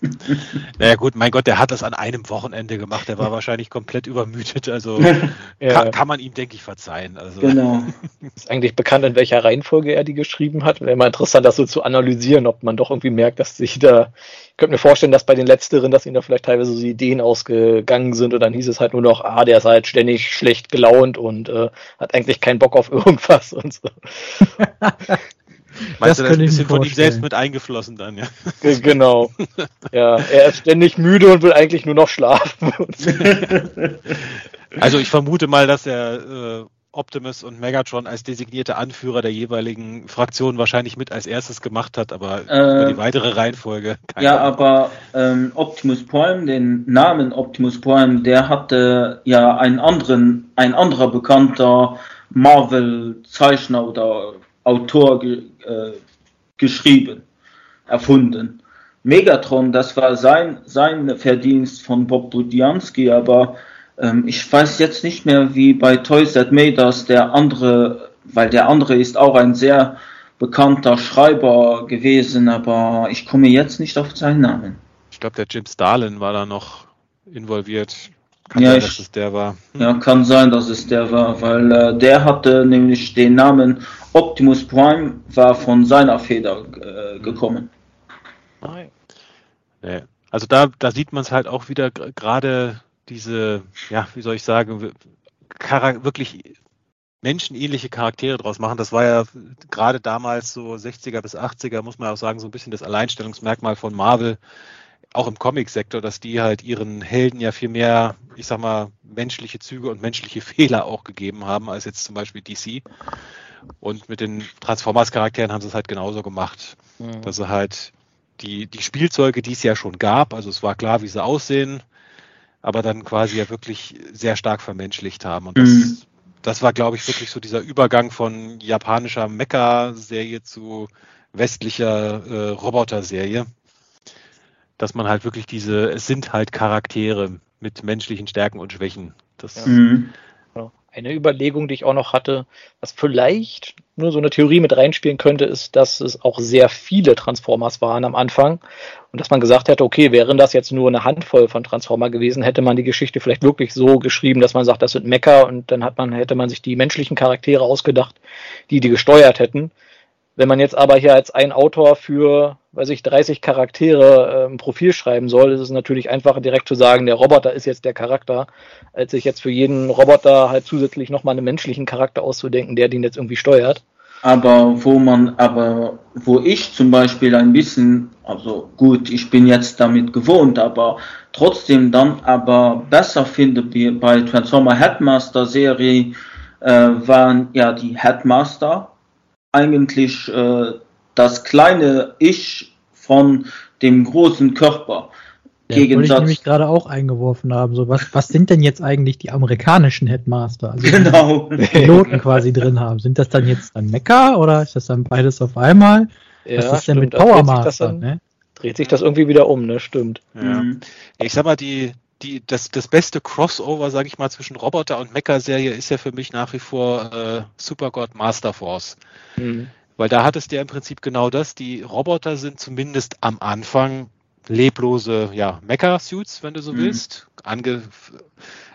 <laughs> naja gut, mein Gott, der hat das an einem Wochenende gemacht. Der war <laughs> wahrscheinlich komplett übermüdet. Also ja. kann, kann, man ihm, denke ich, verzeihen. Also. Genau. <laughs> Ist eigentlich bekannt, in welcher Reihenfolge er die geschrieben hat. Wäre mal interessant, das so zu analysieren, ob man doch irgendwie merkt, dass sich da. Ich könnte mir vorstellen, dass bei den Letzteren, dass ihnen da vielleicht teilweise so Ideen ausgegangen sind und dann hieß es halt nur noch, ah, der ist halt ständig schlecht gelaunt und äh, hat eigentlich keinen Bock auf irgendwas und so. Meinst das du, das ist ein bisschen von ihm selbst mit eingeflossen dann, ja? Genau. Ja, er ist ständig müde und will eigentlich nur noch schlafen. <laughs> also ich vermute mal, dass er äh, Optimus und Megatron als designierte Anführer der jeweiligen Fraktionen wahrscheinlich mit als erstes gemacht hat, aber äh, über die weitere Reihenfolge. Ja, Ahnung. aber ähm, Optimus Prime, den Namen Optimus Prime, der hatte ja einen anderen, ein anderer bekannter Marvel-Zeichner oder Autor ge, äh, geschrieben, erfunden. Megatron, das war sein, sein Verdienst von Bob Budiansky, aber ähm, ich weiß jetzt nicht mehr, wie bei Toys That Made Us der andere, weil der andere ist auch ein sehr bekannter Schreiber gewesen, aber ich komme jetzt nicht auf seinen Namen. Ich glaube, der Jim Starlin war da noch involviert. Kann ja, sein, dass es der war. Hm. Ja, kann sein, dass es der war, weil äh, der hatte nämlich den Namen Optimus Prime war von seiner Feder äh, gekommen. Nein. Nee. Also da, da sieht man es halt auch wieder gerade diese, ja, wie soll ich sagen, wirklich menschenähnliche Charaktere draus machen. Das war ja gerade damals so 60er bis 80er, muss man auch sagen, so ein bisschen das Alleinstellungsmerkmal von Marvel, auch im Comic-Sektor, dass die halt ihren Helden ja viel mehr, ich sag mal, menschliche Züge und menschliche <laughs> Fehler auch gegeben haben, als jetzt zum Beispiel DC. Und mit den Transformers-Charakteren haben sie es halt genauso gemacht. Mhm. Dass sie halt die, die Spielzeuge, die es ja schon gab, also es war klar, wie sie aussehen, aber dann quasi ja wirklich sehr stark vermenschlicht haben. Und das, mhm. das war, glaube ich, wirklich so dieser Übergang von japanischer Mecha-Serie zu westlicher äh, Roboter-Serie. Dass man halt wirklich diese, es sind halt Charaktere mit menschlichen Stärken und Schwächen. Das, mhm. eine Überlegung, die ich auch noch hatte, was vielleicht nur so eine Theorie mit reinspielen könnte, ist, dass es auch sehr viele Transformers waren am Anfang und dass man gesagt hätte, okay, wären das jetzt nur eine Handvoll von Transformer gewesen, hätte man die Geschichte vielleicht wirklich so geschrieben, dass man sagt, das sind Mecha und dann hat man, hätte man sich die menschlichen Charaktere ausgedacht, die die gesteuert hätten. Wenn man jetzt aber hier als ein Autor für, weiß ich, 30 Charaktere äh, ein Profil schreiben soll, ist es natürlich einfacher direkt zu sagen, der Roboter ist jetzt der Charakter, als sich jetzt für jeden Roboter halt zusätzlich nochmal einen menschlichen Charakter auszudenken, der den jetzt irgendwie steuert. Aber wo man, aber wo ich zum Beispiel ein bisschen, also gut, ich bin jetzt damit gewohnt, aber trotzdem dann aber besser finde bei Transformer Headmaster Serie äh, waren ja die Headmaster eigentlich äh, das kleine Ich von dem großen Körper. Ja, Gegensatz. Wollte ich nämlich gerade auch eingeworfen haben. So, was, was sind denn jetzt eigentlich die amerikanischen Headmaster? Also genau. Die Piloten quasi drin haben. Sind das dann jetzt dann Mecha oder ist das dann beides auf einmal? Ja, was ist denn mit Powermaster? Ne? Dreht sich das irgendwie wieder um, ne? Stimmt. Ja. Mhm. Ich sag mal, die, die, das, das beste Crossover, sage ich mal, zwischen Roboter und Mecha-Serie ist ja für mich nach wie vor äh, Supergod Master Force. Mhm. Weil da hat es ja im Prinzip genau das. Die Roboter sind zumindest am Anfang leblose ja, Mecha-Suits, wenn du so mhm. willst, ange,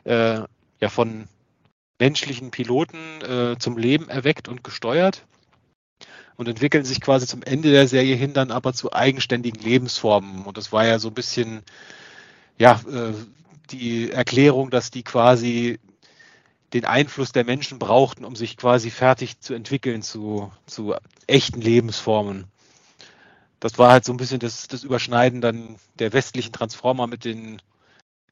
äh, ja, von menschlichen Piloten äh, zum Leben erweckt und gesteuert und entwickeln sich quasi zum Ende der Serie hin dann aber zu eigenständigen Lebensformen. Und das war ja so ein bisschen ja, äh, die Erklärung, dass die quasi den Einfluss der Menschen brauchten, um sich quasi fertig zu entwickeln zu, zu echten Lebensformen. Das war halt so ein bisschen das, das Überschneiden dann der westlichen Transformer mit den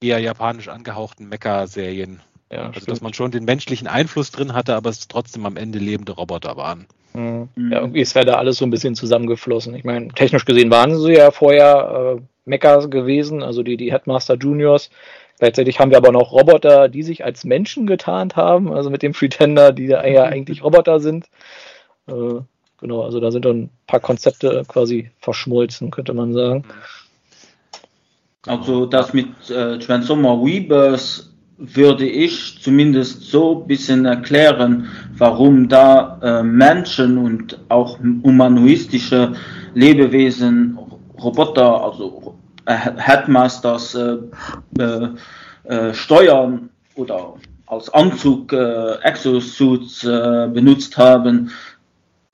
eher japanisch angehauchten Mecha-Serien. Ja, also, dass man schon den menschlichen Einfluss drin hatte, aber es trotzdem am Ende lebende Roboter waren. Mhm. Ja, irgendwie ist ja da alles so ein bisschen zusammengeflossen. Ich meine, technisch gesehen waren sie ja vorher äh, Mecha gewesen, also die, die Headmaster Juniors. Gleichzeitig haben wir aber noch Roboter, die sich als Menschen getarnt haben, also mit dem Pretender, die ja eigentlich Roboter sind. Äh, genau, also da sind dann ein paar Konzepte quasi verschmolzen, könnte man sagen. Also das mit äh, Transformer Rebirth würde ich zumindest so ein bisschen erklären, warum da äh, Menschen und auch humanoistische Lebewesen, Roboter, also Headmasters äh, äh, äh, steuern oder als Anzug äh, Exosuits äh, benutzt haben.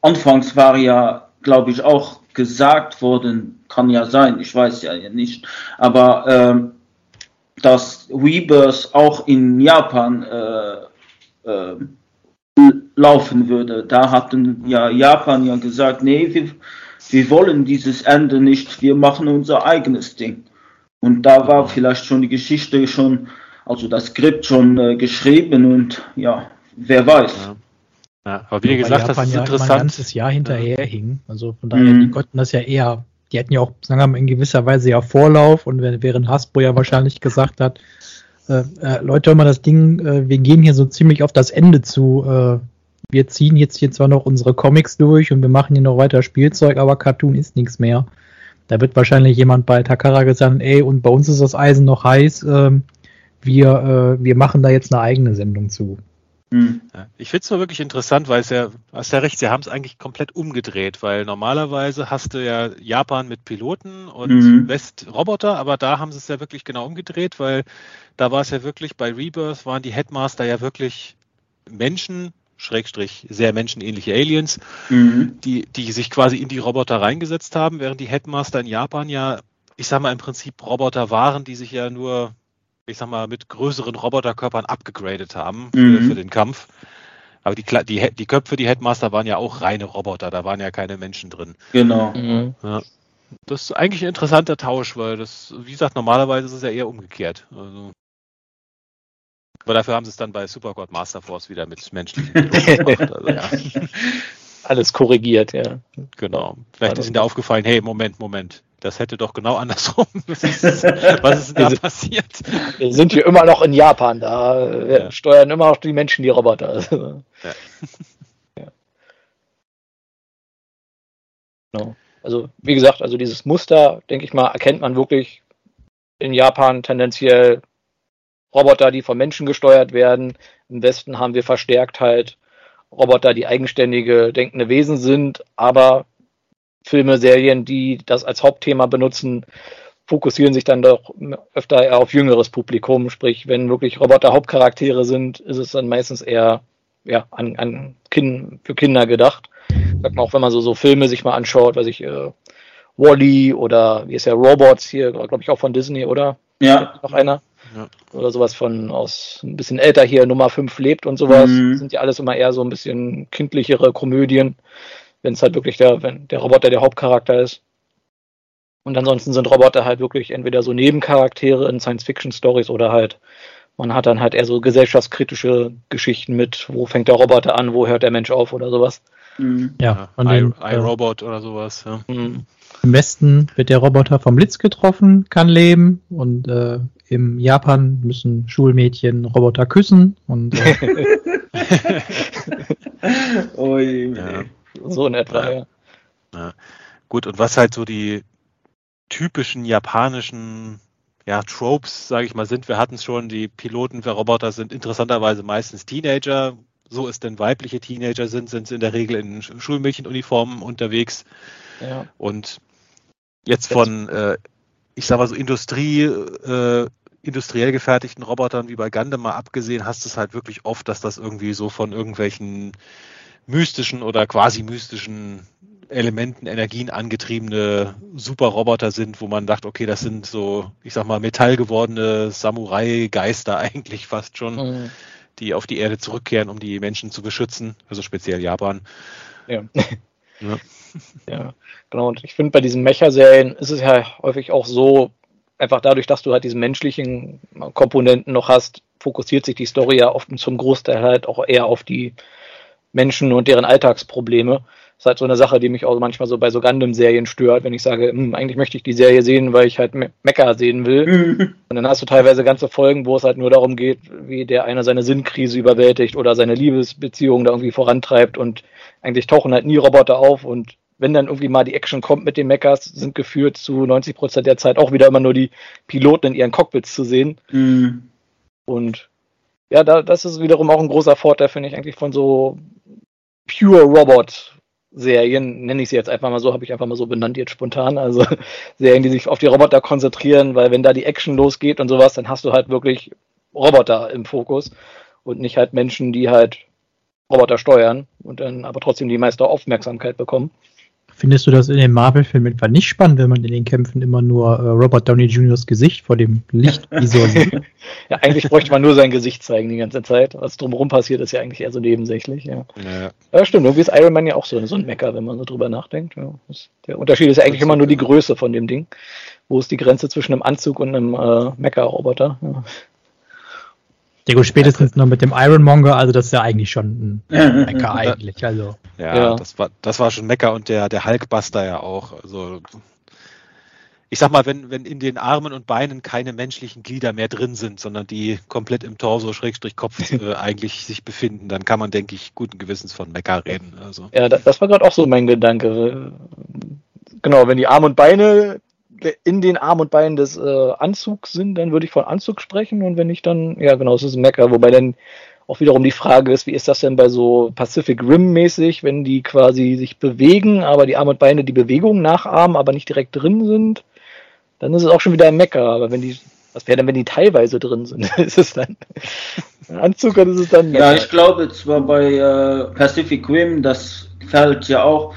Anfangs war ja, glaube ich, auch gesagt worden, kann ja sein, ich weiß ja nicht, aber äh, dass Rebirth auch in Japan äh, äh, laufen würde. Da hatten ja Japan ja gesagt, nee, wir, wir wollen dieses Ende nicht, wir machen unser eigenes Ding. Und da war vielleicht schon die Geschichte schon, also das Skript schon äh, geschrieben und ja, wer weiß. Ja. Ja, aber wie gesagt, Japan das ist ja interessant. ein ganzes Jahr hinterher hing. Also von daher, mhm. die konnten das ja eher, die hatten ja auch, sagen wir mal, in gewisser Weise ja Vorlauf und während Hasbro ja wahrscheinlich gesagt hat, äh, äh, Leute, hör mal das Ding, äh, wir gehen hier so ziemlich auf das Ende zu, äh, wir ziehen jetzt hier zwar noch unsere Comics durch und wir machen hier noch weiter Spielzeug, aber Cartoon ist nichts mehr. Da wird wahrscheinlich jemand bei Takara gesagt, ey, und bei uns ist das Eisen noch heiß, ähm, wir, äh, wir machen da jetzt eine eigene Sendung zu. Hm. Ich finde es nur wirklich interessant, weil es ja, hast ja recht, sie haben es eigentlich komplett umgedreht, weil normalerweise hast du ja Japan mit Piloten und mhm. West-Roboter, aber da haben sie es ja wirklich genau umgedreht, weil da war es ja wirklich, bei Rebirth waren die Headmaster ja wirklich Menschen, Schrägstrich sehr menschenähnliche Aliens, mhm. die, die sich quasi in die Roboter reingesetzt haben, während die Headmaster in Japan ja, ich sag mal, im Prinzip Roboter waren, die sich ja nur, ich sag mal, mit größeren Roboterkörpern abgegradet haben mhm. für, für, den Kampf. Aber die, die, die Köpfe, die Headmaster waren ja auch reine Roboter, da waren ja keine Menschen drin. Genau. Mhm. Ja. Das ist eigentlich ein interessanter Tausch, weil das, wie gesagt, normalerweise ist es ja eher umgekehrt. Also, aber dafür haben sie es dann bei Supergod Master Force wieder mit menschlichen gemacht. <laughs> Also, ja. Alles korrigiert, ja. Genau. Vielleicht ist ihnen da aufgefallen, hey, Moment, Moment. Das hätte doch genau andersrum. <laughs> Was ist, ist da passiert? Wir sind hier immer noch in Japan, da ja. steuern immer noch die Menschen die Roboter. <laughs> Ja. ja. Genau. Also, wie gesagt, also dieses Muster, denke ich mal, erkennt man wirklich in Japan tendenziell Roboter, die von Menschen gesteuert werden, im Westen haben wir verstärkt halt Roboter, die eigenständige, denkende Wesen sind, aber Filme, Serien, die das als Hauptthema benutzen, fokussieren sich dann doch öfter eher auf jüngeres Publikum. Sprich, wenn wirklich Roboter Hauptcharaktere sind, ist es dann meistens eher ja, an, an kind, für Kinder gedacht. Sagt man auch, wenn man so, so Filme sich mal anschaut, weiß ich, äh, Wally oder wie ist ja Robots hier, glaube ich auch von Disney, oder? Ja. Noch einer. Ja. Oder sowas von aus ein bisschen älter hier, Nummer 5 lebt und sowas. Mhm. Sind ja alles immer eher so ein bisschen kindlichere Komödien, wenn es halt wirklich der, wenn der Roboter der Hauptcharakter ist. Und ansonsten sind Roboter halt wirklich entweder so Nebencharaktere in Science-Fiction-Stories oder halt, man hat dann halt eher so gesellschaftskritische Geschichten mit, wo fängt der Roboter an, wo hört der Mensch auf oder sowas. Mhm. Ja, von dem, I, iRobot oder sowas. Ja. Mhm. Im Westen wird der Roboter vom Blitz getroffen, kann leben und äh, im Japan müssen Schulmädchen Roboter küssen und äh, <laughs> oh, ja. so in etwa. Ja. ja. Gut, und was halt so die typischen japanischen ja, Tropes, sage ich mal, sind. Wir hatten es schon, die Piloten für Roboter sind interessanterweise meistens Teenager. So es denn weibliche Teenager sind, sind sie in der Regel in Schulmädchenuniformen unterwegs. Ja. Und jetzt von, äh, ich sag mal so, Industrie, äh, industriell gefertigten Robotern wie bei Gundam mal abgesehen, hast du es halt wirklich oft, dass das irgendwie so von irgendwelchen mystischen oder quasi mystischen Elementen, Energien angetriebene Superroboter sind, wo man dachte, okay, das sind so, ich sag mal, metallgewordene Samurai-Geister <laughs> eigentlich fast schon, mhm. die auf die Erde zurückkehren, um die Menschen zu beschützen, also speziell Japan. Ja. ja. <laughs> ja. genau. Und ich finde, bei diesen Mecha-Serien ist es ja häufig auch so, einfach dadurch, dass du halt diese menschlichen Komponenten noch hast, fokussiert sich die Story ja oft zum Großteil halt auch eher auf die Menschen und deren Alltagsprobleme ist halt so eine Sache, die mich auch manchmal so bei so Gundam-Serien stört, wenn ich sage, hm, eigentlich möchte ich die Serie sehen, weil ich halt Me Mecha sehen will. Mhm. Und dann hast du teilweise ganze Folgen, wo es halt nur darum geht, wie der eine seine Sinnkrise überwältigt oder seine Liebesbeziehung da irgendwie vorantreibt und eigentlich tauchen halt nie Roboter auf und wenn dann irgendwie mal die Action kommt mit den Mechas, sind geführt zu 90 Prozent der Zeit auch wieder immer nur die Piloten in ihren Cockpits zu sehen. Mhm. Und ja, da, das ist wiederum auch ein großer Vorteil, finde ich, eigentlich von so Pure Robot Serien, nenne ich sie jetzt einfach mal so, habe ich einfach mal so benannt jetzt spontan, also <laughs> Serien, die sich auf die Roboter konzentrieren, weil wenn da die Action losgeht und sowas, dann hast du halt wirklich Roboter im Fokus und nicht halt Menschen, die halt Roboter steuern und dann aber trotzdem die meiste Aufmerksamkeit bekommen. Findest du das in den Marvel-Filmen etwa nicht spannend, wenn man in den Kämpfen immer nur äh, Robert Downey Jr.'s Gesicht vor dem Licht <laughs> visualisiert? ja, eigentlich bräuchte man nur sein Gesicht zeigen die ganze Zeit. Was drumherum passiert, ist ja eigentlich eher so nebensächlich. Ja, ja. ja stimmt. Irgendwie ist Iron Man ja auch so, so ein Mecker, wenn man so drüber nachdenkt. Ja, der Unterschied ist ja eigentlich immer nur die Größe von dem Ding. Wo ist die Grenze zwischen einem Anzug und einem äh, Mecker-Roboter? Ja. Ja gut, spätestens noch mit dem Ironmonger, also das ist ja eigentlich schon ein <laughs> Mecker eigentlich. Also. Ja, ja, Das, war, das war schon Mecker und der, der Hulkbuster ja auch. Also ich sag mal, wenn, wenn in den Armen und Beinen keine menschlichen Glieder mehr drin sind, sondern die komplett im Torso, Schrägstrich Kopf <laughs> äh, eigentlich sich befinden, dann kann man, denke ich, guten Gewissens von Mecker reden. Also. Ja, das war gerade auch so mein Gedanke. Genau, wenn die Arme und Beine in den Arm und Beinen des äh, Anzugs sind, dann würde ich von Anzug sprechen und wenn nicht, dann, ja genau, es ist ein Mecker, wobei dann auch wiederum die Frage ist, wie ist das denn bei so Pacific Rim mäßig, wenn die quasi sich bewegen, aber die Arme und Beine die Bewegung nachahmen, aber nicht direkt drin sind, dann ist es auch schon wieder ein Mecker, aber wenn die, was wäre denn, wenn die teilweise drin sind? <laughs> ist es dann ein Anzug oder ist es dann? Ja, ich glaube zwar bei äh, Pacific Rim, das fällt ja auch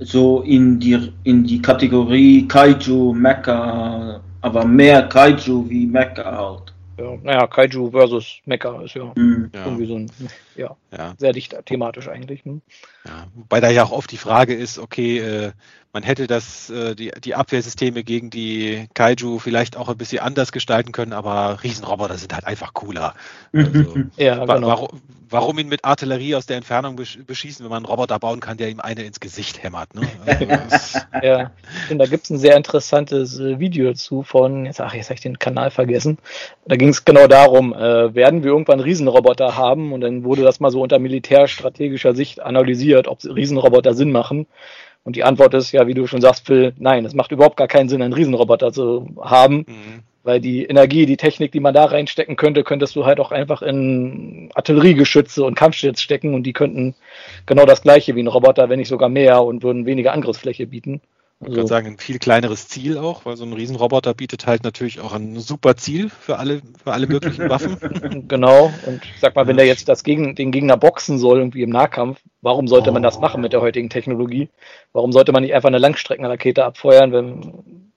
so in die, in die Kategorie Kaiju, Mecha, aber mehr Kaiju wie Mecha halt. Ja, naja, Kaiju versus Mecha ist ja, mhm. irgendwie so ein, ja, ja, sehr dicht thematisch eigentlich. Ne? Ja, wobei da ja auch oft die Frage ist, okay, äh, man hätte das, äh, die, die Abwehrsysteme gegen die Kaiju vielleicht auch ein bisschen anders gestalten können, aber Riesenroboter sind halt einfach cooler. Also, <laughs> ja, genau. warum, warum ihn mit Artillerie aus der Entfernung beschießen, wenn man einen Roboter bauen kann, der ihm eine ins Gesicht hämmert? Ne? Also, <laughs> ja, und da gibt es ein sehr interessantes äh, Video dazu von, jetzt, ach, jetzt habe ich den Kanal vergessen. Da ging es genau darum, äh, werden wir irgendwann Riesenroboter haben? Und dann wurde das mal so unter militärstrategischer Sicht analysiert, ob Riesenroboter Sinn machen. Und die Antwort ist ja, wie du schon sagst, Phil, nein, es macht überhaupt gar keinen Sinn, einen Riesenroboter zu haben. Mhm. weil die Energie, die Technik, die man da reinstecken könnte, könntest du halt auch einfach in Artilleriegeschütze und Kampfjets stecken und die könnten genau das gleiche wie ein Roboter, wenn nicht sogar mehr und würden weniger Angriffsfläche bieten. Ich also, kann sagen, ein viel kleineres Ziel auch, weil so ein Riesenroboter bietet halt natürlich auch ein super Ziel für alle, für alle möglichen <laughs> Waffen. Genau, und ich sag mal, wenn der jetzt das gegen, den Gegner boxen soll, irgendwie im Nahkampf, warum sollte oh. man das oh. machen mit der heutigen Technologie? Warum sollte man nicht einfach eine Langstreckenrakete abfeuern, wenn,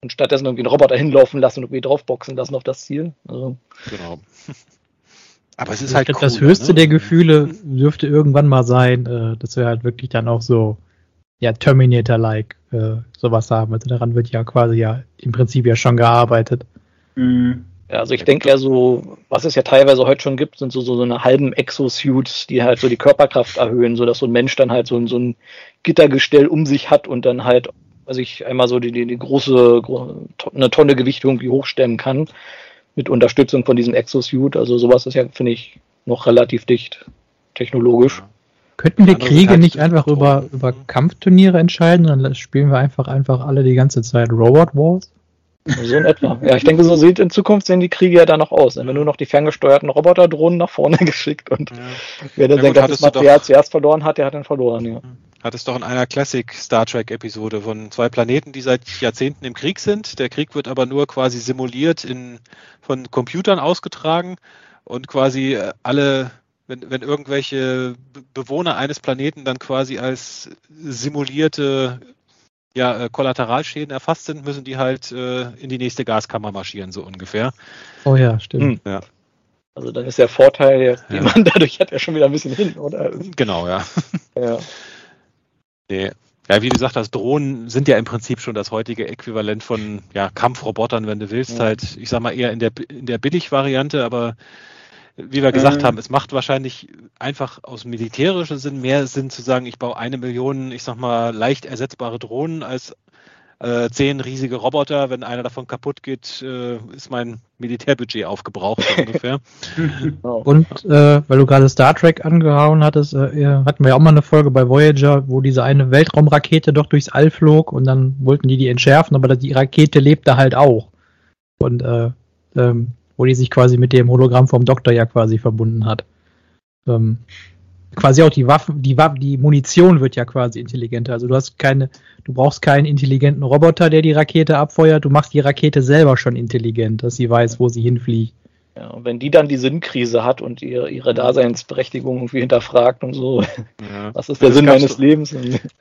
und stattdessen irgendwie einen Roboter hinlaufen lassen und irgendwie draufboxen lassen auf das Ziel. Also. Genau. <laughs> Aber es ist halt cool, das höchste ne? der Gefühle dürfte irgendwann mal sein, äh, dass wir halt wirklich dann auch so ja Terminator-like äh, sowas haben. Also daran wird ja quasi ja im Prinzip ja schon gearbeitet. Mhm. Ja, also ich denke ja so, was es ja teilweise heute schon gibt, sind so, so, so eine halben Exosuits, die halt so die Körperkraft erhöhen, so dass so ein Mensch dann halt so, so ein Gittergestell um sich hat und dann halt also ich einmal so die, die, die große, eine Tonne Gewicht irgendwie hochstemmen kann, mit Unterstützung von diesem Exosuit. Also sowas ist ja, finde ich, noch relativ dicht technologisch. Könnten wir Kriege nicht einfach über, über Kampfturniere entscheiden? Dann spielen wir einfach einfach alle die ganze Zeit Robot Wars? So in etwa. Ja, ich denke, so sieht in Zukunft sehen die Kriege ja dann noch aus. Dann werden nur noch die ferngesteuerten Roboterdrohnen nach vorne <laughs> geschickt und ja. wer dann ja, sein ganzes Material zuerst verloren hat, der hat dann verloren, ja. Hat es doch in einer Classic Star Trek Episode von zwei Planeten, die seit Jahrzehnten im Krieg sind. Der Krieg wird aber nur quasi simuliert in, von Computern ausgetragen und quasi äh, alle wenn, wenn irgendwelche Bewohner eines Planeten dann quasi als simulierte ja, äh, Kollateralschäden erfasst sind, müssen die halt äh, in die nächste Gaskammer marschieren, so ungefähr. Oh ja, stimmt. Hm. Ja. Also dann ist der Vorteil, den ja. man dadurch hat, ja schon wieder ein bisschen hin, oder? Genau, ja. <laughs> Ja. Nee. Ja, wie du gesagt hast, Drohnen sind ja im Prinzip schon das heutige Äquivalent von ja, Kampfrobotern, wenn du willst, ja. halt, ich sag mal, eher in der, in der Billig-Variante, aber wie wir gesagt ähm. haben, es macht wahrscheinlich einfach aus militärischem Sinn mehr Sinn zu sagen, ich baue eine Million, ich sag mal, leicht ersetzbare Drohnen als äh, zehn riesige Roboter. Wenn einer davon kaputt geht, äh, ist mein Militärbudget aufgebraucht <laughs> ungefähr. Und äh, weil du gerade Star Trek angehauen hattest, äh, hatten wir ja auch mal eine Folge bei Voyager, wo diese eine Weltraumrakete doch durchs All flog und dann wollten die die entschärfen, aber die Rakete lebte halt auch. Und äh, ähm, wo die sich quasi mit dem Hologramm vom Doktor ja quasi verbunden hat. Ähm, quasi auch die Waffen, die Waffen, die Munition wird ja quasi intelligenter. Also du hast keine, du brauchst keinen intelligenten Roboter, der die Rakete abfeuert. Du machst die Rakete selber schon intelligent, dass sie weiß, wo sie hinfliegt. Ja, und wenn die dann die Sinnkrise hat und ihre, ihre Daseinsberechtigung irgendwie hinterfragt und so, ja. was ist der ja, Sinn meines doch, Lebens?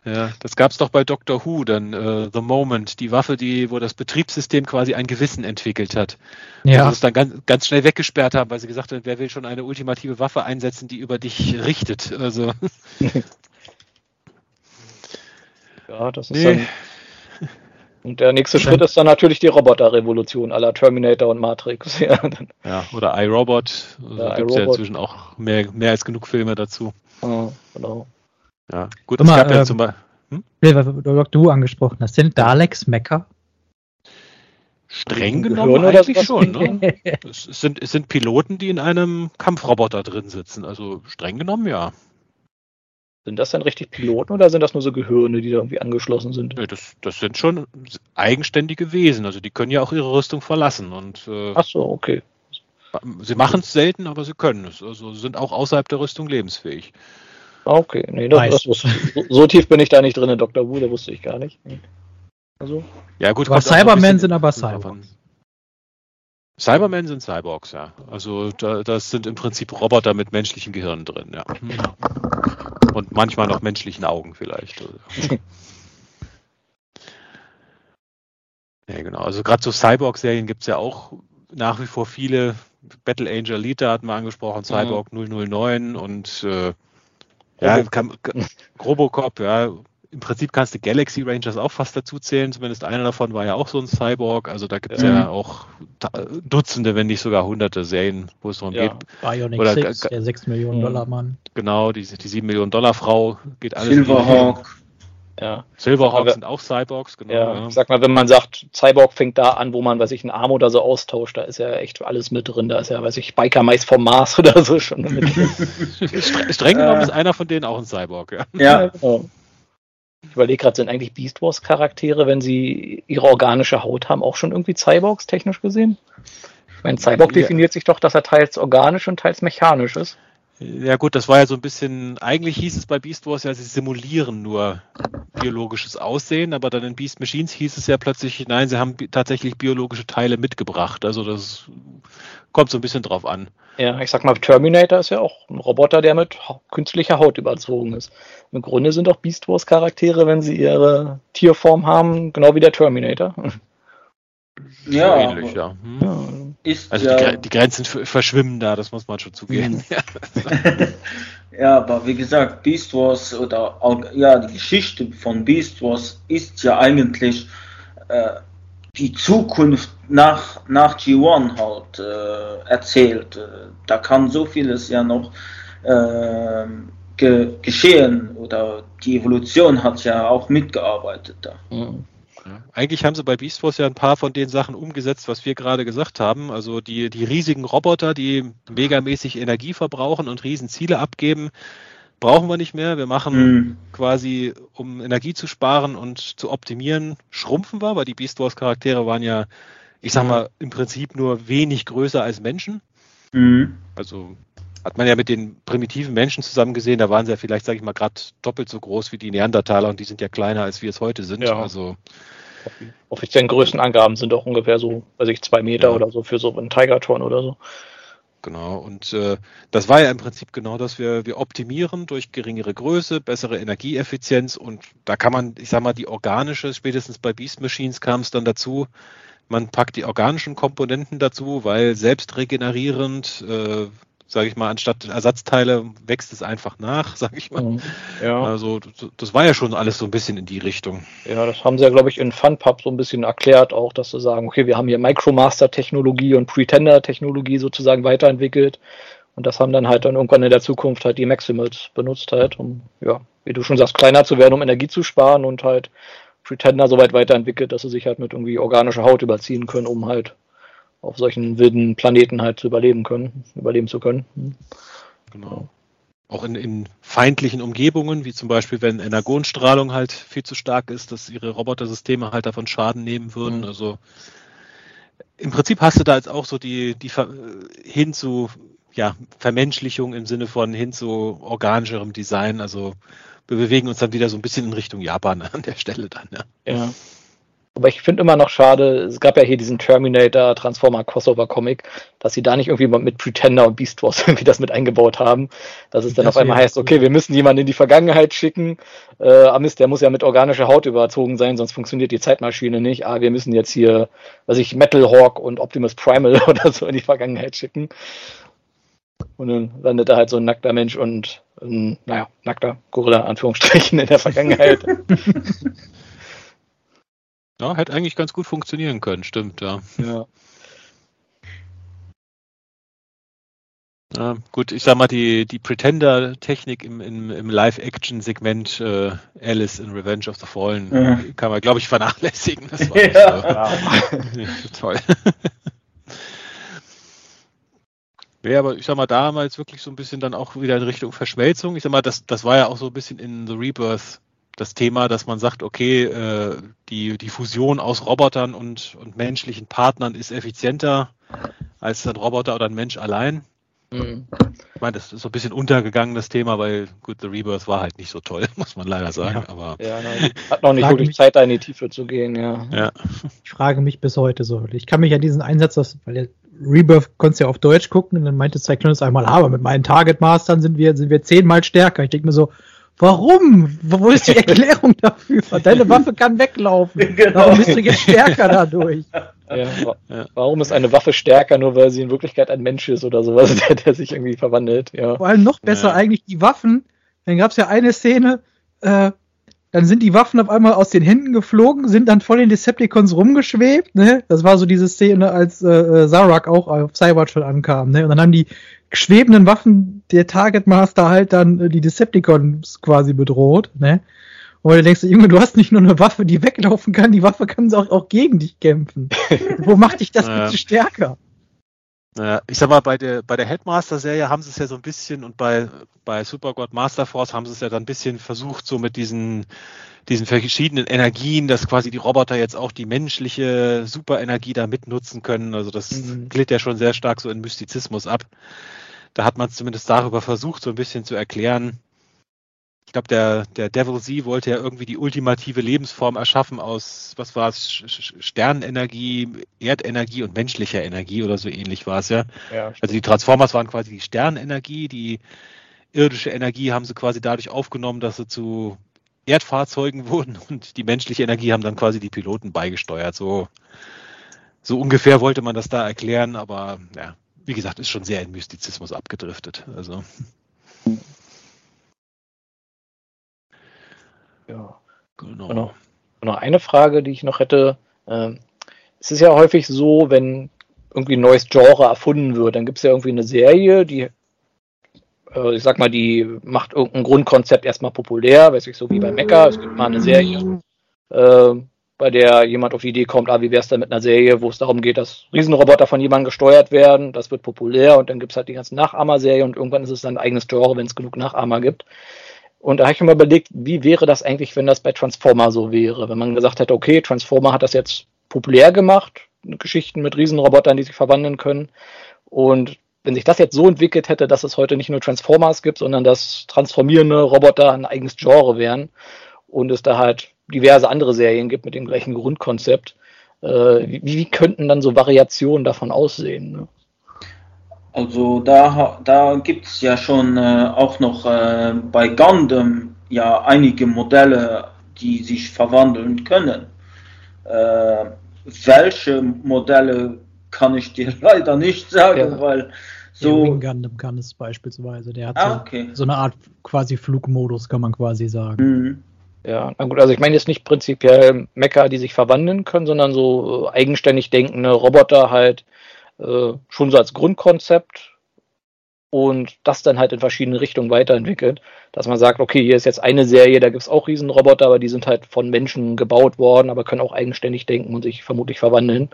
Ja, das gab es doch bei Doctor Who, dann uh, The Moment, die Waffe, die, wo das Betriebssystem quasi ein Gewissen entwickelt hat. Ja. Und es dann ganz, ganz schnell weggesperrt haben, weil sie gesagt haben, wer will schon eine ultimative Waffe einsetzen, die über dich richtet. Also. <laughs> <laughs> ja, das ist nee. dann und der nächste Schritt ist dann natürlich die Roboterrevolution aller Terminator und Matrix. <laughs> Ja, ja oder iRobot. Da also gibt es ja inzwischen auch mehr, mehr als genug Filme dazu. Ja, genau. Ja, gut, es gab äh, ja zum Beispiel. Hm? weil du angesprochen hast, sind Daleks Mecker? Streng genommen eigentlich schon. Ne? es, sind, es sind Piloten, die in einem Kampfroboter drin sitzen. Also streng genommen ja. Sind das dann richtig Piloten oder sind das nur so Gehirne, die da irgendwie angeschlossen sind? Nee, das, das sind schon eigenständige Wesen. Also die können ja auch ihre Rüstung verlassen. Und, äh, Ach so, okay. Sie machen es selten, aber sie können es. Also sind auch außerhalb der Rüstung lebensfähig. Ah, okay, nee, das, das wusste, so, tief bin ich da nicht drin in Dr. Wu, da wusste ich gar nicht. Also. Ja, gut. Aber Cybermen sind aber Cybermen. Cybermen sind Cyborgs, ja. Also da, das sind im Prinzip Roboter mit menschlichem Gehirn drin, ja. Und manchmal noch menschlichen Augen vielleicht. <laughs> ja, genau. Also gerade so Cyborg-Serien gibt es ja auch nach wie vor viele. Battle Angel Elite hatten wir angesprochen, Cyborg mhm. 009 und äh, ja, kann, <laughs> Robocop, ja, im Prinzip kannst du Galaxy Rangers auch fast dazu zählen, zumindest einer davon war ja auch so ein Cyborg, also da gibt es ja. ja. auch Dutzende, wenn nicht sogar hunderte Serien, wo es darum ja. geht. Bionic Oder, 6, der 6 Millionen Dollar Mann. Genau, die, die 7 Millionen Dollar Frau geht alles. Silverhawk. Ja. Silverhawk sind auch Cyborgs, genau. Ja, ja. Sag mal, wenn man sagt, Cyborg fängt da an, wo man, weiß ich, einen Arm oder so austauscht, da ist ja echt alles mit drin. Da ist ja, weiß ich, Biker Mais vom Mars <laughs> oder so schon mit. <laughs> Streng genommen ist einer von denen auch ein Cyborg, ja. Ja, genau. Ich überlege gerade, sind eigentlich Beast Wars Charaktere, wenn sie ihre organische Haut haben, auch schon irgendwie Cyborgs technisch gesehen? Ich meine, Cyborg ja. definiert sich doch, dass er teils organisch und teils mechanisch ist. Ja gut, das war ja so ein bisschen, eigentlich hieß es bei Beast Wars ja, sie simulieren nur biologisches Aussehen, aber dann in Beast Machines hieß es ja plötzlich, nein, sie haben tatsächlich biologische Teile mitgebracht. Also das kommt so ein bisschen drauf an. Ja, ich sag mal, Terminator ist ja auch ein Roboter, der mit künstlicher Haut überzogen ist. Im Grunde sind auch Beast Wars Charaktere, wenn sie ihre Tierform haben, genau wie der Terminator. Ja, ähnlich, ja. Hm. ja. Also ja, die, die, Grenzen verschwimmen da, das muss man schon zugeben. <laughs> <laughs> ja, aber wie gesagt, Beast Wars oder ja, die Geschichte von Beast Wars ist ja eigentlich äh, die Zukunft nach, nach G1 halt äh, erzählt. Da kann so vieles ja noch äh, ge geschehen oder die Evolution hat ja auch mitgearbeitet da. Mhm. Eigentlich haben sie bei Beast Force ja ein paar von den Sachen umgesetzt, was wir gerade gesagt haben. Also die, die riesigen Roboter, die megamäßig Energie verbrauchen und riesen Ziele abgeben, brauchen wir nicht mehr. Wir machen mhm. quasi, um Energie zu sparen und zu optimieren, schrumpfen wir, weil die Beast Wars Charaktere waren ja, ich sag mal, im Prinzip nur wenig größer als Menschen. Mhm. Also hat man ja mit den primitiven Menschen zusammen gesehen, da waren sie ja vielleicht, sage ich mal, gerade doppelt so groß wie die Neandertaler und die sind ja kleiner, als wir es heute sind. Ja. Also offiziellen Größenangaben sind auch ungefähr so, weiß ich, zwei Meter ja. oder so für so einen Tigerton oder so. Genau, und äh, das war ja im Prinzip genau das, wir, wir optimieren durch geringere Größe, bessere Energieeffizienz und da kann man, ich sag mal, die organische, spätestens bei Beast Machines kam es dann dazu, man packt die organischen Komponenten dazu, weil selbst regenerierend, äh, sage ich mal, anstatt Ersatzteile wächst es einfach nach, <laughs> sage ich mal. Mhm. Ja. Also das war ja schon alles so ein bisschen in die Richtung. Ja, das haben sie ja, glaube ich, in FunPub so ein bisschen erklärt auch, dass sie sagen, okay, wir haben hier Micromaster-Technologie und Pretender-Technologie sozusagen weiterentwickelt. Und das haben dann halt dann irgendwann in der Zukunft halt die Maximals benutzt halt, um, ja, wie du schon sagst, kleiner zu werden, um Energie zu sparen und halt Pretender so weit weiterentwickelt, dass sie sich halt mit irgendwie organischer Haut überziehen können, um halt auf solchen wilden Planeten halt zu überleben können, überleben zu können. Hm. Genau. Auch in, in feindlichen Umgebungen, wie zum Beispiel, wenn Energonstrahlung halt viel zu stark ist, dass ihre Robotersysteme halt davon Schaden nehmen würden. Mhm. Also im Prinzip hast du da jetzt auch so die, die hin zu ja, Vermenschlichung im Sinne von hin zu organischerem Design. Also wir bewegen uns dann wieder so ein bisschen in Richtung Japan <laughs> an der Stelle dann. Ja. ja. Aber ich finde immer noch schade, es gab ja hier diesen Terminator Transformer Crossover Comic, dass sie da nicht irgendwie mit Pretender und Beast Wars <laughs> irgendwie das mit eingebaut haben. Dass es dann das auf einmal heißt, okay, wir müssen jemanden in die Vergangenheit schicken. Äh, ah Mist, der muss ja mit organischer Haut überzogen sein, sonst funktioniert die Zeitmaschine nicht. Ah, wir müssen jetzt hier, was ich, Metal Hawk und Optimus Primal <laughs> oder so in die Vergangenheit schicken. Und dann landet da halt so ein nackter Mensch und ein, naja, nackter Gorilla, Anführungsstrichen, in der <laughs> Vergangenheit. Ja, hätte eigentlich ganz gut funktionieren können, stimmt, ja. Ja. Ja, gut, ich sag mal, die, die Pretender-Technik im, im, im Live-Action-Segment äh, Alice in Revenge of the Fallen ja. kann man, glaube ich, vernachlässigen. Das war <laughs> ja. so, <laughs> toll. Ja, aber ich sag mal, damals wirklich so ein bisschen dann auch wieder in Richtung Verschmelzung. Ich sag mal, das, das war ja auch so ein bisschen in The Rebirth das Thema, dass man sagt, okay, äh, die, die Fusion aus Robotern und, und menschlichen Partnern ist effizienter als ein Roboter oder ein Mensch allein. Mhm. Ich meine, das ist so ein bisschen untergegangen, das Thema, weil gut, The Rebirth war halt nicht so toll, <laughs> muss man leider sagen. Ja. Aber ja, nein, hat noch nicht wirklich mich, Zeit, da in die Tiefe zu gehen, ja. ja. Ich frage mich bis heute so. Ich kann mich an diesen Einsatz, weil der Rebirth konntest ja auf Deutsch gucken und dann meinte Cyclones einmal, aber mit meinen Target Mastern sind wir, sind wir zehnmal stärker. Ich denke mir so, Warum? Wo ist die <laughs> Erklärung dafür? Deine Waffe kann weglaufen. <laughs> Genau. Warum bist du jetzt stärker dadurch? Ja, warum ist eine Waffe stärker, nur weil sie in Wirklichkeit ein Mensch ist oder sowas, <laughs> der, der sich irgendwie verwandelt? Ja. Vor allem noch besser ja. eigentlich die Waffen. Dann gab es ja eine Szene, äh, dann sind die Waffen auf einmal aus den Händen geflogen, sind dann voll in Decepticons rumgeschwebt. Ne? Das war so diese Szene, als äh, äh Zarak auch auf Cybert schon ankam. Ne? Und dann haben die schwebenden Waffen der Target Master halt dann äh, die Decepticons quasi bedroht. Ne? Und du denkst, Junge, du hast nicht nur eine Waffe, die weglaufen kann, die Waffe kann auch, auch gegen dich kämpfen. <laughs> Wo macht dich das bitte stärker? Ich sag mal, bei der, bei der Headmaster-Serie haben sie es ja so ein bisschen und bei, bei Supergod Master Force haben sie es ja dann ein bisschen versucht, so mit diesen, diesen verschiedenen Energien, dass quasi die Roboter jetzt auch die menschliche Superenergie da mitnutzen können. Also das mhm. glitt ja schon sehr stark so in Mystizismus ab. Da hat man es zumindest darüber versucht, so ein bisschen zu erklären, ich glaube, der, der Devil Z wollte ja irgendwie die ultimative Lebensform erschaffen aus, was war es, Sternenergie, Erdenergie und menschlicher Energie oder so ähnlich war es ja. ja also die Transformers waren quasi die Sternenergie, die irdische Energie haben sie quasi dadurch aufgenommen, dass sie zu Erdfahrzeugen <laughs> wurden und die menschliche Energie haben dann quasi die Piloten beigesteuert. So, so ungefähr wollte man das da erklären, aber ja, wie gesagt, ist schon sehr in Mystizismus abgedriftet. Also. Ja, genau. genau. Noch eine Frage, die ich noch hätte. Ähm, es ist ja häufig so, wenn irgendwie ein neues Genre erfunden wird, dann gibt es ja irgendwie eine Serie, die, äh, ich sag mal, die macht irgendein Grundkonzept erstmal populär, weiß ich, so wie bei Mecha. Es gibt mal eine Serie, äh, bei der jemand auf die Idee kommt, ah, wie wäre es denn mit einer Serie, wo es darum geht, dass Riesenroboter von jemandem gesteuert werden, das wird populär und dann gibt es halt die ganzen Nachahmer-Serie und irgendwann ist es dann ein eigenes Genre, wenn es genug Nachahmer gibt. Und da habe ich mir überlegt, wie wäre das eigentlich, wenn das bei Transformer so wäre? Wenn man gesagt hätte, okay, Transformer hat das jetzt populär gemacht, Geschichten mit Riesenrobotern, die sich verwandeln können. Und wenn sich das jetzt so entwickelt hätte, dass es heute nicht nur Transformers gibt, sondern dass transformierende Roboter ein eigenes Genre wären und es da halt diverse andere Serien gibt mit dem gleichen Grundkonzept, äh, wie, wie, könnten dann so Variationen davon aussehen? Ne? Also da, da gibt es ja schon äh, auch noch äh, bei Gundam ja einige Modelle, die sich verwandeln können. Äh, welche Modelle kann ich dir <laughs> leider nicht sagen, ja. weil so. Wing Gundam kann es beispielsweise. Der hat ah, so, okay. so, eine Art quasi Flugmodus, kann man quasi sagen. Mhm. Ja, na gut, also ich meine jetzt nicht prinzipiell Mecha, die sich verwandeln können, sondern so äh, eigenständig denkende Roboter halt, äh, schon so als Grundkonzept und das dann halt in verschiedene Richtungen weiterentwickelt, dass man sagt, okay, hier ist jetzt eine Serie, da gibt es auch Riesenroboter, aber die sind halt von Menschen gebaut worden, aber können auch eigenständig denken und sich vermutlich verwandeln.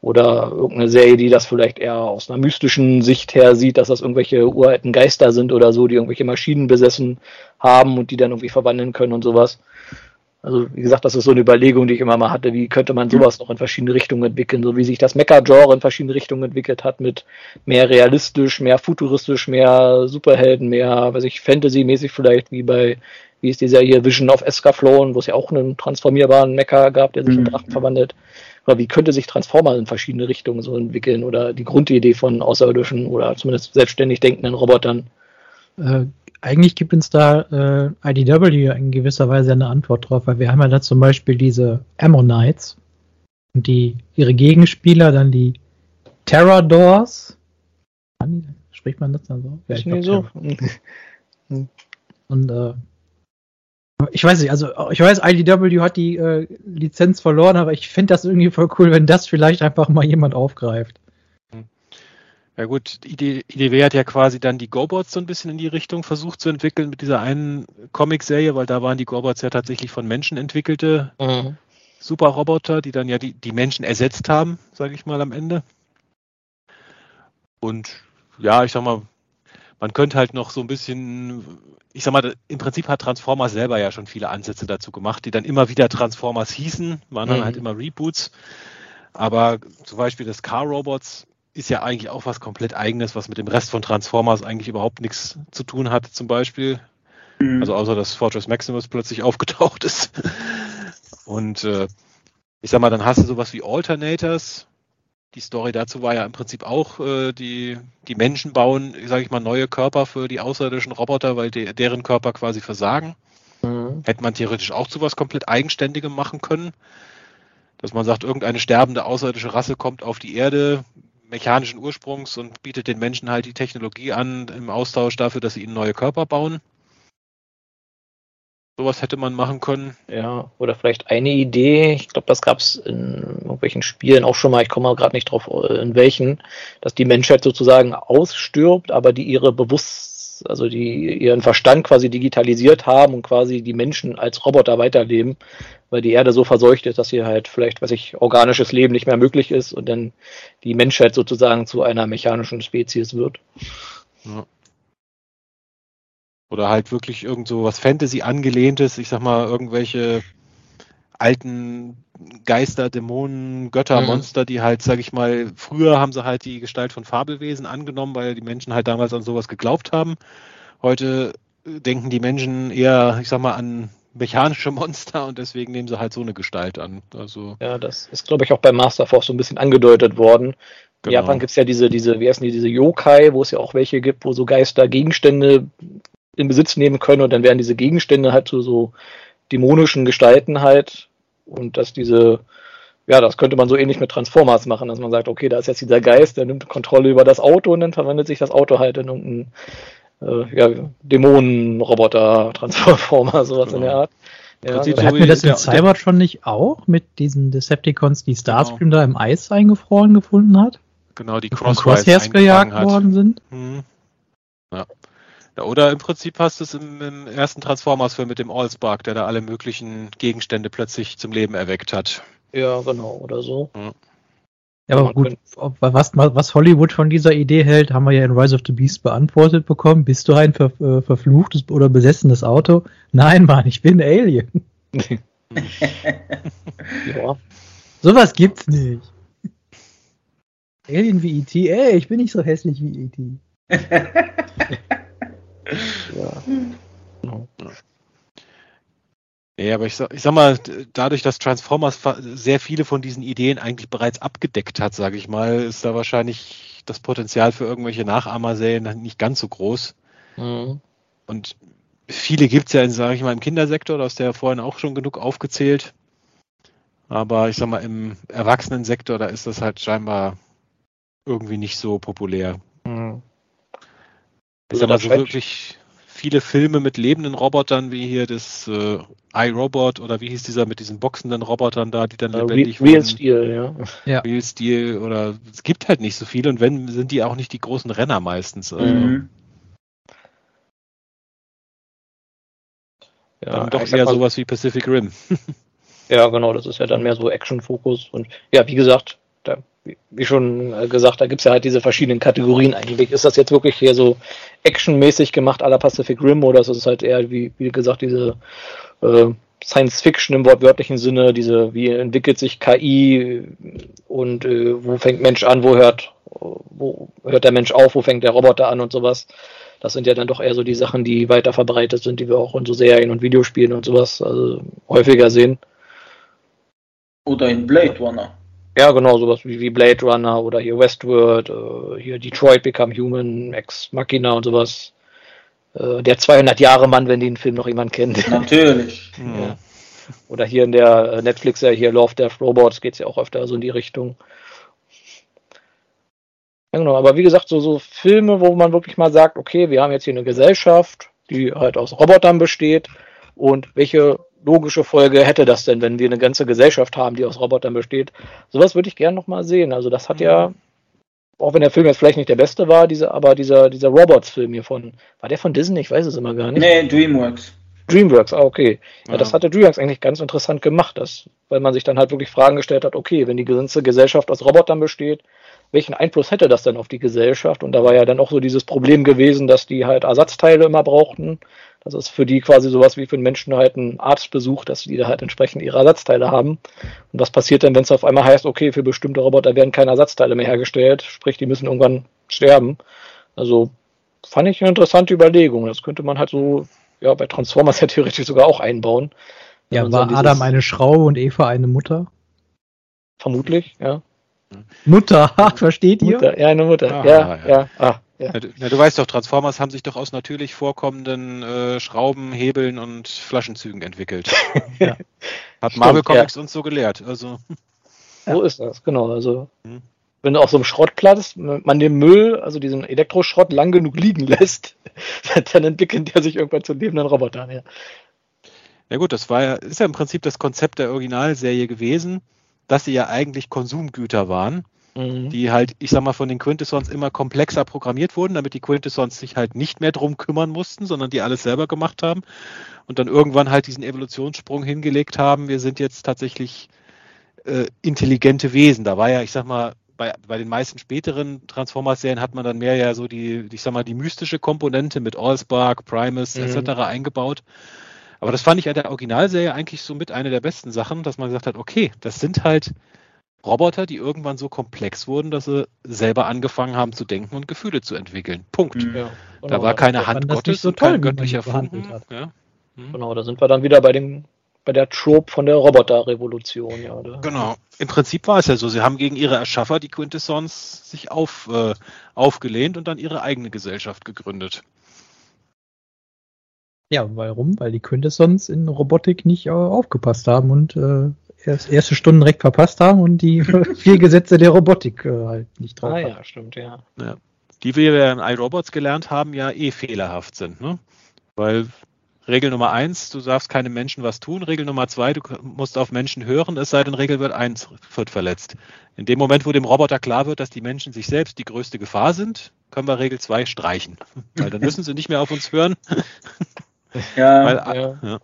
Oder irgendeine Serie, die das vielleicht eher aus einer mystischen Sicht her sieht, dass das irgendwelche uralten Geister sind oder so, die irgendwelche Maschinen besessen haben und die dann irgendwie verwandeln können und sowas. Also wie gesagt, das ist so eine Überlegung, die ich immer mal hatte, wie könnte man sowas noch in verschiedene Richtungen entwickeln, so wie sich das Mecha-Genre in verschiedene Richtungen entwickelt hat, mit mehr realistisch, mehr futuristisch, mehr Superhelden, mehr, weiß ich, Fantasy-mäßig vielleicht, wie bei, wie ist dieser hier Vision of Escaflown, wo es ja auch einen transformierbaren Mecha gab, der sich in mhm. Drachen verwandelt. Aber wie könnte sich Transformer in verschiedene Richtungen so entwickeln oder die Grundidee von außerirdischen oder zumindest selbstständig denkenden Robotern? Eigentlich gibt uns da äh, IDW in gewisser Weise eine Antwort drauf, weil wir haben ja da zum Beispiel diese Ammonites und die ihre Gegenspieler, dann die Terradors. Spricht man das dann so? Ja, ich glaub, so. und äh, ich weiß nicht, also ich weiß, IDW hat die äh, Lizenz verloren, aber ich finde das irgendwie voll cool, wenn das vielleicht einfach mal jemand aufgreift. Ja gut, IDW hat ja quasi dann die GoBots so ein bisschen in die Richtung versucht zu entwickeln mit dieser einen Comic-Serie, weil da waren die GoBots ja tatsächlich von Menschen entwickelte mhm. Superroboter, die dann ja die, die Menschen ersetzt haben, sage ich mal am Ende. Und ja, ich sag mal, man könnte halt noch so ein bisschen, ich sag mal, im Prinzip hat Transformers selber ja schon viele Ansätze dazu gemacht, die dann immer wieder Transformers hießen, waren dann mhm. halt immer Reboots. Aber zum Beispiel das Car Robots ist ja eigentlich auch was komplett eigenes, was mit dem Rest von Transformers eigentlich überhaupt nichts zu tun hat, zum Beispiel. Mhm. Also außer dass Fortress Maximus plötzlich <laughs> aufgetaucht ist. Und äh, ich sag mal, dann hast du sowas wie Alternators. Die Story dazu war ja im Prinzip auch, äh, die, die Menschen bauen, sage ich mal, neue Körper für die außerirdischen Roboter, weil de deren Körper quasi versagen. Mhm. Hätte man theoretisch auch zu was komplett Eigenständigem machen können. Dass man sagt, irgendeine sterbende außerirdische Rasse kommt auf die Erde, mechanischen Ursprungs und bietet den Menschen halt die Technologie an im Austausch dafür, dass sie ihnen neue Körper bauen. Sowas hätte man machen können. Ja, oder vielleicht eine Idee, ich glaube, das gab es in irgendwelchen Spielen auch schon mal, ich komme gerade nicht drauf, in welchen, dass die Menschheit sozusagen ausstirbt, aber die ihre Bewusst also die ihren Verstand quasi digitalisiert haben und quasi die Menschen als Roboter weiterleben, weil die Erde so verseucht ist, dass hier halt vielleicht, weiß ich, organisches Leben nicht mehr möglich ist und dann die Menschheit sozusagen zu einer mechanischen Spezies wird. Ja. Oder halt wirklich irgend so was Fantasy angelehntes, ich sag mal, irgendwelche alten Geister, Dämonen, Götter, mhm. Monster, die halt, sag ich mal, früher haben sie halt die Gestalt von Fabelwesen angenommen, weil die Menschen halt damals an sowas geglaubt haben. Heute denken die Menschen eher, ich sag mal, an mechanische Monster und deswegen nehmen sie halt so eine Gestalt an. Also ja, das ist, glaube ich, auch bei Master Force so ein bisschen angedeutet worden. Genau. In Japan gibt es ja diese, diese, wie heißen die, diese Yokai, wo es ja auch welche gibt, wo so Geister Gegenstände in Besitz nehmen können und dann werden diese Gegenstände halt zu so dämonischen Gestalten halt und dass diese, ja, das könnte man so ähnlich mit Transformers machen, dass man sagt, okay, da ist jetzt dieser Geist, der nimmt Kontrolle über das Auto und dann verwandelt sich das Auto halt in irgendeinen äh, ja, Dämonenroboter, <laughs> Transformer, sowas genau. in der Art. Ja, also hat mir das in Cybert schon nicht auch mit diesen Decepticons, die Starscream genau. da im Eis eingefroren gefunden hat? Genau, die Crosshairs gejagt worden sind. Hm. Ja. Ja, oder im Prinzip hast du es im, im ersten Transformers-Film mit dem Allspark, der da alle möglichen Gegenstände plötzlich zum Leben erweckt hat. Ja, genau, oder so. Ja. Ja, aber gut, was, was Hollywood von dieser Idee hält, haben wir ja in Rise of the Beast beantwortet bekommen. Bist du ein ver, äh, verfluchtes oder besessenes Auto? Nein, Mann, ich bin Alien. <laughs> ja. Sowas gibt's nicht. Alien wie E.T., ey, ich bin nicht so hässlich wie E.T. <laughs> ja. No. Ja, aber ich sag, ich sag mal, dadurch, dass Transformers sehr viele von diesen Ideen eigentlich bereits abgedeckt hat, sage ich mal, ist da wahrscheinlich das Potenzial für irgendwelche Nachahmerserien nicht ganz so groß. Mhm. Und viele gibt es ja, sage ich mal, im Kindersektor, da hast du ja vorhin auch schon genug aufgezählt. Aber ich sag mal, im Erwachsenensektor, da ist das halt scheinbar irgendwie nicht so populär. Mhm. Ich sag mal, so wirklich viele Filme mit lebenden Robotern, wie hier das äh, iRobot oder wie hieß dieser mit diesen boxenden Robotern da, die dann ja, lebendig Real Steel, ja. ja. Real Steel oder es gibt halt nicht so viele und wenn, sind die auch nicht die großen Renner meistens. Also. Mhm. Ja, dann doch eher sowas wie Pacific Rim. <laughs> ja, genau, das ist ja dann mehr so Action-Fokus und ja, wie gesagt, wie schon gesagt, da gibt es ja halt diese verschiedenen Kategorien eigentlich. Ist das jetzt wirklich hier so actionmäßig gemacht à la Pacific Rim oder ist es halt eher, wie, wie gesagt, diese äh, Science Fiction im wortwörtlichen Sinne, diese, wie entwickelt sich KI und äh, wo fängt Mensch an, wo hört, wo hört der Mensch auf, wo fängt der Roboter an und sowas. Das sind ja dann doch eher so die Sachen, die weiter verbreitet sind, die wir auch in so Serien und Videospielen und sowas also häufiger sehen. Oder in Blade Runner. Ja, genau, sowas wie, wie Blade Runner oder hier Westworld, äh, hier Detroit Become Human, Ex Machina und sowas. Äh, der 200-Jahre-Mann, wenn den Film noch jemand kennt. <laughs> Natürlich. ja. Oder hier in der äh, Netflix-Serie hier Love, Death, Robots geht es ja auch öfter so in die Richtung. Ja, genau, aber wie gesagt, so, so Filme, wo man wirklich mal sagt, okay, wir haben jetzt hier eine Gesellschaft, die halt aus Robotern besteht und welche logische Folge hätte das denn, wenn wir eine ganze Gesellschaft haben, die aus Robotern besteht? Sowas würde ich gerne nochmal sehen. Also das hat ja, auch wenn der Film jetzt vielleicht nicht der beste war, diese, aber dieser, dieser Robots-Film hier von, war der von Disney? Ich weiß es immer gar nicht. Nee, DreamWorks. DreamWorks, ah, okay. Ja, ja. das hatte DreamWorks eigentlich ganz interessant gemacht, das, weil man sich dann halt wirklich Fragen gestellt hat, okay, wenn die ganze Gesellschaft aus Robotern besteht, welchen Einfluss hätte das denn auf die Gesellschaft? Und da war ja dann auch so dieses Problem gewesen, dass die halt Ersatzteile immer brauchten. Das ist für die quasi sowas wie für einen Menschen halt ein Arztbesuch, dass die da halt entsprechend ihre Ersatzteile haben. Und was passiert denn, wenn es auf einmal heißt, okay, für bestimmte Roboter werden keine Ersatzteile mehr hergestellt, sprich, die müssen irgendwann sterben. Also fand ich eine interessante Überlegung. Das könnte man halt so, ja, bei Transformers <laughs> ja theoretisch sogar auch einbauen. Ja, war Adam eine Schraube und Eva eine Mutter? Vermutlich, ja. Mutter, <laughs> versteht ihr? Mutter, ja, eine Mutter. Ah, ja, ja. ja. Ah, ja. ja, du, ja. du, weißt doch, Transformers haben sich doch aus natürlich vorkommenden äh, Schrauben, Hebeln und Flaschenzügen entwickelt. <laughs> ja. Hat Marvel Comics uns so gelehrt. Also. So ist das, genau. Also, hm. wenn du auf so einem Schrottplatz man den Müll, also diesen Elektroschrott, lang genug liegen lässt, <laughs> dann entwickelt der sich irgendwann zu lebenden Robotern. Ja. ja gut, das war ja, ist ja im Prinzip das Konzept der Originalserie gewesen dass sie ja eigentlich Konsumgüter waren. Mhm. die halt, ich sag mal, von den Quintessons immer komplexer programmiert wurden, damit die Quintessons sich halt nicht mehr drum kümmern mussten, sondern die alles selber gemacht haben und dann irgendwann halt diesen Evolutionssprung hingelegt haben. Wir sind jetzt tatsächlich äh, intelligente Wesen. Da war ja, ich sag mal, bei, bei den meisten späteren Transformers-Serien hat man dann mehr ja so die, ich sag mal, die mystische Komponente mit Allspark, Primus mhm. etc. eingebaut. Aber das fand ich an der Originalserie eigentlich so mit einer der besten Sachen, dass man gesagt hat, okay, das sind halt Roboter, die irgendwann so komplex wurden, dass sie selber angefangen haben zu denken und Gefühle zu entwickeln. Punkt. Mhm. Ja, genau. Da war keine Hand Gottes so und kein göttlicher Funken. Ja. Mhm. Genau, da sind wir dann wieder bei dem bei der Trope von der Roboterrevolution, ja. Oder? Genau. Im Prinzip war es ja so. Sie haben gegen ihre Erschaffer, die Quintessons, sich auf, äh, aufgelehnt und dann ihre eigene Gesellschaft gegründet. Ja, warum? Weil die Quintessons in Robotik nicht äh, aufgepasst haben und äh, erst erste Stunden direkt verpasst haben und die <laughs> vier Gesetze der Robotik äh, halt nicht drauf Ah ja, stimmt, ja. ja. Die wir ja in iRobots gelernt haben, ja eh fehlerhaft sind, ne? Weil Regel Nummer eins, du darfst keinem Menschen was tun. Regel Nummer zwei, du musst auf Menschen hören, es sei denn, Regel wird eins wird verletzt. In dem Moment, wo dem Roboter klar wird, dass die Menschen sich selbst die größte Gefahr sind, können wir Regel zwei streichen. Weil dann <laughs> müssen sie nicht mehr auf uns hören. Ja, Weil, ja. ja.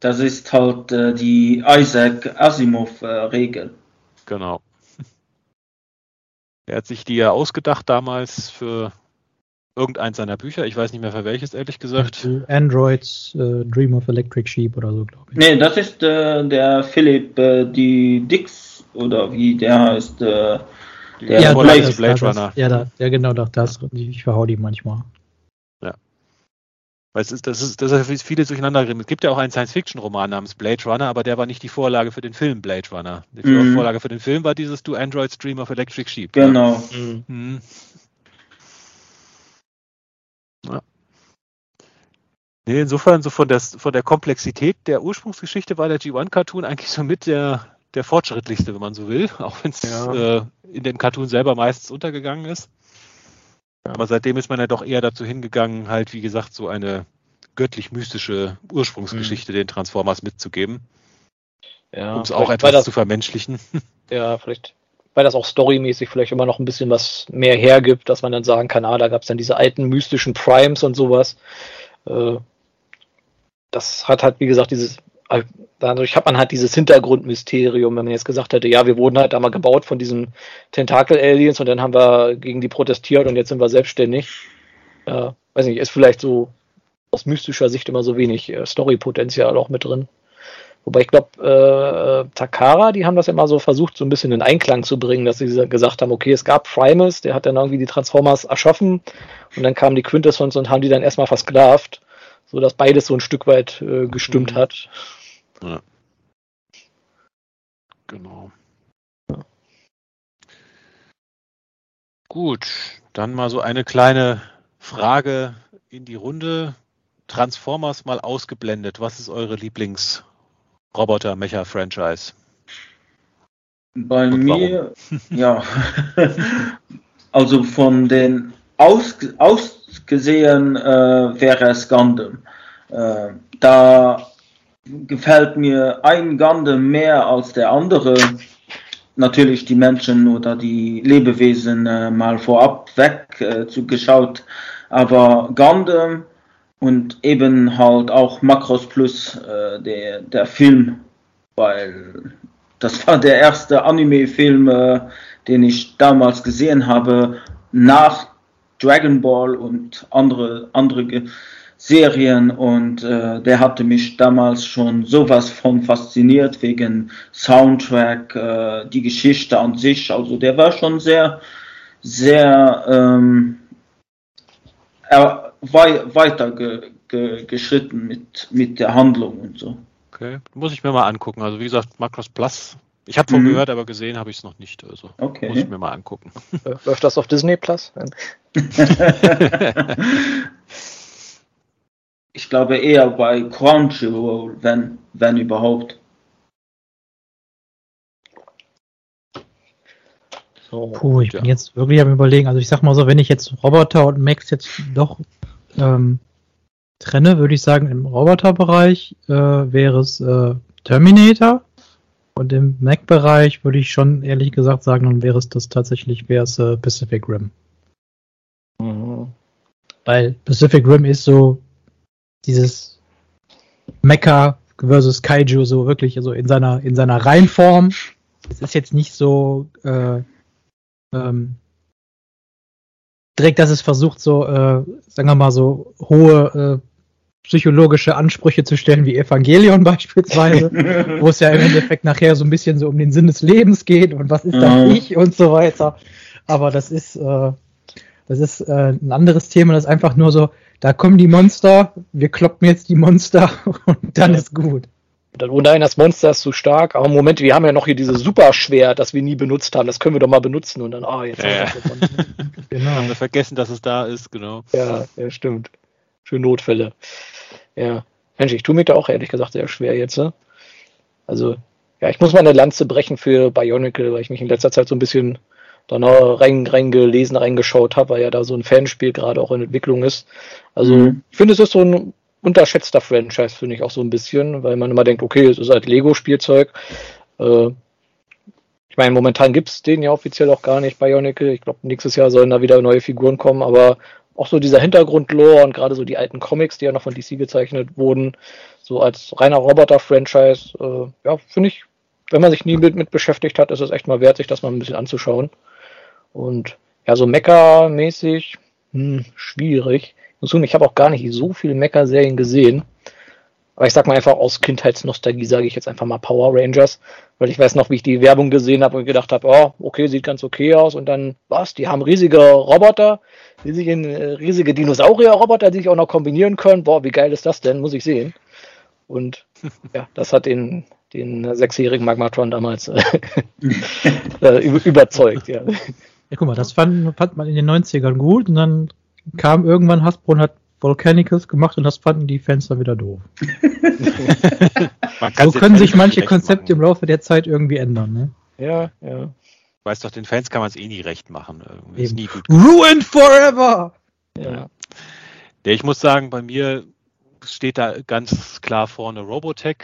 Das ist halt äh, die Isaac Asimov-Regel. Äh, genau. <laughs> Er hat sich die ja ausgedacht damals für irgendeins seiner Bücher. Ich weiß nicht mehr für welches, ehrlich gesagt. Androids uh, Dream of Electric Sheep oder so, glaube ich. Nee, das ist äh, der Philipp äh, die Dix oder wie der heißt. Äh, der ja, Blade, Blade Runner. Ja, da, ja, genau, doch, das. Ich verhau die manchmal. Weil es ist, das ist, das ist viele durcheinander. Es gibt ja auch einen Science-Fiction-Roman namens Blade Runner, aber der war nicht die Vorlage für den Film Blade Runner. Die mhm. Vorlage für den Film war dieses Do Androids Dream of Electric Sheep. Genau. Mhm. Mhm. Ja. Nee, insofern, so von der, von der Komplexität der Ursprungsgeschichte war der G1-Cartoon eigentlich so mit der, der fortschrittlichste, wenn man so will, auch wenn es ja. äh, in dem Cartoon selber meistens untergegangen ist. Aber seitdem ist man ja doch eher dazu hingegangen, halt, wie gesagt, so eine göttlich-mystische Ursprungsgeschichte mhm. den Transformers mitzugeben. Ja, um es auch etwas das, zu vermenschlichen. <laughs> Ja, vielleicht, weil das auch storymäßig vielleicht immer noch ein bisschen was mehr hergibt, dass man dann sagen kann, ah, da gab es dann diese alten mystischen Primes und sowas. Äh, das hat halt, wie gesagt, dieses dadurch hat man halt dieses Hintergrundmysterium, wenn man jetzt gesagt hätte, ja, wir wurden halt einmal gebaut von diesen Tentakel-Aliens und dann haben wir gegen die protestiert und jetzt sind wir selbstständig. Ja, weiß nicht, ist vielleicht so aus mystischer Sicht immer so wenig äh, Story-Potenzial auch mit drin. Wobei ich glaube, äh, äh, Takara, die haben das ja immer so versucht, so ein bisschen in Einklang zu bringen, dass sie gesagt haben, okay, es gab Primus, der hat dann irgendwie die Transformers erschaffen und dann kamen die Quintessons und haben die dann erstmal versklavt, so dass beides so ein Stück weit äh, gestimmt mhm. hat. Ja. Genau. Ja. Gut, dann mal so eine kleine Frage in die Runde. Transformers mal ausgeblendet. Was ist eure Lieblings-Roboter-Mecha-Franchise? Bei Und mir, <laughs> ja. also von den aus, ausgesehen äh, wäre es Gundam. Äh, da gefällt mir ein Gundam mehr als der andere. Natürlich die Menschen oder die Lebewesen äh, mal vorab weg äh, zugeschaut, aber Gundam und eben halt auch Macros Plus, äh, der, der Film, weil das war der erste Anime-Film, äh, den ich damals gesehen habe, nach Dragon Ball und andere, andere Serien und äh, der hatte mich damals schon sowas von fasziniert wegen Soundtrack, äh, die Geschichte an sich. Also der war schon sehr, sehr ähm, er, wei weiter ge, ge, geschritten mit, mit der Handlung und so. Okay, muss ich mir mal angucken. Also wie gesagt, Macross Plus. Ich habe von mhm. gehört, aber gesehen habe ich es noch nicht. Also okay. muss ich mir mal angucken. Läuft das auf Disney Plus? <laughs> <laughs> <laughs> ich glaube eher bei Crunchyroll, wenn, wenn überhaupt. So, Puh, ich ja. bin jetzt wirklich am überlegen. Also ich sag mal so, wenn ich jetzt Roboter und Max jetzt doch ähm, trenne, würde ich sagen, im Roboterbereich äh, wäre es äh, Terminator Und im Mac-Bereich würde ich schon ehrlich gesagt sagen, dann wäre es das tatsächlich, wäre es äh, Pacific Rim. Mhm. Weil Pacific Rim ist so dieses Mecha versus Kaiju, so wirklich so in seiner, in seiner Reihenform. Es ist jetzt nicht so äh, ähm, direkt, dass es versucht, so, äh, sagen wir mal, so hohe äh, psychologische Ansprüche zu stellen, wie Evangelion <laughs> beispielsweise, <laughs> wo es ja im Endeffekt nachher so ein bisschen so um den Sinn des Lebens geht und was ist das ich und so weiter. Aber das ist, äh, das ist äh, ein anderes Thema, das ist einfach nur so, da kommen die Monster, wir kloppen jetzt die Monster <laughs> und dann ja. ist gut. Dann, oh nein, das Monster ist zu stark. Aber Moment, wir haben ja noch hier dieses Superschwert, das wir nie benutzt haben. Das können wir doch mal benutzen. Und dann, ah, oh, jetzt ja, haben wir <laughs> Genau. Haben wir vergessen, dass es da ist, genau. Ja, ja, stimmt. Für Notfälle. Ja. Mensch, ich tue mir da auch ehrlich gesagt sehr schwer jetzt. Ne? Also, ja, ich muss mal eine Lanze brechen für Bionicle, weil ich mich in letzter Zeit so ein bisschen da noch rein, reingelesen, reingeschaut habe, weil ja da so ein Fanspiel gerade auch in Entwicklung ist. Also, mhm. ich finde, es ist so ein unterschätzter Franchise, finde ich auch so ein bisschen, weil man immer denkt, okay, es ist halt Lego-Spielzeug. Äh, ich meine, momentan gibt es den ja offiziell auch gar nicht, Bionicle. Ich glaube, nächstes Jahr sollen da wieder neue Figuren kommen, aber auch so dieser Hintergrund-Lore und gerade so die alten Comics, die ja noch von DC gezeichnet wurden, so als reiner Roboter-Franchise, äh, ja, finde ich, wenn man sich nie mit, mit beschäftigt hat, ist es echt mal wert, sich das mal ein bisschen anzuschauen. Und ja, so Mecha-mäßig, hm, schwierig. Ich habe auch gar nicht so viele Mecha-Serien gesehen. Aber ich sag mal einfach aus Kindheitsnostalgie sage ich jetzt einfach mal Power Rangers, weil ich weiß noch, wie ich die Werbung gesehen habe und gedacht habe, oh, okay, sieht ganz okay aus. Und dann, was, die haben riesige Roboter, riesige, riesige Dinosaurier-Roboter, die sich auch noch kombinieren können. Boah, wie geil ist das denn? Muss ich sehen. Und <laughs> ja, das hat den, den sechsjährigen Magmatron damals äh, <laughs> äh überzeugt, ja. Ja, guck mal, das fand, fand man in den 90ern gut und dann kam irgendwann Hasbro und hat Volcanicus gemacht und das fanden die Fans dann wieder doof. <laughs> so können sich manche Konzepte im Laufe der Zeit irgendwie ändern, ne? Ja, ja. Weißt doch, den Fans kann man es eh nie recht machen. Ist nie gut. Ruined forever! Ja. ja. Ich muss sagen, bei mir steht da ganz klar vorne Robotech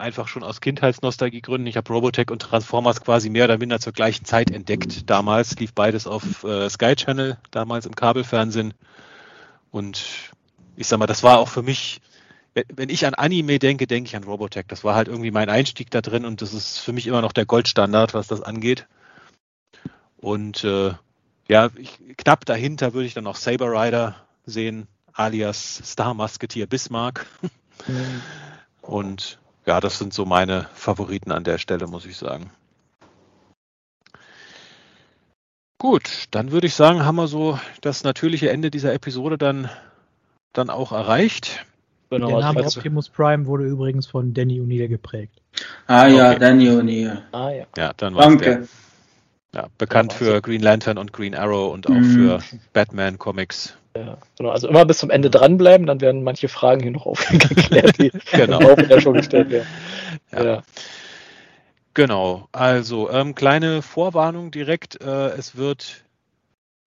einfach schon aus Kindheitsnostalgiegründen. Ich habe Robotech und Transformers quasi mehr oder minder zur gleichen Zeit entdeckt. Damals lief beides auf äh, Sky Channel, damals im Kabelfernsehen. Und ich sag mal, das war auch für mich, wenn ich an Anime denke, denke ich an Robotech. Das war halt irgendwie mein Einstieg da drin und das ist für mich immer noch der Goldstandard, was das angeht. Und äh, ja, ich, knapp dahinter würde ich dann noch Saber Rider sehen, alias Star Musketeer Bismarck. Mhm. Und ja, das sind so meine Favoriten an der Stelle, muss ich sagen. Gut, dann würde ich sagen, haben wir so das natürliche Ende dieser Episode dann, dann auch erreicht. Genau, der Name Optimus Prime wurde übrigens von Danny O'Neill geprägt. Ah ja, okay. Danny O'Neill. Ah ja. Ja, dann war Danke. Der, ja, bekannt für Green Lantern und Green Arrow und auch mm. für Batman Comics. Ja, genau. Also immer bis zum Ende dranbleiben, dann werden manche Fragen hier noch <laughs> aufgeklärt, die <laughs> genau. auch wieder schon gestellt werden. <laughs> Ja. ja. Genau, also ähm, kleine Vorwarnung direkt. Äh, es wird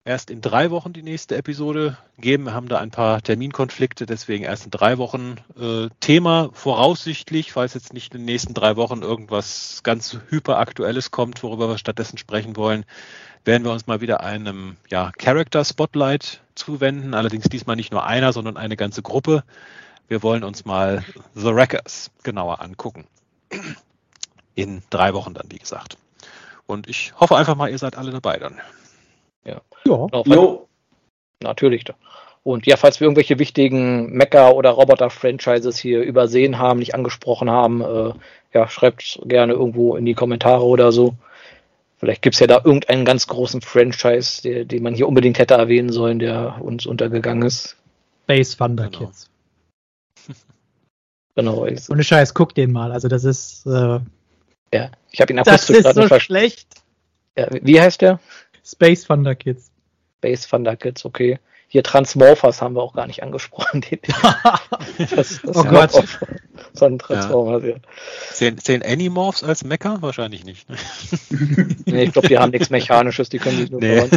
erst in drei Wochen die nächste Episode geben. Wir haben da ein paar Terminkonflikte, deswegen erst in drei Wochen. Äh, Thema voraussichtlich, falls jetzt nicht in den nächsten drei Wochen irgendwas ganz hyperaktuelles kommt, worüber wir stattdessen sprechen wollen, werden wir uns mal wieder einem ja, Character Spotlight zuwenden. Allerdings diesmal nicht nur einer, sondern eine ganze Gruppe. Wir wollen uns mal The Wreckers genauer angucken. In drei Wochen dann, wie gesagt. Und ich hoffe einfach mal, ihr seid alle dabei dann. Ja. Ja. Genau, natürlich. Und ja, falls wir irgendwelche wichtigen Mecha- oder Roboter-Franchises hier übersehen haben, nicht angesprochen haben, äh, ja, schreibt gerne irgendwo in die Kommentare oder so. Vielleicht gibt es ja da irgendeinen ganz großen Franchise, der, den man hier unbedingt hätte erwähnen sollen, der uns untergegangen ist. Space Thunder genau. Kids. <laughs> genau. Ohne Scheiß, guck den mal. Also das ist. Äh, ja, ich habe ihn akustisch Das ist so schlecht. Ja, wie heißt der? Space Thunder Kids. Space Thunder Kids, okay. Hier Transmorphers haben wir auch gar nicht angesprochen. <laughs> <laughs> das, das oh Gott. so ein Transformers, ja. Zählen, zählen Animorphs als Mecha? Wahrscheinlich nicht. Ne? <laughs> nee, ich glaube, die haben nichts Mechanisches, die können sich nur nee.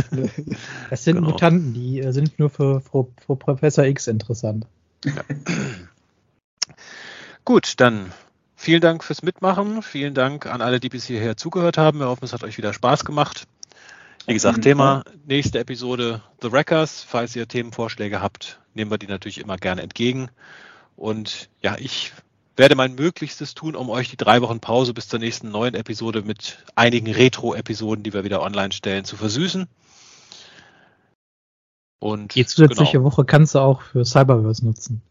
Das sind genau. Mutanten, die äh, sind nur für, für, für Professor X interessant. Ja. Gut, dann vielen Dank fürs Mitmachen. Vielen Dank an alle, die bis hierher zugehört haben. Wir hoffen, es hat euch wieder Spaß gemacht. Wie gesagt, Thema nächste Episode The Wreckers. Falls ihr Themenvorschläge habt, nehmen wir die natürlich immer gerne entgegen. Und ja, ich werde mein Möglichstes tun, um euch die drei Wochen Pause bis zur nächsten neuen Episode mit einigen Retro-Episoden, die wir wieder online stellen, zu versüßen. Und die zusätzliche genau. Woche kannst du auch für Cyberverse nutzen.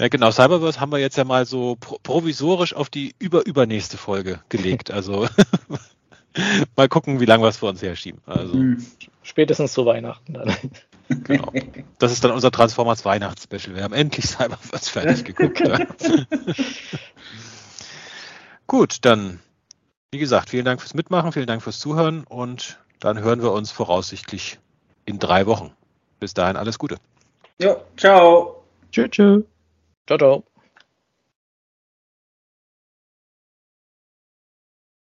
Ja, genau. Cyberverse haben wir jetzt ja mal so provisorisch auf die überübernächste Folge gelegt. Also <laughs> <laughs> mal gucken, wie lange wir es vor uns herschieben. Also, hm. Spätestens zu Weihnachten dann. Genau. Das ist dann unser Transformers Weihnachtsspecial. Wir haben endlich Cyberverse fertig <laughs> geguckt. <laughs> Gut, dann, wie gesagt, vielen Dank fürs Mitmachen, vielen Dank fürs Zuhören und dann hören wir uns voraussichtlich in drei Wochen. Bis dahin alles Gute. Ja, ciao. Tschüss. Tschüss. Ciao, ciao.